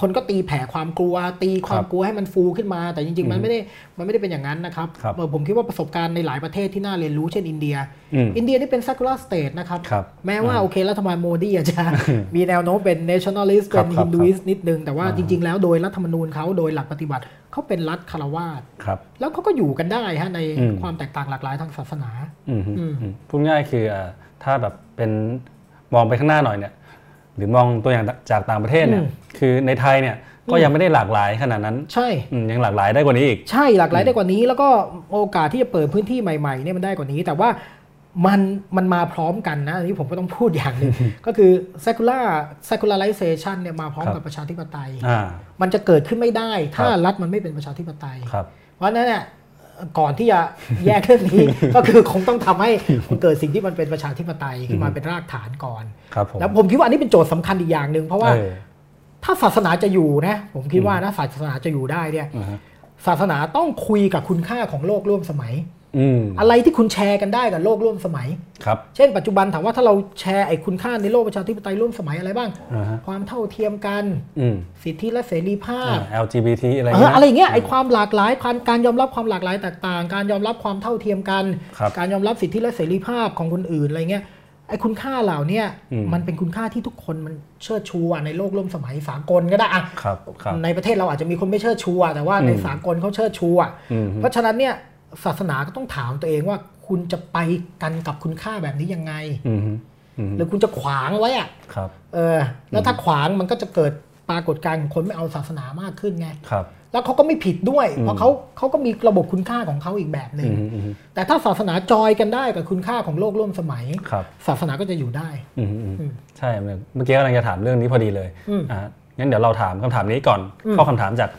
คนก็ตีแผ่ความกลัว ตีควาคมรับกลัวให้มันฟูขึ้นมา แต่จริงๆ มันไม่ได้มันไม่ได้เป็นอย่างนั้นนะครับครับเออผมคิดว่าประสบการณ์ในหลายประเทศที่น่าเรียนรู้เช่นอินเดียอืมอินเดียนี่เป็น secular state นะครับครับแม้ว่าโอเครัฐบาลโมดีอาจจะมีแนวโน้มเป็น nationalist ครัเป็บนครับ Hinduist นิดนึง แต่ว่าอ่าจริง ๆ แล้วโดยรัฐธรรมนูญเขาโดยหลักปฏิบัติเขาเป็นรัฐคารวาสครับแล้วเขาก็อยู่กันได้ฮะในอืมความแตกต่างหลากหลายทางศาสนาอืมอืมอืมพูดง่ายคืออ่าถ้าแบบเป็นมองไปข้างหน้าหน่อยเนี่ยห รือมองตัวอย่างจากต่างประเทศเนี่ยอืมคือในไทยเนี่ยก็ยังไม่ได้หลากหลายขนาดนั้น ใช่อืมยังหลากหลายได้กว่านี้อีก ใช่หลากหลายได้กว่านี้ แล้วก็โอกาสที่จะเปิดพื้นที่ใหม่ๆเนี่ยมันได้กว่านี้ แต่ว่ามันมันมาพร้อมกันนะอันนี้ผมก็ต้องพูดอย่างหนึ่งก็คือ secular secularization เนี่ยมาพร้อมครับกับประชาธิปไตยอ่ามันจะเกิดขึ้นไม่ได้ ถ้าครับรัฐมันไม่เป็นประชาธิปไตยครับเพราะฉะนั้นเนี่ย ก่อนที่จะแยกเรื่องนี้ ก็คือคงต้องทำให้มันเกิดสิ่งที่มันเป็นประชาธิปไตยขึ้นมาเป็นรากฐานก่อนครับผมแล้วผมคิดว่าอันนี้เป็นโจทย์สำคัญอีกอย่างหนึ่งเพราะว่าเออถ้าศาสนาจะอยู่นะ ผมคิดว่านะศาสนาจะอยู่ได้เนี่ยอ่าฮะศาสนาต้องคุยกับคุณค่าของโลกร่วมสมัย อืมอะไรที่คุณแชร์กันได้กับโลกร่วมสมัยครับ เช่นปัจจุบันถามว่าถ้าเราแชร์ไอ้คุณค่าในโลกประชาธิปไตยร่วมสมัยอะไรบ้างอ่าฮะความเท่าเทียมกันอืมสิทธิและเสรีภาอ่าพ LGBT อะไรเออเงี้ยอะไรอย่างเงี้ยไอ้ความหลากหลายการการยอมรับความหลากหลายแตกต่าง การยอมรับความเท่าเทียมกันครับการยอมรับสิทธิและเสรีภาพของคนอื่นอะไรเงี้ยไอ้คุณค่าเหล่าเนี้ยอืมมันเป็นคุณค่าที่ทุกคนมันเชิดชูอะในโลกร่วมสมัยสากลก็ได้อะครับครับในประเทศเราอาจจะมีคนไม่เชิดชูอะแต่ว่าในอืมสากลเขาเชิดชูอะอืมเพราะฉะนั้นเนี่ย ศาสนาก็ต้องถามตัวเองว่า คุณจะไปกันกับคุณค่าแบบนี้ยังไงอืมอืมหรือคุณจะขวางไว้อะครับเออ แล้วถ้าขวางมันก็จะเกิดปรากฏการณ์ของคนไม่เอาศาสนามากขึ้นไงครับ แล้วเขาก็ไม่ผิดด้วยอืมเพราะเขาเขาก็มีระบบคุณค่าของเขาอีกแบบหนึ่อืงมอืมแต่ถ้าศาสนาจอยกันได้กับคุณค่าของโลกร่วมสมัยครับศาสนาก็จะอยู่ได้อืมอืมอืมใช่เมื่อกี้กำลังจะถามเรื่องนี้พอดีเลยอืมอ่างั้นเดี๋ยวเราถามคำถามนี้ก่อนอืมเข้าคำถามจาก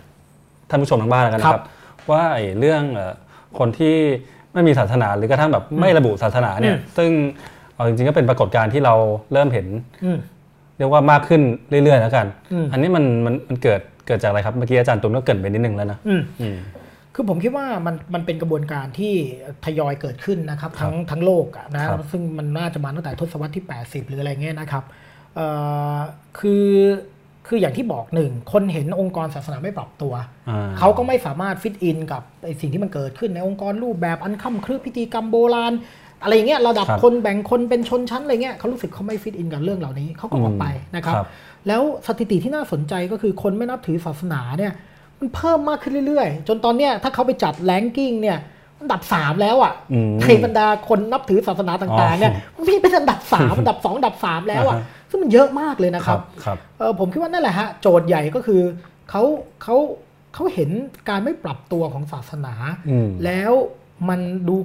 ท่านผู้ชมทางบ้านแล้วกันนะคครัรับบว่าไอ้เรื่องเอ่อ คนที่ไม่มีศาสนาหรือกระทั่งแบบไม่ระบุศาสนาเนี่ยอืมซึ่งเอาจริงๆก็เป็นปรากฏการณ์ที่เราเริ่มเห็นอืมเรียกว่ามากขึ้นเรื่อยๆแล้วกันอืมอันนี้มันมันมันเกิดเกิดจากอะไรครับเมื่อกี้อาจารย์ตุ้มก็เกรินไปนิดนึงแล้วนะอืมอืมคือผมคิดว่ามันมันเป็นกระบวนการที่ทยอยเกิดขึ้นนะครับทั้งทั้งโลกอะนะครับซึ่งมันน่าจะมาตั้งแต่ทศวรรษที่ 80 หรืออะไรเงี้ยนะครับเอ่อคือ คืออย่างที่บอกหนึ่งคนเห็นองค์กรศาสนาไม่ปรับตัวอ่าเขาก็ไม่สามารถฟิตอินกับไอสิ่งที่มันเกิดขึ้นในองค์กรรูปแบบอันค่ำครึพิธีกรรมโบราณ อะไรอย่างเงี้ยระดับครับคนแบ่งคนเป็นชนชั้นอะไรเงี้ยเขารู้สึกเขาไม่ฟิตอินกับเรื่องเหล่านี้เขาก็ออกไปนะครับครับ แล้วสถิติที่น่าสนใจก็คือคนไม่นับถือศาสนาเนี่ยมันเพิ่มมากขึ้นเรื่อยๆ จนตอนเนี้ยถ้าเขาไปจัดแลนกิ้งเนี่ยอันดับ3แล้วอะอืมในบรรดาคนนับถือศาสนาต่างๆเนี่ยมันมีเป็นอันดับ3อันดับ2อันดับ3แล้วอะอ่าฮะ ซึ่งมันเยอะมากเลยนะคครัรับบครับเออผมคิดว่านั่นแหละฮะโจทย์ใหญ่ก็คือเขาเขาเขาเห็นการไม่ปรับตัวของศาสนาอืมแล้วมันดู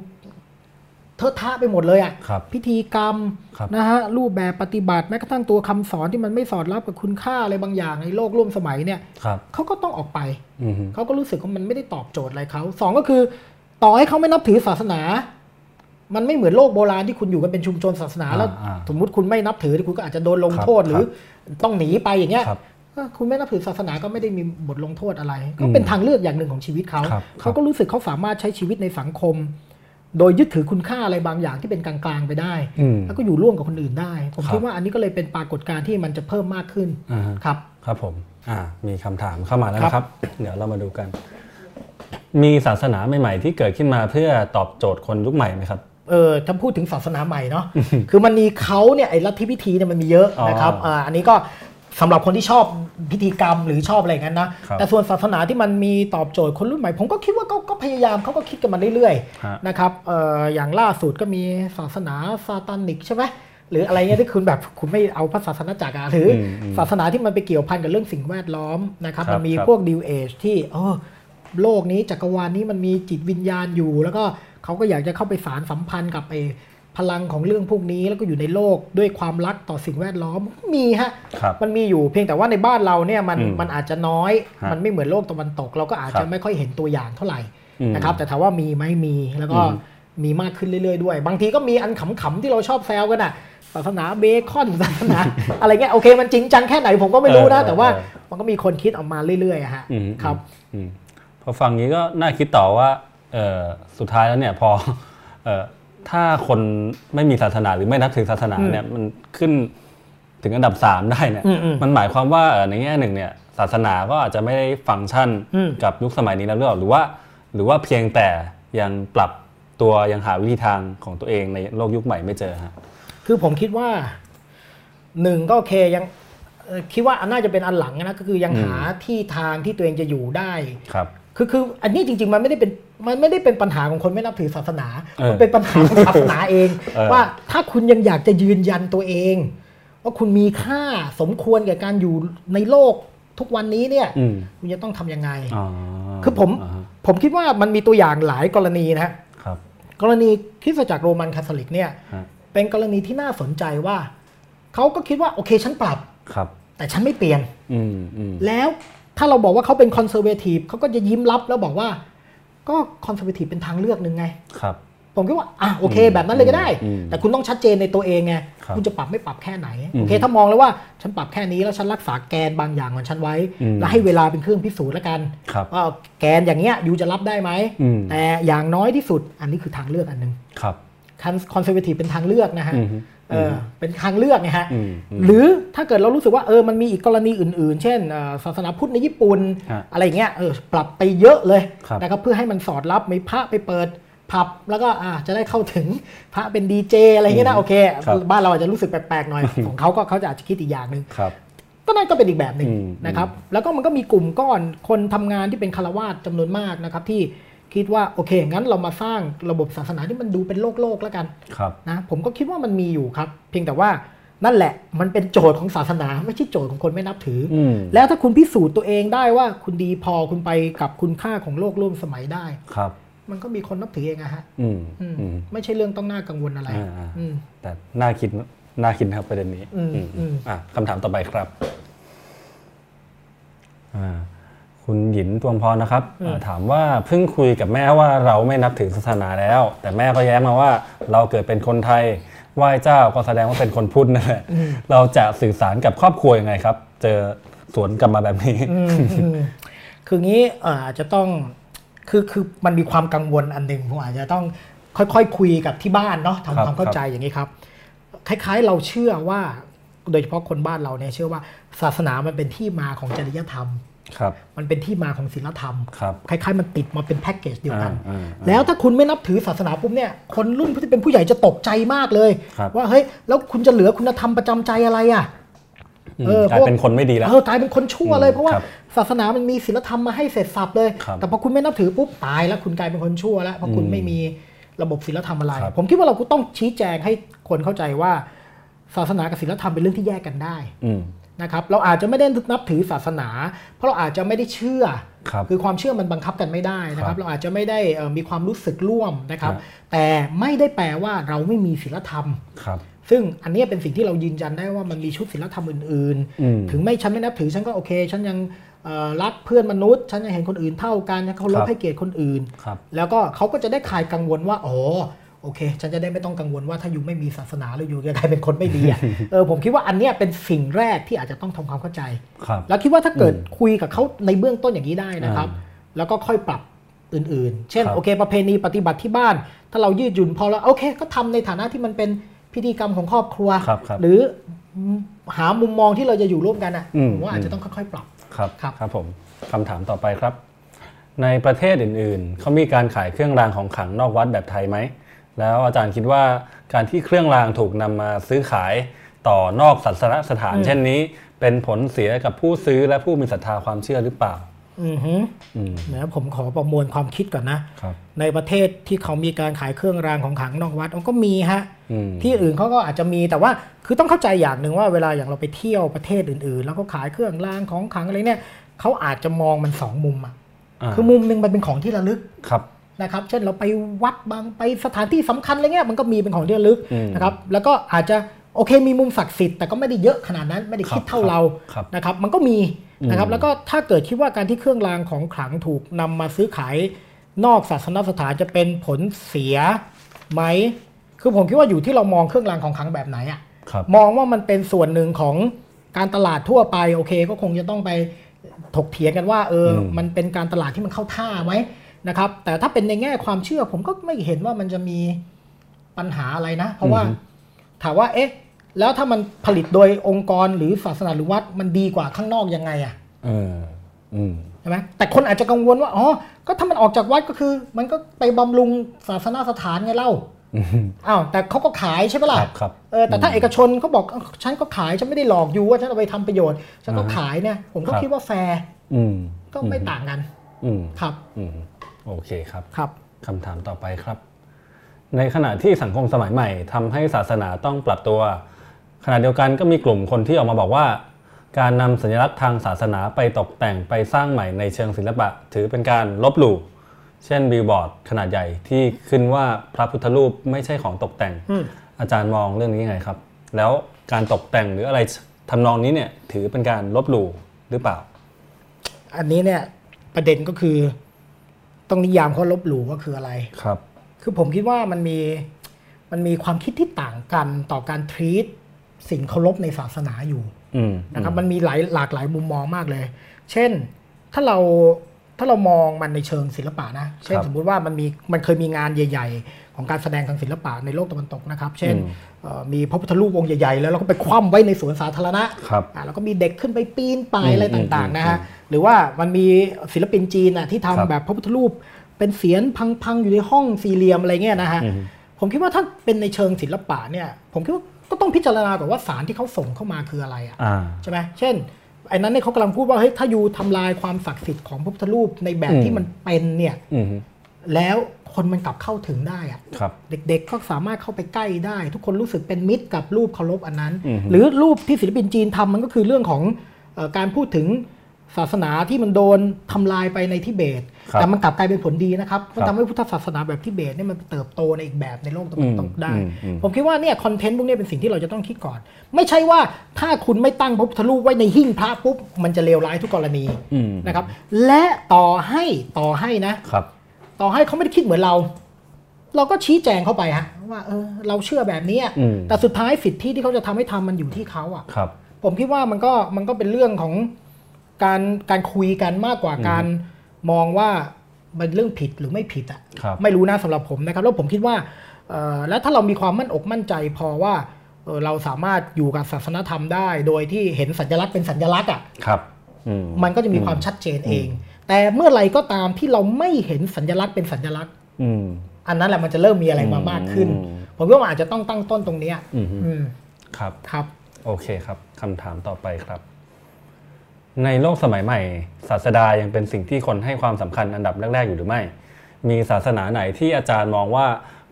เทอะทะไปหมดเลยอะครับพิธีกรรมครับนะฮะรูปแบบปฏิบัติแม้กระทั่งตัวคำสอนที่มันไม่สอดรับกับคุณค่าอะไรบางอย่างในโลกร่วมสมัยเนี่ยครับเขาก็ต้องออกไปอืมเขาก็รู้สึกว่ามันไม่ได้ตอบโจทย์อะไรเขาสองก็คือ ต่อให้เขาไม่นับถือศาสนา มันไม่เหมือนโลกโบราณที่คุณอยู่กันเป็นชุมชนศาสนาอ่าแล้วอ่าสมมุติคุณไม่นับถือคุณก็อาจจะโดนลงโทษครับหรือต้องหนีไปอย่างเงี้ยครับก็คุณไม่นับถือศาสนาก็ไม่ได้มีบทลงโทษอะไร ก็อืมเป็นทางเลือกอย่างหนึ่งของชีวิตเขาครับเขาก็รู้สึกเขาสามารถใช้ชีวิตในสังคม โดยยึดถือคุณค่าอะไรบางอย่างที่เป็นกลางๆไปได้อืมแล้วก็อยู่ร่วมกับคนอื่นได้ ผมครับคิดว่าอันนี้ก็เลยเป็นปรากฏการณ์ที่มันจะเพิ่มมากขึ้นอ่าฮะครับครับผมอ่ามีคำถามเข้ามาแล้วครับนะครับ เดี๋ยวเรามาดูกัน มีศาสนาใหม่ๆที่เกิดขึ้นมาเพื่อตอบโจทย์คนยุคใหม่ไหมครับ เออถ้าพูดถึงศาสนาใหม่เนาะคือมันมีเขาเนี่ยไอ้ลัทธิพิธีเนี่ยมันมีเยอะอ๋อนะครับอ่าอันนี้ก็สำหรับคนที่ชอบพิธีกรรมหรือชอบอะไรอย่างนั้นนะครับแต่ส่วนศาสนาที่มันมีตอบโจทย์คนรุ่นใหม่ ผมก็คิดว่าก็ก็พยายามเขาก็คิดกันมาเรื่อยฮะๆนะครับเอ่ออย่างล่าสุดก็มีศาสนาซาตานิกใช่ไหมหรืออะไรเงี้ยที่คุณแบบคุณไม่เอาพระศาสนาจักรอะหรืออมอืมศาสนาที่มันไปเกี่ยวพันกับเรื่องสิ่งแวดล้อมนะครับครับมันมีครับพวกดิวเอจที่เออโลกนี้จักรวาลนี้มันมีจิตวิญญาณอยู่แล้วก็ เขาก็อยากจะเข้าไปสารสัมพันธ์กับไอ้พลังของเรื่องพวกนี้แล้วก็อยู่ในโลกด้วยความรักต่อสิ่งแวดล้อมมีฮะครับมันมีอยู่เพียงแต่ว่าในบ้านเราเนี่ยมันอืมมันอาจจะน้อยฮะมันไม่เหมือนโลกตะวันตก เราก็อาจครัจะบไม่ค่อยเห็นตัวอย่างเท่าไหร่อืมนะครับ แต่ถามว่ามีไหมมีแล้วก็อืมมีมากขึ้นเรื่อยๆด้วย บางทีก็มีอันขำๆที่เราชอบแซวกันอะศาสนาเบคอนศาสนาอะไรเงี้ยโอเค มันจริงจังแค่ไหนผมก็ไม่รู้นะเออแต่ว่าเออมันก็มีคนคิดออกมาเรื่อยๆอะฮะอืมครับอืมพอฟังนี้ก็น่าคิดต่อว่าเออ สุดท้ายแล้วเนี่ยพอเออถ้าคนไม่มีศาสนาหรือไม่นับถือศาสนาเนี่ยมันขึ้นถึงอันดับสามได้เนี่ยอืมอืมมันหมายความว่าเอ่อในแง่หนึ่งเนี่ยศาสนาก็อาจจะไม่ได้ฟังก์ชันอืมกับยุคสมัยนี้แล้วหรือเปล่าหรือว่า หรือว่าเพียงแต่ยังปรับตัวยังหาวิธีทางของตัวเองในโลกยุคใหม่ไม่เจอฮะคือผมคิดว่าหนึ่งก็โอเคยังเอ่อคิดว่าอันน่าจะเป็นอันหลังนะก็คือยังอืมหาที่ทางที่ตัวเองจะอยู่ได้ครับคือคืออันนี้จริง ๆ มันไม่ได้เป็น มันไม่ได้เป็นปัญหาของคนไม่นับถือศาสนาเออมันเป็นปัญหาของศาสนาเองเออว่าถ้าคุณยังอยากจะยืนยันตัวเอง ว่าคุณมีค่าสมควรแก่การอยู่ในโลกทุกวันนี้เนี่ยอืมคุณจะต้องทำยังไงอ๋อคือผมาฮะผมคิดว่ามันมีตัวอย่างหลายกรณีนะฮะครับกรณีคริสตจักรโรมันคาทอลิกเนี่ยฮะเป็นกรณีที่น่าสนใจว่าเขาก็คิดว่าโอเคฉันปรับครับแต่ฉันไม่เปลี่ยนอืมอืมแล้วถ้าเราบอกว่าเขาเป็น conservative เขาก็จะยิ้มรับแล้วบอกว่า ก็ conservative เป็นทางเลือกหนึ่งไงครับผมคิดว่าอะโอเคอืมแบบนั้นเลยก็ได้อืมแต่คุณต้องชัดเจนในตัวเองไงครับคุณจะปรับไม่ปรับแค่ไหนอืมโอเค ถ้ามองแล้วว่าฉันปรับแค่นี้แล้วฉันรักษาแกนบางอย่างของฉันไว้อืมแล้วให้เวลาเป็นเครื่องพิสูจน์แล้วกันครับว่าแกนอย่างเงี้ยยูจะรับได้ไหมอืมแต่อย่างน้อยที่สุดอันนี้คือทางเลือกอันหนึ่งครับคอนเซอร์เวทีฟเป็นทางเลือกนะฮะอืม เออเป็นทางเลือกไงฮะอืมอืมหรือถ้าเกิดเรารู้สึกว่าเออมันมีอีกกรณีอื่น ๆ เช่นเอ่อศาสนาพุทธในญี่ปุ่นฮะอะไรอย่างเงี้ยเออปรับไปเยอะเลยครับนะครับเพื่อให้มันสอดรับมีพระไปเปิดผับแล้วก็อ่าจะได้เข้าถึงพระเป็นดีเจอะไรอย่างเงี้ยนะโอเคครับบ้านเราอาจจะรู้สึกแปลกๆหน่อยของเขาก็เขาจะอาจจะคิดอีกอย่างหนึ่งครับก็นั่นก็เป็นอีกแบบหนึ่งอืมนะครับ แล้วก็มันก็มีกลุ่มก้อนคนทำงานที่เป็นคารวาสจำนวนมากนะครับที่ คิดว่าโอเคงั้นเรามาสร้างระบบศาสนาที่มันดูเป็นโลกโลกๆแล้วกันครับนะผมก็คิดว่ามันมีอยู่ครับ เพียงแต่ว่านั่นแหละมันเป็นโจทย์ของศาสนาไม่ใช่โจทย์ของคนไม่นับถือออืมแล้วถ้าคุณพิสูจน์ตัวเองได้ว่าคุณดีพอคุณไปกับคุณค่าของโลกร่วมสมัยได้ครับ มันก็มีคนนับถือเองอะฮะอืมอืมอืมไม่ใช่เรื่องต้องน่ากังวลอะไรอ่าอ่าอืมแต่น่าคิดน่าคิดนะครับประเด็นนี้อืมอืมอืมอะคำถามต่อไปครับอ่า คุณหยินตวงพรนะครับอ่าถามว่าเพิ่งคุยกับแม่ว่าเราไม่นับถือศาสนาแล้ว แต่แม่ก็แย้งมาว่าเราเกิดเป็นคนไทยไหว้เจ้าก็แสดงว่าเป็นคนพุทธนั่นแหละเราจะสื่อสารกับครอบครัวยังไงครับ เจอสวนกลับมาแบบนี้อืมอืมคืองี้เอ่ออาจจะต้องคือคือมันมีความกังวลอันหนึ่งผมอาจจะต้องค่อยๆคคุยกับที่บ้านเนาะครับทำความเข้าใจอย่างนี้ครับ คล้ายๆ เราเชื่อว่า โดยเฉพาะคนบ้านเราเนี่ยเชื่อว่าศาสนามันเป็นที่มาของจริยธรรมครับ มันเป็นที่มาของศีลธรรมครับคล้ายๆ มันติดมาเป็นแพ็กเกจเดียวกันอ่าอ่าอ่าแล้วถ้าคุณไม่นับถือศาสนาปุ๊บเนี่ย คนรุ่นที่เป็นผู้ใหญ่จะตกใจมากเลยครับว่าเฮ้ย แล้วคุณจะเหลือคุณธรรมประจำใจอะไรอะอืมเออกลายเป็นคนไม่ดีแล้วเออกลายเป็นคนชั่วเลยอืมเพราะว่าครับศาสนามันมีศีลธรรมมาให้เสร็จสับเลยครับแต่พอคุณไม่นับถือปุ๊บตายแล้วคุณกลายเป็นคนชั่วแล้วเพราะคุณอืมไม่มีระบบศีลธรรมอะไรครับผมคิดว่าเราก็ต้องชี้แจงให้คนเข้าใจว่า ศาสนากับศีลธรรมเป็นเรื่องที่แยกกันได้อืม นะครับเราอาจจะไม่ได้นับถือศาสนา เพราะเราอาจจะไม่ได้เชื่อครับคือความเชื่อมันบังคับกันไม่ได้นะคครัรับบเราอาจจะไม่ได้เอ่อมีความรู้สึกร่วมนะครับครับ แต่ไม่ได้แปลว่าเราไม่มีศีลธรรมครับซึ่งอันเนี้ยเป็นสิ่งที่เรายืนยันได้ว่ามันมีชุดศีลธรรมอื่นอืมๆถึงไม่ฉันไม่นับถือฉันก็โอเค ฉันยังเอ่อรักเพื่อนมนุษย์ ฉันยังเห็นคนอื่นเท่ากันฉันเคารครัพบให้เกียรติคนอื่นครับแล้วก็เขาก็จะได้คลายกังวลว่าอ๋อ โอเค ฉันจะได้ไม่ต้องกังวลว่าถ้าอยู่ไม่มีศาสนาแล้วอยู่จะกลายเป็นคนไม่ดีอะเออผมคิดว่าอันเนี้ยเป็นสิ่งแรกที่อาจจะต้องทำความเข้าใจครับแล้วคิดว่าถ้าเกิดคุยกับเขาในเบื้องต้นอย่างนี้ได้นะครับอ่แล้วก็ค่อยปรับอื่นๆ เช่นครับโอเค ประเพณีปฏิบัติที่บ้าน ถ้าเรายืดหยุ่นพอแล้วโอเค ก็ทำในฐานะที่มันเป็นพิธีกรรมของครอบครัวครับครับหรือหามุมมองที่เราจะอยู่ร่วมกันอะอืมผมว่าอาจอืจะมต้องค่อยๆปรับครับครับครับผมคำถามต่อไปครับ ในประเทศอื่นๆเขามีการขายเครื่องรางของขลังนอกวัดแบบไทยไหม แล้วอาจารย์คิดว่าการที่เครื่องรางถูกนำมาซื้อขายต่อนอกศาสนสถาน เช่นนี้ เป็นผลเสียกับผู้ซื้อและผู้มีศรัทธาความเชื่อหรือเปล่าอือฮึอืมเดี๋ยวผมขอประมวลความคิดก่อนนะครับในประเทศที่เขามีการขายเครื่องรางของขลังนอกวัดมันก็มีฮะอืมที่อื่นเขาก็อาจจะมีแต่ว่าคือต้องเข้าใจอย่างหนึ่งว่าเวลาอย่างเราไปเที่ยวประเทศอื่น ๆ แล้วก็ขายเครื่องรางของขลังอะไรเนี่ยเขาอาจจะมองมันสองมุมอะอ่าคือมุมหนึ่งมันเป็นของที่ระลึกครับ นะครับ เช่นเราไปวัดบางไปสถานที่สำคัญอะไรเงี้ยมันก็มีเป็นของที่ระลึกอืมนะครับ แล้วก็อาจจะโอเคมีมุมศักดิ์สิทธิ์แต่ก็ไม่ได้เยอะขนาดนั้นไม่ได้คิดเท่าครับเราครับนะครับ มันก็มีนะครับอืมแล้วก็ถ้าเกิดคิดว่าการที่เครื่องรางของขลังถูกนำมาซื้อขายนอกศาสนสถานจะเป็นผลเสียไหมคือผมคิดว่าอยู่ที่เรามองเครื่องรางของขลังแบบไหนอะครับมองว่ามันเป็นส่วนหนึ่งของการตลาดทั่วไปโอเค ก็คงจะต้องไปถกเถียงกันว่าเอออมมันเป็นการตลาดที่มันเข้าท่าไหม นะครับ แต่ถ้าเป็นในแง่ความเชื่อผมก็ไม่เห็นว่ามันจะมีปัญหาอะไรนะ เพราะว่าถามว่าเอ๊ะ แล้วถ้ามันผลิตโดยองค์กรหรือศาสนาหรือวัดมันดีกว่าข้างนอกยังไงอะเอออืมใช่ไหมแต่คนอาจจะกังวลว่าอ๋อก็ถ้ามันออกจากวัดก็คือ มันก็ไปบำรุงศาสนาสถานไงเล่าอืมอ้าวแต่เขาก็ขายใช่ไหมล่ะครับครับเออแต่ถ้าเอกชนเขาบอกเอ้าฉันก็ขายฉันไม่ได้หลอกอยู่ว่าฉันเอาไปทำประโยชน์ฉันก็อ่าฮะขายเนี่ยผมก็ครับคิดว่าแฟร์อืมก็ไม่ต่างกันอืมครับอืม โอเคครับครับคำถามต่อไปครับ ในขณะที่สังคมสมัยใหม่ทำให้ศาสนาต้องปรับตัว ขณะเดียวกันก็มีกลุ่มคนที่ออกมาบอกว่า การนำสัญลักษณ์ทางศาสนาไปตกแต่งไปสร้างใหม่ในเชิงศิลปะ ถือเป็นการลบหลู่เช่นบิลบอร์ดขนาดใหญ่ที่ขึ้นว่าพระพุทธรูปไม่ใช่ของตกแต่งอืมอาจารย์มองเรื่องนี้ยังไงครับ แล้วการตกแต่งหรืออะไรทำนองนี้เนี่ยถือเป็นการลบหลู่หรือเปล่า อันนี้เนี่ยประเด็นก็คือ ต้องนิยามเขาลบหลู่ว่าคืออะไรครับ คือผมคิดว่ามันมีมันมีความคิดที่ต่างกันต่อการทรีตสิ่งเคารพในศาสนาอยู่อืมนะครับมันมีหลายหลากหลายมุมมองมากเลย เช่นถ้าเราถ้าเรามองมันในเชิงศิลปะนะ เช่นครับสมมุติว่ามันมีมันเคยมีงานใหญ่ ๆ ของการแสดงทางศิลปะในโลกตะวันตกนะครับ เช่นอืมเอ่อมีพระพุทธรูปองค์ใหญ่ๆ แล้วเราก็ไปคว่ำไว้ในสวนสาธารณะครับอ่าแล้วก็มีเด็กขึ้นไปปีนป่ายอืมอะไรต่างๆนะฮะอืมหรือว่ามันมีศิลปินจีนน่ะที่ทำครับแบบพระพุทธรูป เป็นเสียนพังๆอยู่ในห้องสี่เหลี่ยมอะไรเงี้ยนะฮะอืมผมคิดว่าถ้าเป็นในเชิงศิลปะเนี่ยผมคิดว่าก็ต้องพิจารณาก่อนว่าสารที่เขาส่งเข้ามาคืออะไรอะอ่าใช่ไหมเช่นไอ้นั้นเนี่ยเขากำลังพูดว่าเฮ้ยถ้าอยู่ทำลายความศักดิ์สิทธิ์ของพระพุทธรูปในแบบอืมที่มันเป็นเนี่ยอืมแล้ว คนมันกลับเข้าถึงได้อะครับเด็กๆก็สามารถเข้าไปใกล้ได้ ทุกคนรู้สึกเป็นมิตรกับรูปเคารพอันนั้นอือฮึหรือรูปที่ศิลปินจีนทำมันก็คือเรื่องของเออการพูดถึงศาสนาที่มันโดนทำลายไปในทิเบตครับแต่มันกลับกลายเป็นผลดีนะครับมันครับทำให้พุทธศาสนาแบบทิเบตเนี่ยมันเติบโตในอีกแบบในโลกตะวันตกอืมได้อืมอืมผมคิดว่าเนี่ยคอนเทนต์พวกเนี้ยเป็นสิ่งที่เราจะต้องคิดก่อน ไม่ใช่ว่าถ้าคุณไม่ตั้งพระพุทธรูปไว้ในหิ้งพระปุ๊บมันจะเลวร้ายทุกกรณีอืมนะครับ และต่อให้ต่อให้นะครับ ต่อให้เขาไม่ได้คิดเหมือนเรา เราก็ชี้แจงเข้าไปฮะว่าเออเราเชื่อแบบนี้อะอืมแต่สุดท้ายสิทธิที่เขาจะทำให้ทำมันอยู่ที่เขาอะครับ ผมคิดว่ามันก็มันก็เป็นเรื่องของการการคุยกันมากกว่าการมองว่ามันเรื่องผิดหรือไม่ผิดอะครับไม่รู้นะสำหรับผมนะครับ แล้วผมคิดว่าเอ่อแล้วถ้าเรามีความมั่นอกมั่นใจพอว่าเอ่อเราสามารถอยู่กับศาสนธรรมได้ โดยที่เห็นสัญลักษณ์เป็นสัญลักษณ์อะครับอืมมันก็จะมีความชัดเจนเอง แต่เมื่อไหรก็ตามที่เราไม่เห็นสัญลักษณ์เป็นสัญลักษณ์อืมอันนั้นแหละมันจะเริ่มมีอะไรมามากขึ้นอืมผมว่ามันอาจจะต้องตั้งต้นตรงเนี้ยอืมอืมครับครับ โอเคครับคำถามต่อไปครับ ในโลกสมัยใหม่ ศาสดายังเป็นสิ่งที่คนให้ความสำคัญอันดับแรก ๆ อยู่หรือไม่ มีศาสนาไหนที่อาจารย์มองว่า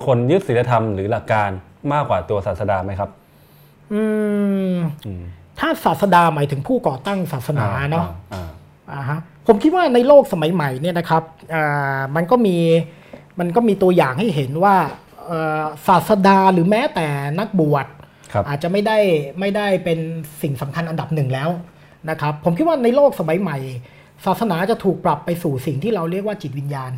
คนยึดศีลธรรมหรือหลักการมากกว่าตัวศาสดาไหมครับ อืมอืมถ้าศาสดาหมายถึงผู้ก่อตั้งศาสนาเนาะอ่าอ่าฮะ ผมคิดว่าในโลกสมัยใหม่เนี่ยนะครับอ่ามันก็มีมันก็มีตัวอย่างให้เห็นว่าเอ่อศาสดาหรือแม้แต่นักบวชครับอาจจะไม่ได้ไม่ได้เป็นสิ่งสำคัญอันดับหนึ่งแล้วนะครับ ผมคิดว่าในโลกสมัยใหม่ ศาสนาจะถูกปรับไปสู่สิ่งที่เราเรียกว่าจิตวิญญาณ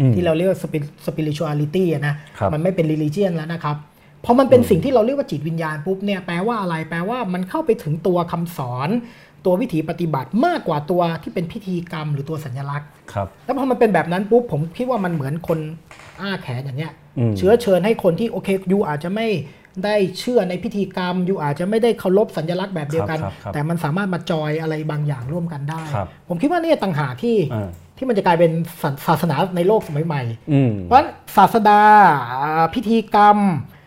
อืมที่เราเรียกว่า spirituality อะนะครับมันไม่เป็น religion แล้วนะครับพอมันเป็นสิ่งที่เราเรียกว่าจิตวิญญาณปุ๊บเนี่ยแปลว่าอะไรแปลว่ามันเข้าไปถึงตัวคำสอน ตัววิถีปฏิบัติมากกว่าตัวที่เป็นพิธีกรรมหรือตัวสัญลักษณ์ครับแล้วพอมันเป็นแบบนั้นปุ๊บผมคิดว่ามันเหมือนคนอ้าแขนอย่างเงี้ยอืมเชื้อเชิญให้คนที่โอเคยูอาจจะไม่ได้เชื่อในพิธีกรรมยูอาจจะไม่ได้เคารพสัญลักษณ์แบบเดียวกันครับครับแต่มันสามารถมาจอยอะไรบางอย่างร่วมกันได้ครับผมคิดว่าเนี่ยต่างหากที่อ่าที่มันจะกลายเป็นศาศาสนาในโลกสมัยใหม่อืมเพราะฉะนั้นศาสดาอ่าพิธีกรรมอ่า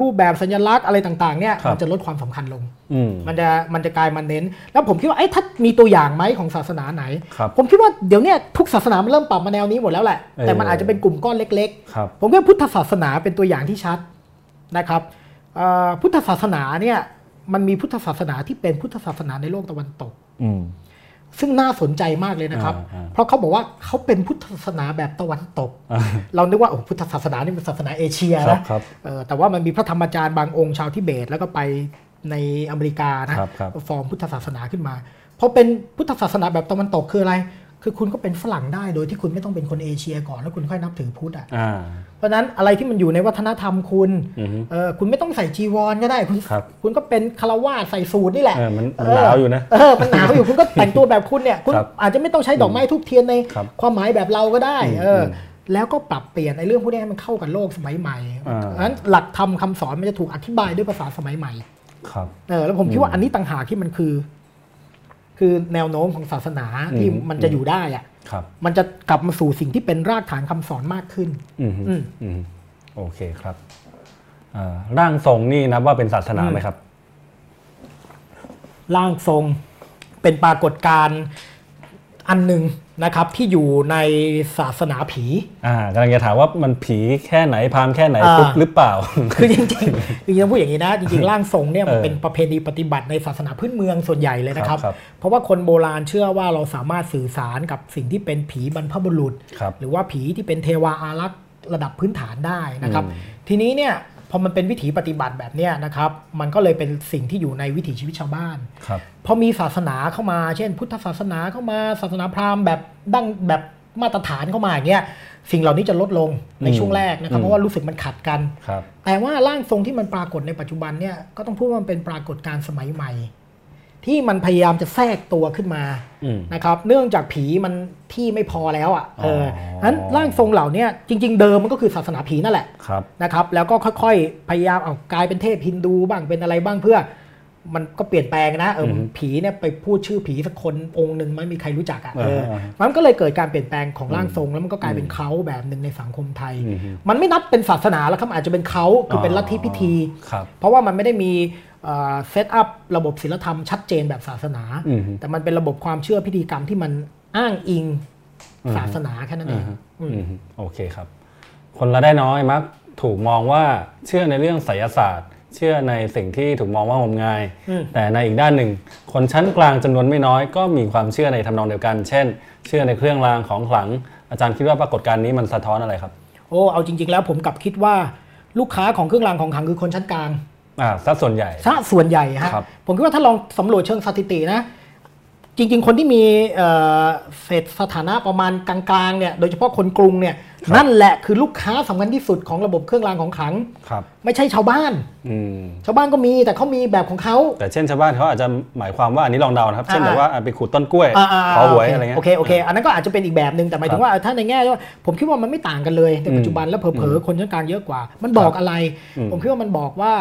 รูปแบบสัญลักษณ์อะไรต่างๆเนี่ยครับมันจะลดความสำคัญลงอืมมันจะมันจะกลายมาเน้น แล้วผมคิดว่าเอ้ถ้ามีตัวอย่างไหมของศาสนาไหนครับผมคิดว่าเดี๋ยวเนี้ยทุกศาสนามันเริ่มปรับมาแนวนี้หมดแล้วแหละเออแต่มันอาจจะเป็นกลุ่มก้อนเล็กครับๆผมว่าพุทธศาสนาเป็นตัวอย่างที่ชัดนะครับเอ่อพุทธศาสนาเนี่ยมันมีพุทธศาสนาที่เป็นพุทธศาสนาในโลกตะวันตกอืม ซึ่งน่าสนใจมากเลยนะครับอ่าอ่าเพราะเขาบอกว่าเขาเป็นพุทธศาสนาแบบตะวันตกอ่าเรานึกว่าโอ้พุทธศาสนานี่เป็นศาสนาเอเชียครับนะครับเออแต่ว่ามันมีพระธรรมจารย์บางองค์ชาวทิเบต แล้วก็ไปในอเมริกานะครับครับฟอร์มพุทธศาสนาขึ้นมาพอเป็นพุทธศาสนาแบบตะวันตกคืออะไร คือคุณก็เป็นฝรั่งได้โดยที่คุณไม่ต้องเป็นคนเอเชียก่อนแล้วคุณค่อยนับถือพุทธอะอ่าเพราะฉะนั้นอะไรที่มันอยู่ในวัฒนธรรมคุณอือฮึเออคุณไม่ต้องใส่จีวรก็ได้คุณครับคุณก็เป็นคารวาสใส่สูทนี่แหละเออมันมันหนาวอยู่นะเออมันหนาวอยู่คุณก็แต่งตัวแบบคุณเนี่ยคุณครับอาจจะไม่ต้องใช้ดอกไม้ทุบเทียนในครับความหมายแบบเราก็ได้อืมเอออมแล้วก็ปรับเปลี่ยนไอ้เรื่องพวกนี้ให้มันเข้ากับโลกสมัยใหม่อ่าเพราะฉะนั้นหลักธรรมคำสอนมันจะถูกอธิบายด้วยภาษาสมัยใหม่ครับเออแล้วผมคิดว่าอันนี้ต่างหากที่มันคือ คือแนวโน้มของศาสนาที่อืมมันจะอยู่ได้อะครับมันจะกลับมาสู่สิ่งที่เป็นรากฐานคำสอนมากขึ้นอืมฮึอืมอืมโอเคครับอ่าร่างทรงนี่นับว่าเป็นศาสนาไหมครับ ร่างทรงเป็นปรากฏการณ์อันหนึ่ง นะครับที่อยู่ในศาสนาผีอ่ากำลังจะถามว่ามันผีแค่ไหนพราหมณ์แค่ไหนอ่าปุ๊บหรือเปล่า คือจริงๆจริงๆต้องพูดอย่างนี้นะจริงๆร่างทรงเนี่ยมันเออเป็นประเพณีปฏิบัติในศาสนาพื้นเมืองส่วนใหญ่เลยนะครับครับ เพราะว่าคนโบราณเชื่อว่าเราสามารถสื่อสารกับสิ่งที่เป็นผีบรรพบุรุษครับหรือว่าผีที่เป็นเทวาอารักษ์ระดับพื้นฐานได้นะครับอืมทีนี้เนี่ย พอมันเป็นวิถีปฏิบัติแบบเนี้ยนะครับ มันก็เลยเป็นสิ่งที่อยู่ในวิถีชีวิตชาวบ้านครับพอมีศาสนาเข้ามา เช่น พุทธศาสนาเข้ามา ศาสนาพราหมณ์แบบดั้งแบบมาตรฐานเข้ามาอย่างเงี้ยสิ่งเหล่านี้จะลดลงในอืมช่วงแรกนะครับอืมเพราะว่ารู้สึกมันขัดกันครับแต่ว่าร่างทรงที่มันปรากฏในปัจจุบันเนี่ยก็ต้องพูดว่ามันเป็นปรากฏการณ์สมัยใหม่ ที่มันพยายามจะแทรกตัวขึ้นมาอืมนะครับ เนื่องจากผีมันที่ไม่พอแล้วอะเอออ๋อนั้นร่างทรงเหล่าเนี้ยจริง ๆ เดิมมันก็คือศาสนาผีนั่นแหละครับนะครับ แล้วก็ค่อยๆพยายามเอากลายเป็นเทพฮินดูบ้างเป็นอะไรบ้างเพื่อ มันก็เปลี่ยนแปลงนะเออออฮึผีเนี่ยไปพูดชื่อผีสักคนองค์หนึ่งไม่มีใครรู้จักอะเอออ่าฮะมันก็เลยเกิดการเปลี่ยนแปลงของร่างทรงแล้วมันก็กลายเป็นเขาแบบหนึ่งในสังคมไทยอืมฮึมันไม่นับเป็นศาสนาแล้วครับอาจจะเป็นเขาคือเป็นลัทธิพิธีครับเพราะว่ามันไม่ได้มี set up ระบบศีลธรรมชัดเจนแบบศาสนาอืมฮึแต่มันเป็นระบบความเชื่อพิธีกรรมที่มันอ้างอิงอืมศาสนาแค่นั้นเองอ่าฮะอืมอืมฮึโอเคครับ คนรายได้น้อยมักถูกมองว่าเชื่อในเรื่องไสยศาสตร์ เชื่อในสิ่งที่ถูกมองว่างมงายอืมแต่ในอีกด้านหนึ่ง คนชั้นกลางจำนวนไม่น้อยก็มีความเชื่อในทำนองเดียวกัน เช่น เชื่อในเครื่องรางของขลัง อาจารย์คิดว่าปรากฏการณ์นี้มันสะท้อนอะไรครับ โอ้เอาจริง ๆ แล้วผมกลับคิดว่าลูกค้าของเครื่องรางของขลังคือคนชั้นกลาง อ่าสัดส่วนใหญ่ซะส่วนใหญ่ฮะครับผมคิดว่าถ้าลองสำรวจเชิงสถิตินะ จริง ๆ คนที่มีเอ่อเศรษฐสถานะประมาณกลางๆเนี่ยโดยเฉพาะคนกรุงเนี่ยนั่นแหละคือลูกค้าสำคัญที่สุดของระบบเครื่องรางของขลังครับไม่ใช่ชาวบ้านอืมชาวบ้านก็มีแต่เขามีแบบของเขาแต่เช่นชาวบ้านเขาอาจจะหมายความว่าอันนี้ลองเดานะครับ เช่นอ่าแบบว่าอะไปขูดต้นกล้วยอ่าๆๆขอหวยโเคอะไรเงี้ยโอเคโอเคอันนั้นก็อาจจะเป็นอีกแบบหนึ่งแต่หมายถึงว่าถ้าในแง่ว่าผมคิดว่ามันไม่ต่างกันเลยในปัจจุบันแล้วเผลอๆคนชั้นกลางเยอะกว่า มันบอกอะไรอืมผมคิดว่ามันบอกว่า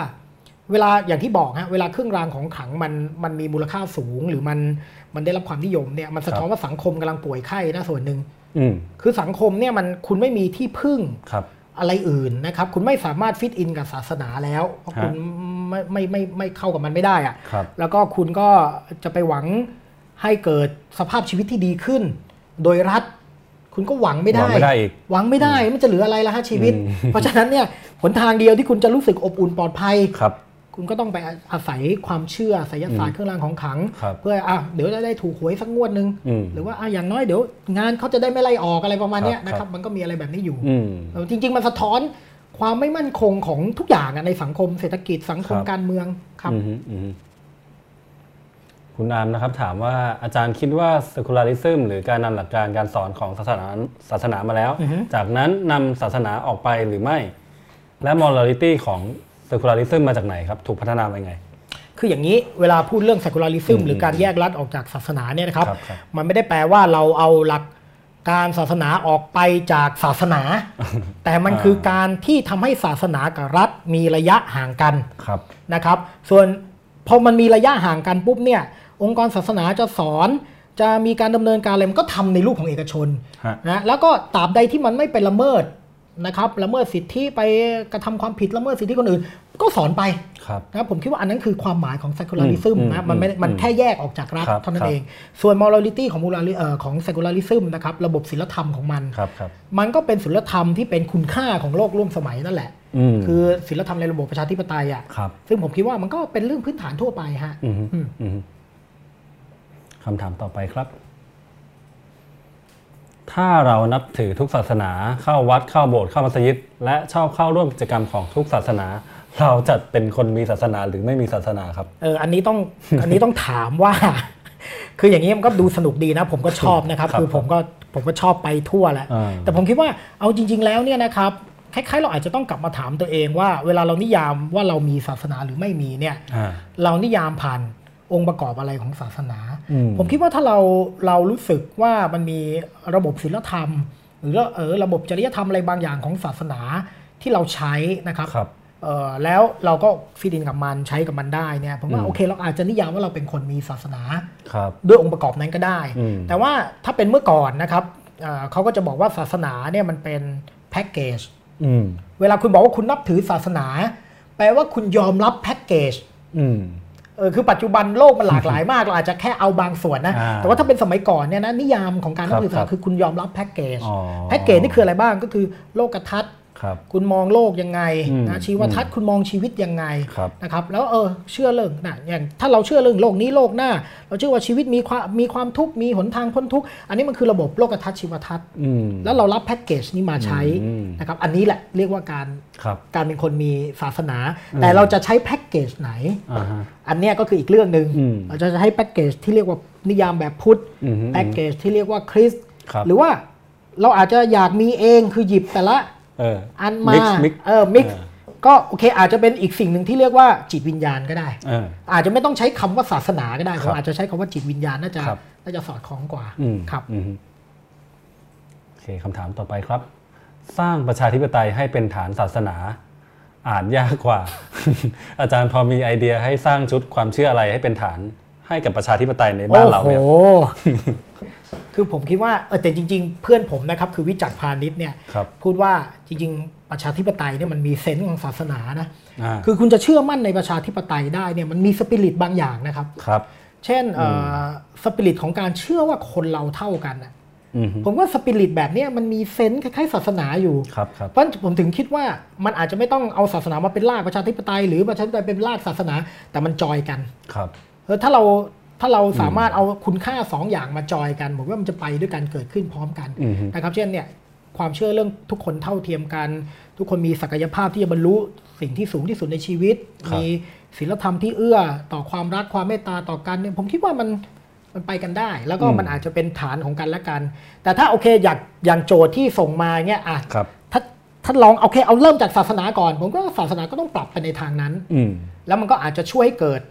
เวลาอย่างที่บอกฮะเวลาเครื่องรางของขลังมันมันมีมูลค่าสูง หรือมันมันได้รับความนิยมเนี่ยมันสะท้อนว่าสังคมกำลังป่วยไข้นะส่วนหนึ่งอืมคือสังคมเนี่ยมันคุณไม่มีที่พึ่งครับอะไรอื่นนะครับ คุณไม่สามารถฟิตอินกับศาสนาแล้วเพราะฮะคุณไม่ไม่ไม่ไม่เข้ากับมันไม่ได้อะครับแล้วก็คุณก็จะไปหวังให้เกิดสภาพชีวิตที่ดีขึ้น โดยรัฐคุณก็หวังไม่ได้ หวังไม่ได้อีกหวังไม่ได้มันจะเหลืออะไรละฮะชีวิตอืมเพราะฉะนั้นเนี่ยหนทางเดียวที่คุณจะรู้สึกอบอุ่นปลอดภัย ครับคุณก็ต้องไปอาศัยความเชื่อไสยศาสตร์เครื่องรางของขลังครับเพื่ออะเดี๋ยวจะได้ถูกหวยสักงวดหนึ่งอืมหรือว่าอะอย่างน้อยเดี๋ยวงานเขาจะได้ไม่ไล่ออกอะไรประมาณเนี้ยครับนะคครัรับบมันก็มีอะไรแบบนี้อยู่อืมเออจริง ๆ มันสะท้อนความไม่มั่นคงของทุกอย่างอะในสังคมเศรษฐกิจสังคมครับการเมืองครับอืมฮึอืมฮึคุณอามนะครับถามว่าอาจารย์คิดว่า secularism หรือการนำหลักการการสอนของศาสนาศาสนามาแล้วอือฮึจากนั้นนำศาสนาออกไปหรือไม่ และ morality ของ secularism มาจากไหนครับ ถูกพัฒนามายังไง คืออย่างนี้เวลาพูดเรื่อง secularism อืมหรือการแยกรัฐออกจากศาสนาเนี่ยนะครับ ครับครับ มันไม่ได้แปลว่าเราเอาหลักการศาสนาออกไปจากศาสนา แต่มันคือการที่ทำให้ศาสนากับรัฐมีระยะห่างกัน ครับ นะครับ ส่วนพอมันมีระยะห่างกันปุ๊บเนี่ยองค์กรศาสนาจะสอน จะมีการดำเนินการอะไรมันก็ทำในรูปของเอกชนฮะ นะแล้วก็ตราบใดที่มันไม่ไปละเมิด นะครับละเมิดสิทธิไปกระทำความผิดละเมิดสิทธิคนอื่น ก็สอนไปครับนะครับผมคิดว่าอันนั้นคือความหมายของ secularism อืมนะมันไม่อืมมันแค่แยกออกจากรัฐครับเท่านั้ครันบเอง ส่วน morality ของ morali เอ่อของ secularism นะครับระบบศีลธรรมของมันครับครับมันก็เป็นศีลธรรมที่เป็นคุณค่าของโลกร่วมสมัยนั่นแหละอืมคือศีลธรรมในระบบประชาธิปไตยอะครับซึ่งผมคิดว่ามันก็เป็นเรื่องพื้นฐานทั่วไปฮะอืมฮึอืมอืมฮึคำถามต่อไปครับ ถ้าเรานับถือทุกศาสนาเข้าวัดเข้าโบสถ์เข้ามัสยิด และชอบเข้าร่วมกิจกรรมของทุกศาสนา เราจะเป็นคนมีศาสนาหรือไม่มีศาสนาครับเอออันนี้ต้องอันนี้ต้องถามว่า คืออย่างนี้มันก็ดูสนุกดีนะ ผมก็ชอบนะครับครับคือผมก็ผมก็ชอบไปทั่วแหละอ่าแต่ผมคิดว่าเอาจริง ๆ แล้วเนี่ยนะครับคล้ายๆเราอาจจะต้องกลับมาถามตัวเองว่า เวลาเรานิยามว่าเรามีศาสนาหรือไม่มีเนี่ยอ่าเรานิยามผ่าน องค์ประกอบอะไรของศาสนาอืมผมคิดว่าถ้าเราเรารู้สึกว่ามันมีระบบศีลธรรม หรือเออระบบจริยธรรมอะไรบางอย่างของศาสนาที่เราใช้นะครับครับเอ่อแล้วเราก็ฟิดินกับมันใช้กับมันได้เนี่ยผมว่าอืมโอเคเราอาจจะนิยามว่าเราเป็นคนมีศาสนาครับด้วยองค์ประกอบนั้นก็ได้อืมแต่ว่าถ้าเป็นเมื่อก่อนนะครับเอ่อเขาก็จะบอกว่าศาสนาเนี่ยมันเป็นแพ็กเกจอืมเวลาคุณบอกว่าคุณนับถือศาสนา แปลว่าคุณยอมรับแพ็กเกจอืม เออคือปัจจุบันโลกมันหลากหลายมากเราอาจจะแค่เอาบางส่วนนะอ่าแต่ว่าถ้าเป็นสมัยก่อนเนี่ยนะนิยามของการนับถือศาสครันาบคือคุณยอมรับแพ็กเกจอ๋อแพ็กเกจนี่คืออะไรบ้างก็คือโลกทัศน์ ครับคุณมองโลกยังไงอืมนะชีวทัศน์คุณมองชีวิตยังไงครับนะครับแล้วเออเชื่อเรื่องนะอย่างถ้าเราเชื่อเรื่องโลกนี้โลกหน้า เราเชื่อว่าชีวิตมีความมีความทุกข์มีหนทางพ้นทุกข์อันนี้มันคือระบบโลกทัศน์ชีวทัศน์อืมแล้วเรารับแพ็กเกจนี้มาใช้อืมนะครับอันนี้แหละเรียกว่าการครับการเป็นคนมีศาสนา แต่เราจะใช้แพ็กเกจไหนอ่าฮะอันเนี้ยก็คืออีกเรื่องหนึ่งอืมเราจะใช้แพ็กเกจที่เรียกว่านิยามแบบพุทธอืมแพ็กเกจที่เรียกว่าคริสต์ครับหรือว่าเราอาจจะอยากมีเองคือหยิบแต่ละเอออันมา Mix mix เออมิกเออก็โอเคอาจจะเป็นอีกสิ่งหนึ่งที่เรียกว่าจิตวิญญาณก็ได้เอออาจจะไม่ต้องใช้คำว่าศาสนาก็ได้ครัผมบอาจจะใช้คำว่าจิตวิญญาณน่าจะครับน่าจะสอดคล้องกว่าอืมครับอืมโอเคคำถามต่อไปครับ สร้างประชาธิปไตยให้เป็นฐานศาสนา อาจยากกว่า อาจารย์พอมีไอเดียให้สร้างชุดความเชื่ออะไรให้เป็นฐานให้กับประชาธิปไตยในบ้านเราไหม ครับโอ้โหคือผมคิดว่าเออแต่จริง ๆ เพื่อนผมนะครับคือวิจักรพาณิชย์เนี่ยครับพูดว่าจริง ๆ ประชาธิปไตยเนี่ยมันมีเซนส์ของศาสนานะอ่าคือคุณจะเชื่อมั่นในประชาธิปไตยได้เนี่ยมันมีสปิริตบางอย่างนะครับครับเช่นเอ่อสปิริตของการเชื่อว่าคนเราเท่ากันน่ะอืมผมว่าสปิริตแบบเนี้ยมันมี sense คล้ายๆศาสนาอยู่ครับครับเพราะฉะนั้นผมถึงคิดว่ามันอาจจะไม่ต้องเอาศาสนามาเป็นรากประชาธิปไตย หรือประชาธิปไตยเป็นรากศาสนาแต่มันจอยกันครับเออถ้าเรา ถ้าเราสามารถเอาคุณค่าสองอย่างมาจอยกันผมว่ามันจะไปด้วยกันเกิดขึ้นพร้อมกันอืมนะครับ เช่นเนี่ยความเชื่อเรื่องทุกคนเท่าเทียมกัน ทุกคนมีศักยภาพที่จะบรรลุสิ่งที่สูงที่สุดในชีวิตครับมีศีลธรรมที่เอื้อต่อความรักความเมตตาต่อกันเนี่ยผมคิดว่ามันมันไปกันได้ แล้วก็มันอาจจะเป็นฐานของกันและกัน แต่ถ้าโอเคอยากอย่างโจทย์ที่ส่งมาเนี่ยอะครับถ้าถ้าลองโอเคเอาเริ่มจากศาสนาก่อน ผมก็ศาสนาก็ต้องปรับไปในทางนั้นอืมแล้วมันก็อาจจะช่วยให้เกิด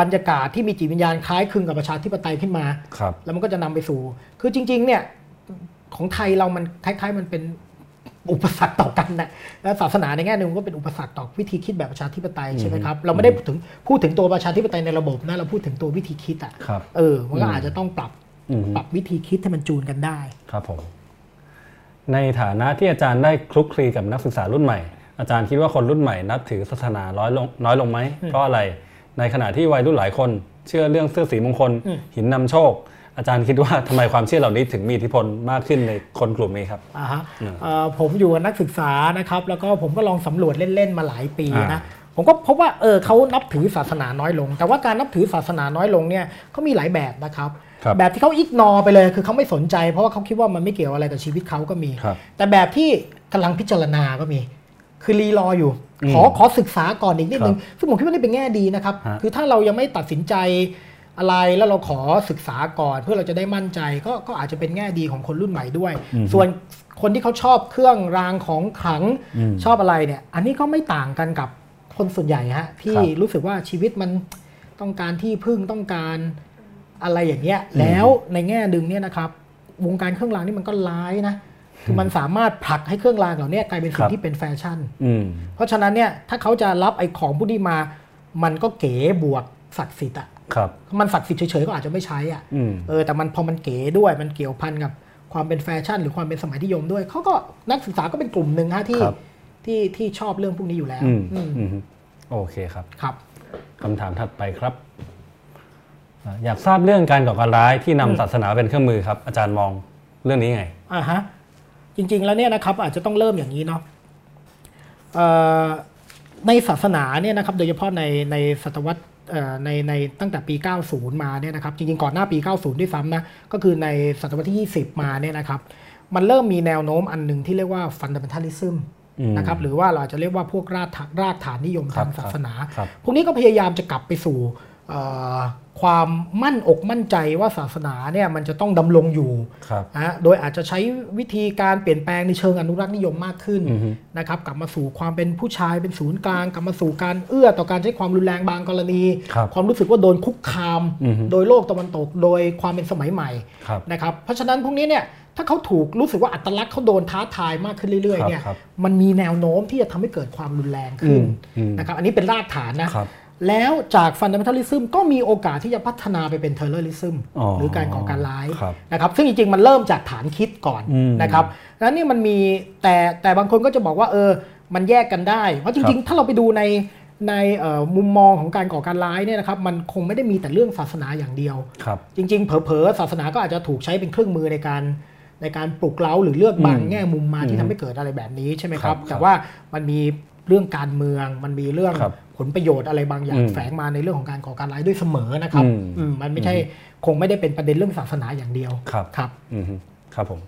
บรรยากาศที่มีจิตวิญญาณคล้ายคลึงกับประชาธิปไตยขึ้นมาครับแล้วมันก็จะนำไปสู่ คือจริง ๆ เนี่ยของไทยเรามันคล้าย ๆ มันเป็นอุปสรรคต่อกันนะแล้วศาสนาในแง่หนึ่งก็เป็นอุปสรรคต่อวิธีคิดแบบประชาธิปไตยใช่ไหมครับ เราไม่ได้พูดถึงพูดถึงตัวประชาธิปไตยในระบบนะ เราพูดถึงตัววิธีคิดอะครับเออ มันก็อาจจะต้องปรับอืมปรับวิธีคิดให้มันจูนกันได้ ครับผม ในฐานะที่อาจารย์ได้คลุกคลีกับนักศึกษารุ่นใหม่ อาจารย์คิดว่าคนรุ่นใหม่นับถือศาสนาน้อยลงน้อยลงไหมเพราะอะไร ในขณะที่วัยรุ่นหลายคน เชื่อเรื่องเสื้อสีมงคลอืมหินนำโชค อาจารย์คิดว่าทำไมความเชื่อเหล่านี้ถึงมีอิทธิพลมากขึ้นในคนกลุ่มนี้ครับอ่าฮะอืมเอ่อผมอยู่กับนักศึกษานะครับ แล้วก็ผมก็ลองสำรวจเล่นๆมาหลายปีอ่านะผมก็พบว่าเออเขานับถือศาสนาน้อยลง แต่ว่าการนับถือศาสนาน้อยลงเนี่ยเขามีหลายแบบนะครับครับแบบที่เขาอิกนอไปเลยคือเขาไม่สนใจ เพราะว่าเขาคิดว่ามันไม่เกี่ยวอะไรกับชีวิตเขาก็มีครับแต่แบบที่กำลังพิจารณาก็มี คือรีรออยู่อืม ขอขอศึกษาก่อนอีกนิดนึงครับซึ่งผมคิดว่านี่เป็นแง่ดีนะครับฮะคือถ้าเรายังไม่ตัดสินใจอะไรแล้วเราขอศึกษาก่อนเพื่อเราจะได้มั่นใจก็ก็อาจจะเป็นแง่ดีของคนรุ่นใหม่ด้วยอืมส่วนคนที่เขาชอบเครื่องรางของขลังอืมชอบอะไรเนี่ย อันนี้ก็ไม่ต่างกันกับคนส่วนใหญ่ฮะที่ครับรู้สึกว่าชีวิตมันต้องการที่พึ่งต้องการอะไรอย่างเงี้ยแล้วในแง่หนึ่งเนี่ยนะครับ วงการเครื่องรางนี่มันก็ร้ายนะคือ มันสามารถผลักให้เครื่องรางเหล่านี้กลายเป็นสิ่ครับที่เป็นแฟชั่นอืมเพราะฉะนั้นเนี่ยถ้าเขาจะรับไอ้ของพวกนี้มา มันก็เก๋บวกศักดิ์สิทธิ์อะครับมันศักดิ์สิทธิ์เฉยๆก็อาจจะไม่ใช้อะอืมเออแต่มันพอมันเก๋ด้วยมันเกี่ยวพันกับความเป็นแฟชั่น หรือความเป็นสมัยนิยมด้วยเขาก็นักศึกษาก็เป็นกลุ่มหนึ่งฮะที่ครับที่ที่ชอบเรื่องพวกนี้อยู่แล้วอืมอืมอืมโอเคครับครับคำถามถัดไปครับอ่าอยากทราบเรื่องการก่อการร้ายที่นำอืมศาสนาเป็นเครื่องมือครับ อาจารย์มองเรื่องนี้ไงอ่าฮะ จริง ๆ แล้วเนี่ยนะครับอาจจะต้องเริ่มอย่างนี้เนาะเอ่อในศาสนาเนี่ยนะครับโดยเฉพาะในในศตวรรษเอ่อในในตั้งแต่ปี 90 มาเนี่ยนะครับจริง ๆ ก่อนหน้าปี 90 ด้วยซ้ำนะก็คือในศตวรรษที่ 20 มาเนี่ยนะครับมันเริ่มมีแนวโน้มอันหนึ่งที่เรียกว่า fundamentalism อืมนะครับหรือว่าเราอาจจะเรียกว่าพวกรากฐานรากฐานนิยมครัทาบงศาสนาครับพวกนี้ก็พยายามจะกลับไปสู่เอ่อ ความมั่นอกมั่นใจว่าศาสนาเนี่ยมันจะต้องดำรงอยู่ครับนะฮะโดยอาจจะใช้วิธีการเปลี่ยนแปลงในเชิงอนุรักษ์นิยมมากขึ้นอือฮึนะครับกลับมาสู่ความเป็นผู้ชายเป็นศูนย์กลาง กลับมาสู่การเอื้อต่อการใช้ความรุนแรงบางกรณีครับความรู้สึกว่าโดนคุกคามอือฮึโดยโลกตะวันตก โดยความเป็นสมัยใหม่ครับนะครับเพราะฉะนั้นพวกนี้เนี่ยถ้าเขาถูกรู้สึกว่าอัตลักษณ์เขาโดนท้าทายมากขึ้นเรื่อยๆเนี่ยครับมันมีแนวโน้มที่จะทำให้เกิดความรุนแรงขึ้นอืมอืมนะครับอันนี้เป็นรากฐานนะครับ แล้วจาก fundamentalism ก็มีโอกาสที่จะพัฒนาไปเป็น terrorism อ๋อหรือการก่อการร้ายครับนะครับซึ่งจริงๆ มันเริ่มจากฐานคิดก่อนอืมนะครับแล้วนี่มันมีแต่แต่บางคนก็จะบอกว่าเออมันแยกกันได้ เพราะจริงๆ ถ้าเราไปดูในในเอ่อมุมมองของการก่อการร้ายเนี่ยนะครับมันคงไม่ได้มีแต่เรื่องศาสนาอย่างเดียวครับจริง ๆ เผลอๆศาสนาก็อาจจะถูกใช้เป็นเครื่องมือในการในการปลุกเร้าหรือเลือกบางอืมแง่มุมมาอืที่มทำให้เกิดอะไรแบบนี้ใช่ไหมคครัรับบแต่ว่ามันมี เรื่องการเมืองมันมีเรื่องครับผลประโยชน์อะไรบางอย่างอืมแฝงมาในเรื่องของการก่อการร้ายด้วยเสมอนะครับอืมอืมมันไม่ใช่คงไม่ได้เป็นประเด็นเรื่องศาสนาอย่างเดียวครับครับอือฮึครับผม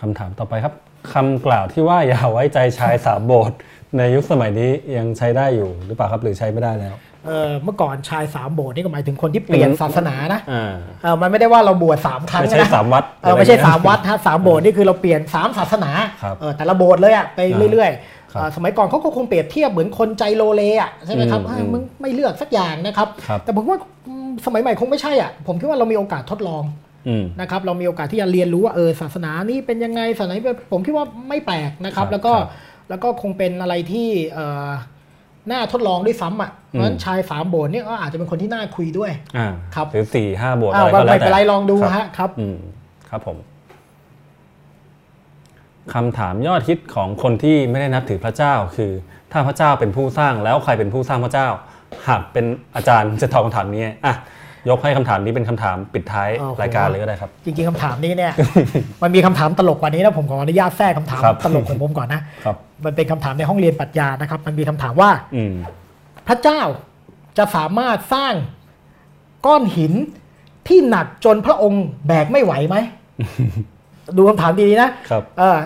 คำถามต่อไปครับคำกล่าวที่ว่าอย่าไว้ใจชายสามโบสถ์ในยุคสมัยนี้ยังใช้ได้อยู่หรือเปล่าครับหรือใช้ไม่ได้แล้ว เอ่อเมื่อก่อนชายสามโบสถ์นี่ก็หมายถึงคนที่เปลี่ยนอืมศาสนานะอ่าเออมันไม่ได้ว่าเราบวชสามครั้งไม่ใช่นะสามวัดเออไม่ใช่อะรสามเงี้ยวัดฮะสามโบสถ์นี่คือเราเปลี่ยนสามศาสนาครับเออแต่ละโบสถ์เลยอะไปเรื่อยๆครับเอ่อสมัยก่อนเขาก็คงเปรียบเทียบเหมือนคนใจโลเลอะใช่ไหมครับอืมเอ้ยมึงไม่เลือกสักอย่างนะครับครับแต่ผมว่าอืมสมัยใหม่คงไม่ใช่อะผมคิดว่าเรามีโอกาสทดลองอืมนะครับเรามีโอกาสที่จะเรียนรู้ว่าเออศาสนานี้เป็นยังไงศาสนานี้เป็นผมคิดว่าไม่แปลกนะครับครับแล้วก็ครับแล้วก็คงเป็นอะไรที่เอ่อ น่าทดลองด้วยซ้ำอะเพราะฉะนั้นชายสามโบสถ์เนี่ยก็อาจจะเป็นคนที่น่าคุยด้วยอ่าครับหรือสี่ห้าโบสถ์อ้าอะวไรก็แล้วไม่แต่เป็นไรลองดูครับฮะครับอืมครับผมคำถามยอดฮิตของคนที่ไม่ได้นับถือพระเจ้า คือ ถ้าพระเจ้าเป็นผู้สร้างแล้วใครเป็นผู้สร้างพระเจ้า หากเป็นอาจารย์จะตอบคำถามนี้อะ ยกให้คำถามนี้เป็นคำถามปิดท้ายโอ้โหรายการเลยก็ได้ครับ จริงๆคำถามนี้เนี่ยมันมีคำถามตลกกว่านี้นะผมขออนุญาตแทรกคำถามครับตลกของผมก่อนนะครับมันเป็นคำถามในห้องเรียนปรัชญานะครับ มันมีคำถามว่าอืมพระเจ้าจะสามารถสร้างก้อนหินที่หนักจนพระองค์แบกไม่ไหวไหมดูคำถามดีๆนะครับเออ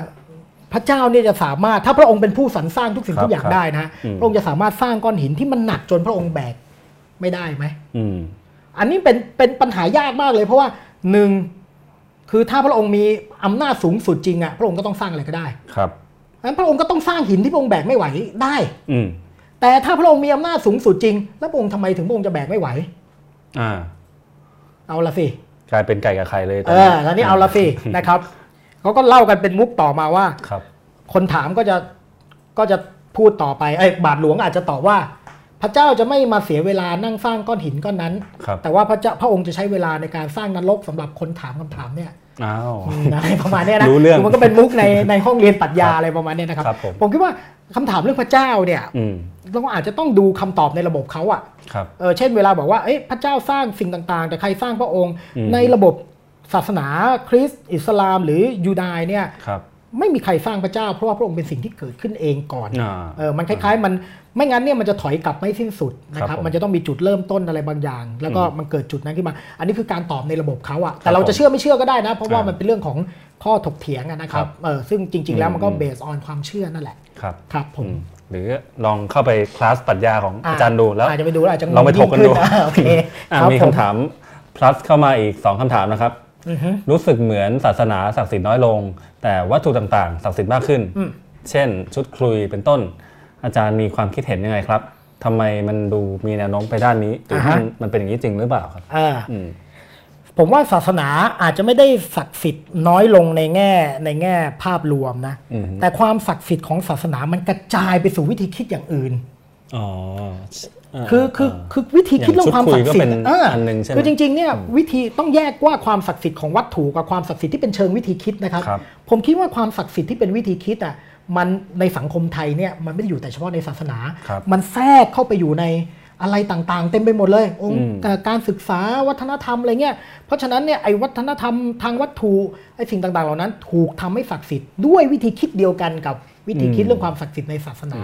พระเจ้าเนี่ยจะสามารถถ้าพระองค์เป็นผู้สรรสร้างทุกสิ่งครับทุกอย่างครับได้นะอืมพระองค์จะสามารถสร้างก้อนหินที่มันหนักจนพระองค์แบกไม่ได้ไหม อืมอันนี้เป็นเป็นปัญหายากมากเลย เพราะว่าหนึ่งคือถ้าพระองค์มีอำนาจสูงสุดจริงอะพระองค์ก็ต้องสร้างอะไรก็ได้ ครับงั้นพระองค์ก็ต้องสร้างหินที่พระองค์แบกไม่ไหวได้ อืมแต่ถ้าพระองค์มีอำนาจสูงสุดจริง แล้วพระองค์ทำไมถึงพระองค์จะแบกไม่ไหว อ่า เอาละสิกลายเป็นไก่กับไข่เลยตเออแล้วนี่เอาละสินะครับเขาก็เล่ากันเป็นมุกต่อมาว่าครับ คนถามก็จะก็จะพูดต่อไปไอ้ยบาทหลวงอาจจะตอบว่า พระเจ้าจะไม่มาเสียเวลานั่งสร้างก้อนหินก้อนนั้นครับแต่ว่าพระเจ้าพระองค์จะใช้เวลาในการสร้างนรกสำหรับคนถามคำถามเนี่ยอ้าวอืมอะไรประมาณเนี้ยนะรู้เรื่องคือมันก็เป็นมุกในในห้องเรียนปรัชญาอะไรประมาณเนี้ยนะครับครับผมผมคิดว่าคำถามเรื่องพระเจ้าเนี่ยอืมเราอาจจะต้องดูคำตอบในระบบเขาอะครับเออเช่นเวลาบอกว่าเอ้ยพระเจ้าสร้างสิ่งต่างๆ แต่ใครสร้างพระองค์อืมในระบบศาสนาคริสต์อิสลามหรือยูดายเนี่ยครับ ไม่มีใครสร้างพระเจ้า เพราะว่าพระองค์เป็นสิ่งที่เกิดขึ้นเองก่อนอ่าเออมันคล้ายๆ มันไม่งั้นเนี่ยมันจะถอยกลับไม่สิ้นสุดนะคครัรับบผมมันจะต้องมีจุดเริ่มต้นอะไรบางอย่าง แล้วก็อืมมันเกิดจุดนั้นขึ้นมา อันนี้คือการตอบในระบบเขาอะครัแต่บเราจะผมเชื่อไม่เชื่อก็ได้นะ เพราะว่าอ่ามัมันเป็นเรื่องของข้อถกเถียงอะนะครับครับเออซึ่งจริง ๆ แล้วมันก็อืมเบสออนความเชื่อนั่นแหละครับครับผมอืมหรือลองเข้าไปคลาสปรัชญาของอ่าอาจารย์ดูแล้วอาจจะไปดูแล้วอาจจะงงลองไปถกกันดูยิ่งขึ้นอ่าโอเคอะรับมีผคำถาม plus เข้ามาอีก 2คำถามนะครับอือฮึ รู้สึกเหมือนศาสนาศักดิ์สิทธิ์น้อยลง แต่วัตถุต่างๆศักดิ์สิทธิ์มากขึ้นอืมเช่น ชุดคลุยเป็นต้น อาจารย์มีความคิดเห็นยังไงครับทำไมมันดูมีแนวโน้มไปด้านนี้หรือมันมันเป็นอย่างนี้จริงหรือเปล่าครับอ่าอืมผมว่าศาสนาอาจจะไม่ได้ศักดิ์สิทธิ์น้อยลงในแง่ในแง่ภาพรวมนะอืมแต่ความศักดิ์สิทธิ์ของศาสนามันกระจายไปสู่วิธีคิดอย่างอื่นอ๋อ คือคือคือวิธีคิดเรื่องความศักดิ์สิทอย่างชุดคุยก็ธิ์เป็นอ่าอันหนึ่งใช่ไหมคือจริงๆเนี่ยวิธีต้องแยกว่าความศักดิ์สิทธิ์ของวัตถุกับความศักดิ์สิทธิ์ที่เป็นเชิงวิธีคิดนะครับครับผมคิดว่าความศักดิ์สิทธิ์ที่เป็นวิธีคิดอะมันในสังคมไทยเนี่ยมันไม่ได้อยู่แต่เฉพาะในศาสนาครับมันแทรกเข้าไปอยู่ในอะไรต่างๆ เต็มไปหมดเลย องค์อืมเอ่อการศึกษาวัฒนธรรมอะไรเงี้ยเพราะฉะนั้นเนี่ยไอ้วัฒนธรรมทางวัตถุไอ้สิ่งต่างๆ เหล่านั้น ถูกทำให้ศักดิ์สิทธิ์ด้วยวิธีคิดเดียวกันกับวิธีคิดเรื่องความศักดิ์สิทธิ์ในศาสนา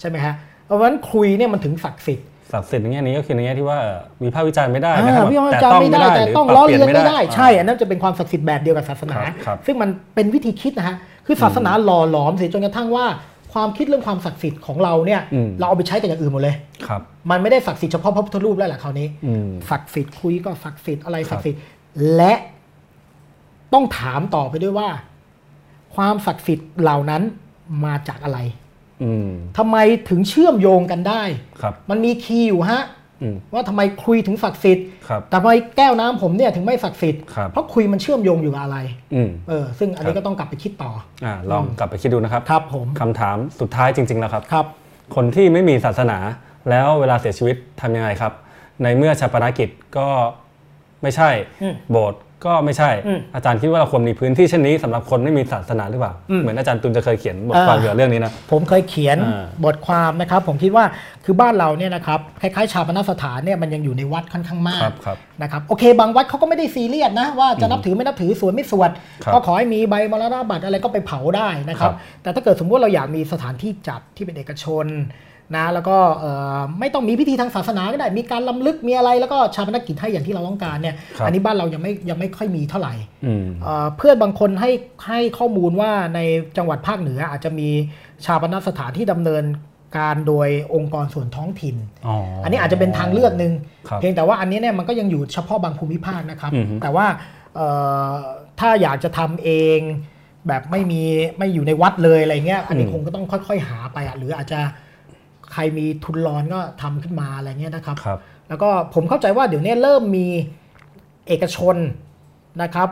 ใช่ไหมฮะ เพราะฉะนั้นคุยเนี่ยมันถึงศักดิ์สิทธิ์ศักดิ์สิทธิ์ในแง่นี้ก็คือในแง่ที่ว่าวิพากษ์วิจารณ์ไม่ได้อ่านะครับพี่ว่าแต่จารต้องไม่ได้แต่หรืต้องปล้อปเลียนไม่ได้อ่าใช่อันนั้นจะเป็นความศักดิ์สิทธิ์แบบเดียวกับศาสนาครับครับซึ่งมันเป็นวิธีคิดนะฮะคือศาสนาหล่อหลอมเสียจนกระทั่งว่าความคิดเรื่องความศักดิ์สิทธิ์ของเราเนี่ยอืมเราเอาไปใช้กับอย่างอื่นหมดเลยครับมันไม่ได้ศักดิ์สิทธิ์เฉพาะพระพุทธรูปแล้วแหละคราวนี้อืมศักดิ์สิทธิ์คุยก็ศักดิ์สิทธิ์อะไรครับศักดิ์สิทธิ์และต้องถามต่อไปด้วยว่า ความศักดิ์สิทธิ์เหล่านั้นมาจากอะไรอืม ทำไมถึงเชื่อมโยงกันได้ครับมันมีคีย์อยู่ฮะอืมว่าทำไมคุยถึงศักดิ์สิทธิ์ครับแต่ทำไมแก้วน้ำผมเนี่ยถึงไม่ศักดิ์สิทธิ์ครับเพราะคุยมันเชื่อมโยงอยู่กับอะไรอืมเออซึ่งอันนี้ครับก็ต้องกลับไปคิดต่ออ่าลองกลับไปคิดดูนะครับครับผมคำถามสุดท้ายจริง ๆ แล้วครับครับ คนที่ไม่มีศาสนาแล้วเวลาเสียชีวิตทำยังไงครับ ในเมื่อชาปนกิจก็ไม่ใช่อืมโบสถ์ ก็ไม่ใช่อืมอาจารย์คิดว่าเราควรมีพื้นที่เช่นนี้สำหรับคนไม่มีศาสนาหรือเปล่าอืมเหมือนอาจารย์ตุลจะเคยเขียนบทความอ่าเกี่ยวกับเรื่องนี้นะ ผมเคยเขียนอ่าบทความนะครับ ผมคิดว่าคือบ้านเราเนี่ยนะครับคล้ายๆชาปนสถานเนี่ยมันยังอยู่ในวัดค่อนข้างมาคกรับครับนะครับโอเค บางวัดเขาก็ไม่ได้ซีเรียสนะว่าจะนับถือไม่นับถือสวดไม่สวดครับก็ขอให้มีใบมรณบัตรอะไรก็ไปเผาได้นะครับครับ แต่ถ้าเกิดสมมติเราอยากมีสถานที่จัดที่เป็นเอกชน นะแล้วก็เอ่อไม่ต้องมีพิธีทางศาสนาก็ได้มีการล้ำลึกมีอะไรแล้วก็ชาปนกิจให้อย่างที่เราต้องการเนี่ยครับอันนี้บ้านเรายังไม่ยังไม่ค่อยมีเท่าไหร่อืมเอ่อเพื่อนบางคนให้ให้ข้อมูลว่าในจังหวัดภาคเหนืออาจจะมีชาปนสถานที่ดำเนินการโดยองค์กรส่วนท้องถิ่นอ๋ออัอันนี้อาจจะเป็นทางเลือกหนึ่งครับเพียงแต่ว่าอันนี้เนี่ยมันก็ยังอยู่เฉพาะบางภูมิภาคนะครับอือฮึแต่ว่าเอ่อถ้าอยากจะทำเองแบบไม่มีไม่อยู่ในวัดเลยอะไรเงี้ยอันนี้คงก็ต้องค่อย ๆ หาไปอะหรืออาจจะ ใครมีทุนร้อนก็ทำขึ้นมาอะไรเงี้ยนะครับครับแล้วก็ผมเข้าใจว่าเดี๋ยวนี้เริ่มมีเอกชนนะครับ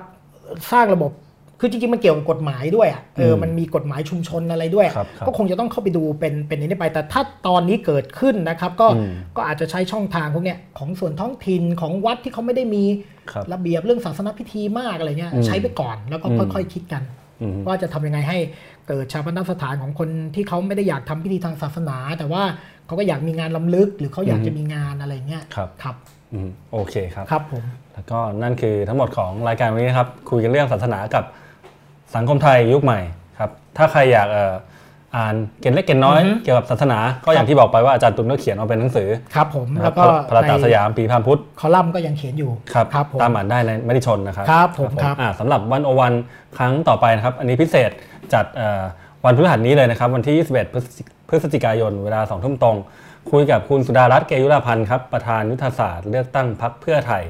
สร้างระบบคือจริงๆ มันเกี่ยวกับกฎหมายด้วยอะเอออืมมันมีกฎหมายชุมชนอะไรด้วยครับครับก็คงจะต้องเข้าไปดูเป็นเป็นนี้ไป แต่ถ้าตอนนี้เกิดขึ้นนะครับ ก็อืมก็อาจจะใช้ช่องทางพวกเนี้ยของส่วนท้องถิ่นของวัดที่เขาไม่ได้มีครับระเบียบเรื่องศาสนพิธีมากอะไรเงี้ยอืมใช้ไปก่อนแล้วก็อืมค่อยๆคิดกันอืมว่าจะทำยังไงให้ เกิดชาปนสถานของคนที่เขาไม่ได้อยากทำพิธีทางศาสนา แต่ว่าเขาก็อยากมีงานล้ำลึก หรือเขาอยากจะมีงานอะไรเงี้ยครับครับอืมโอเคครับครับผมแล้วก็นั่นคือทั้งหมดของรายการวันนี้นะครับคุยกันเรื่องศาสนากับสังคมไทยยุคใหม่ครับถ้าใครอยากเอ่ออ่านเกณฑ์เล็กเกณฑ์น้อยอือฮึเกี่ยวกับศาสนา ก็อย่างที่บอกไปว่าอาจารย์ตุลก็เขียนมาเป็นหนังสือครับผมนะคแล้รับวก็พระตาสในยามปีพามพุทธคอลัมน์ก็ยังเขียนอยู่ครับครับผมตามอ่านได้ในมติชนนะครับครับผมครับอ่าสำหรับวันโอวันครั้งต่อไปนะครับ อันนี้พิเศษ จัดวันพฤหัสนี้เลยนะครับ วันที่ 21 พฤศจิกายน เวลา2ทุ่มตรง คุยกับคุณสุดารัตน์เกยุราพันธ์ครับ ประธานยุทธศาสตร์เลือกตั้งพักเพื่อไทย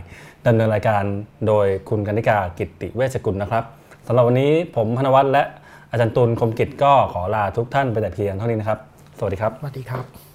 ดำเนินรายการโดยคุณกนิกากิติเวชกุลนะครับสำหรับวันนี้ผมพนวัตรและอาจารย์ตูนคมกิจก็ขอลาทุกท่านไปแต่เพียงเท่านี้นะครับ สวัสดีครับ สวัสดีครับ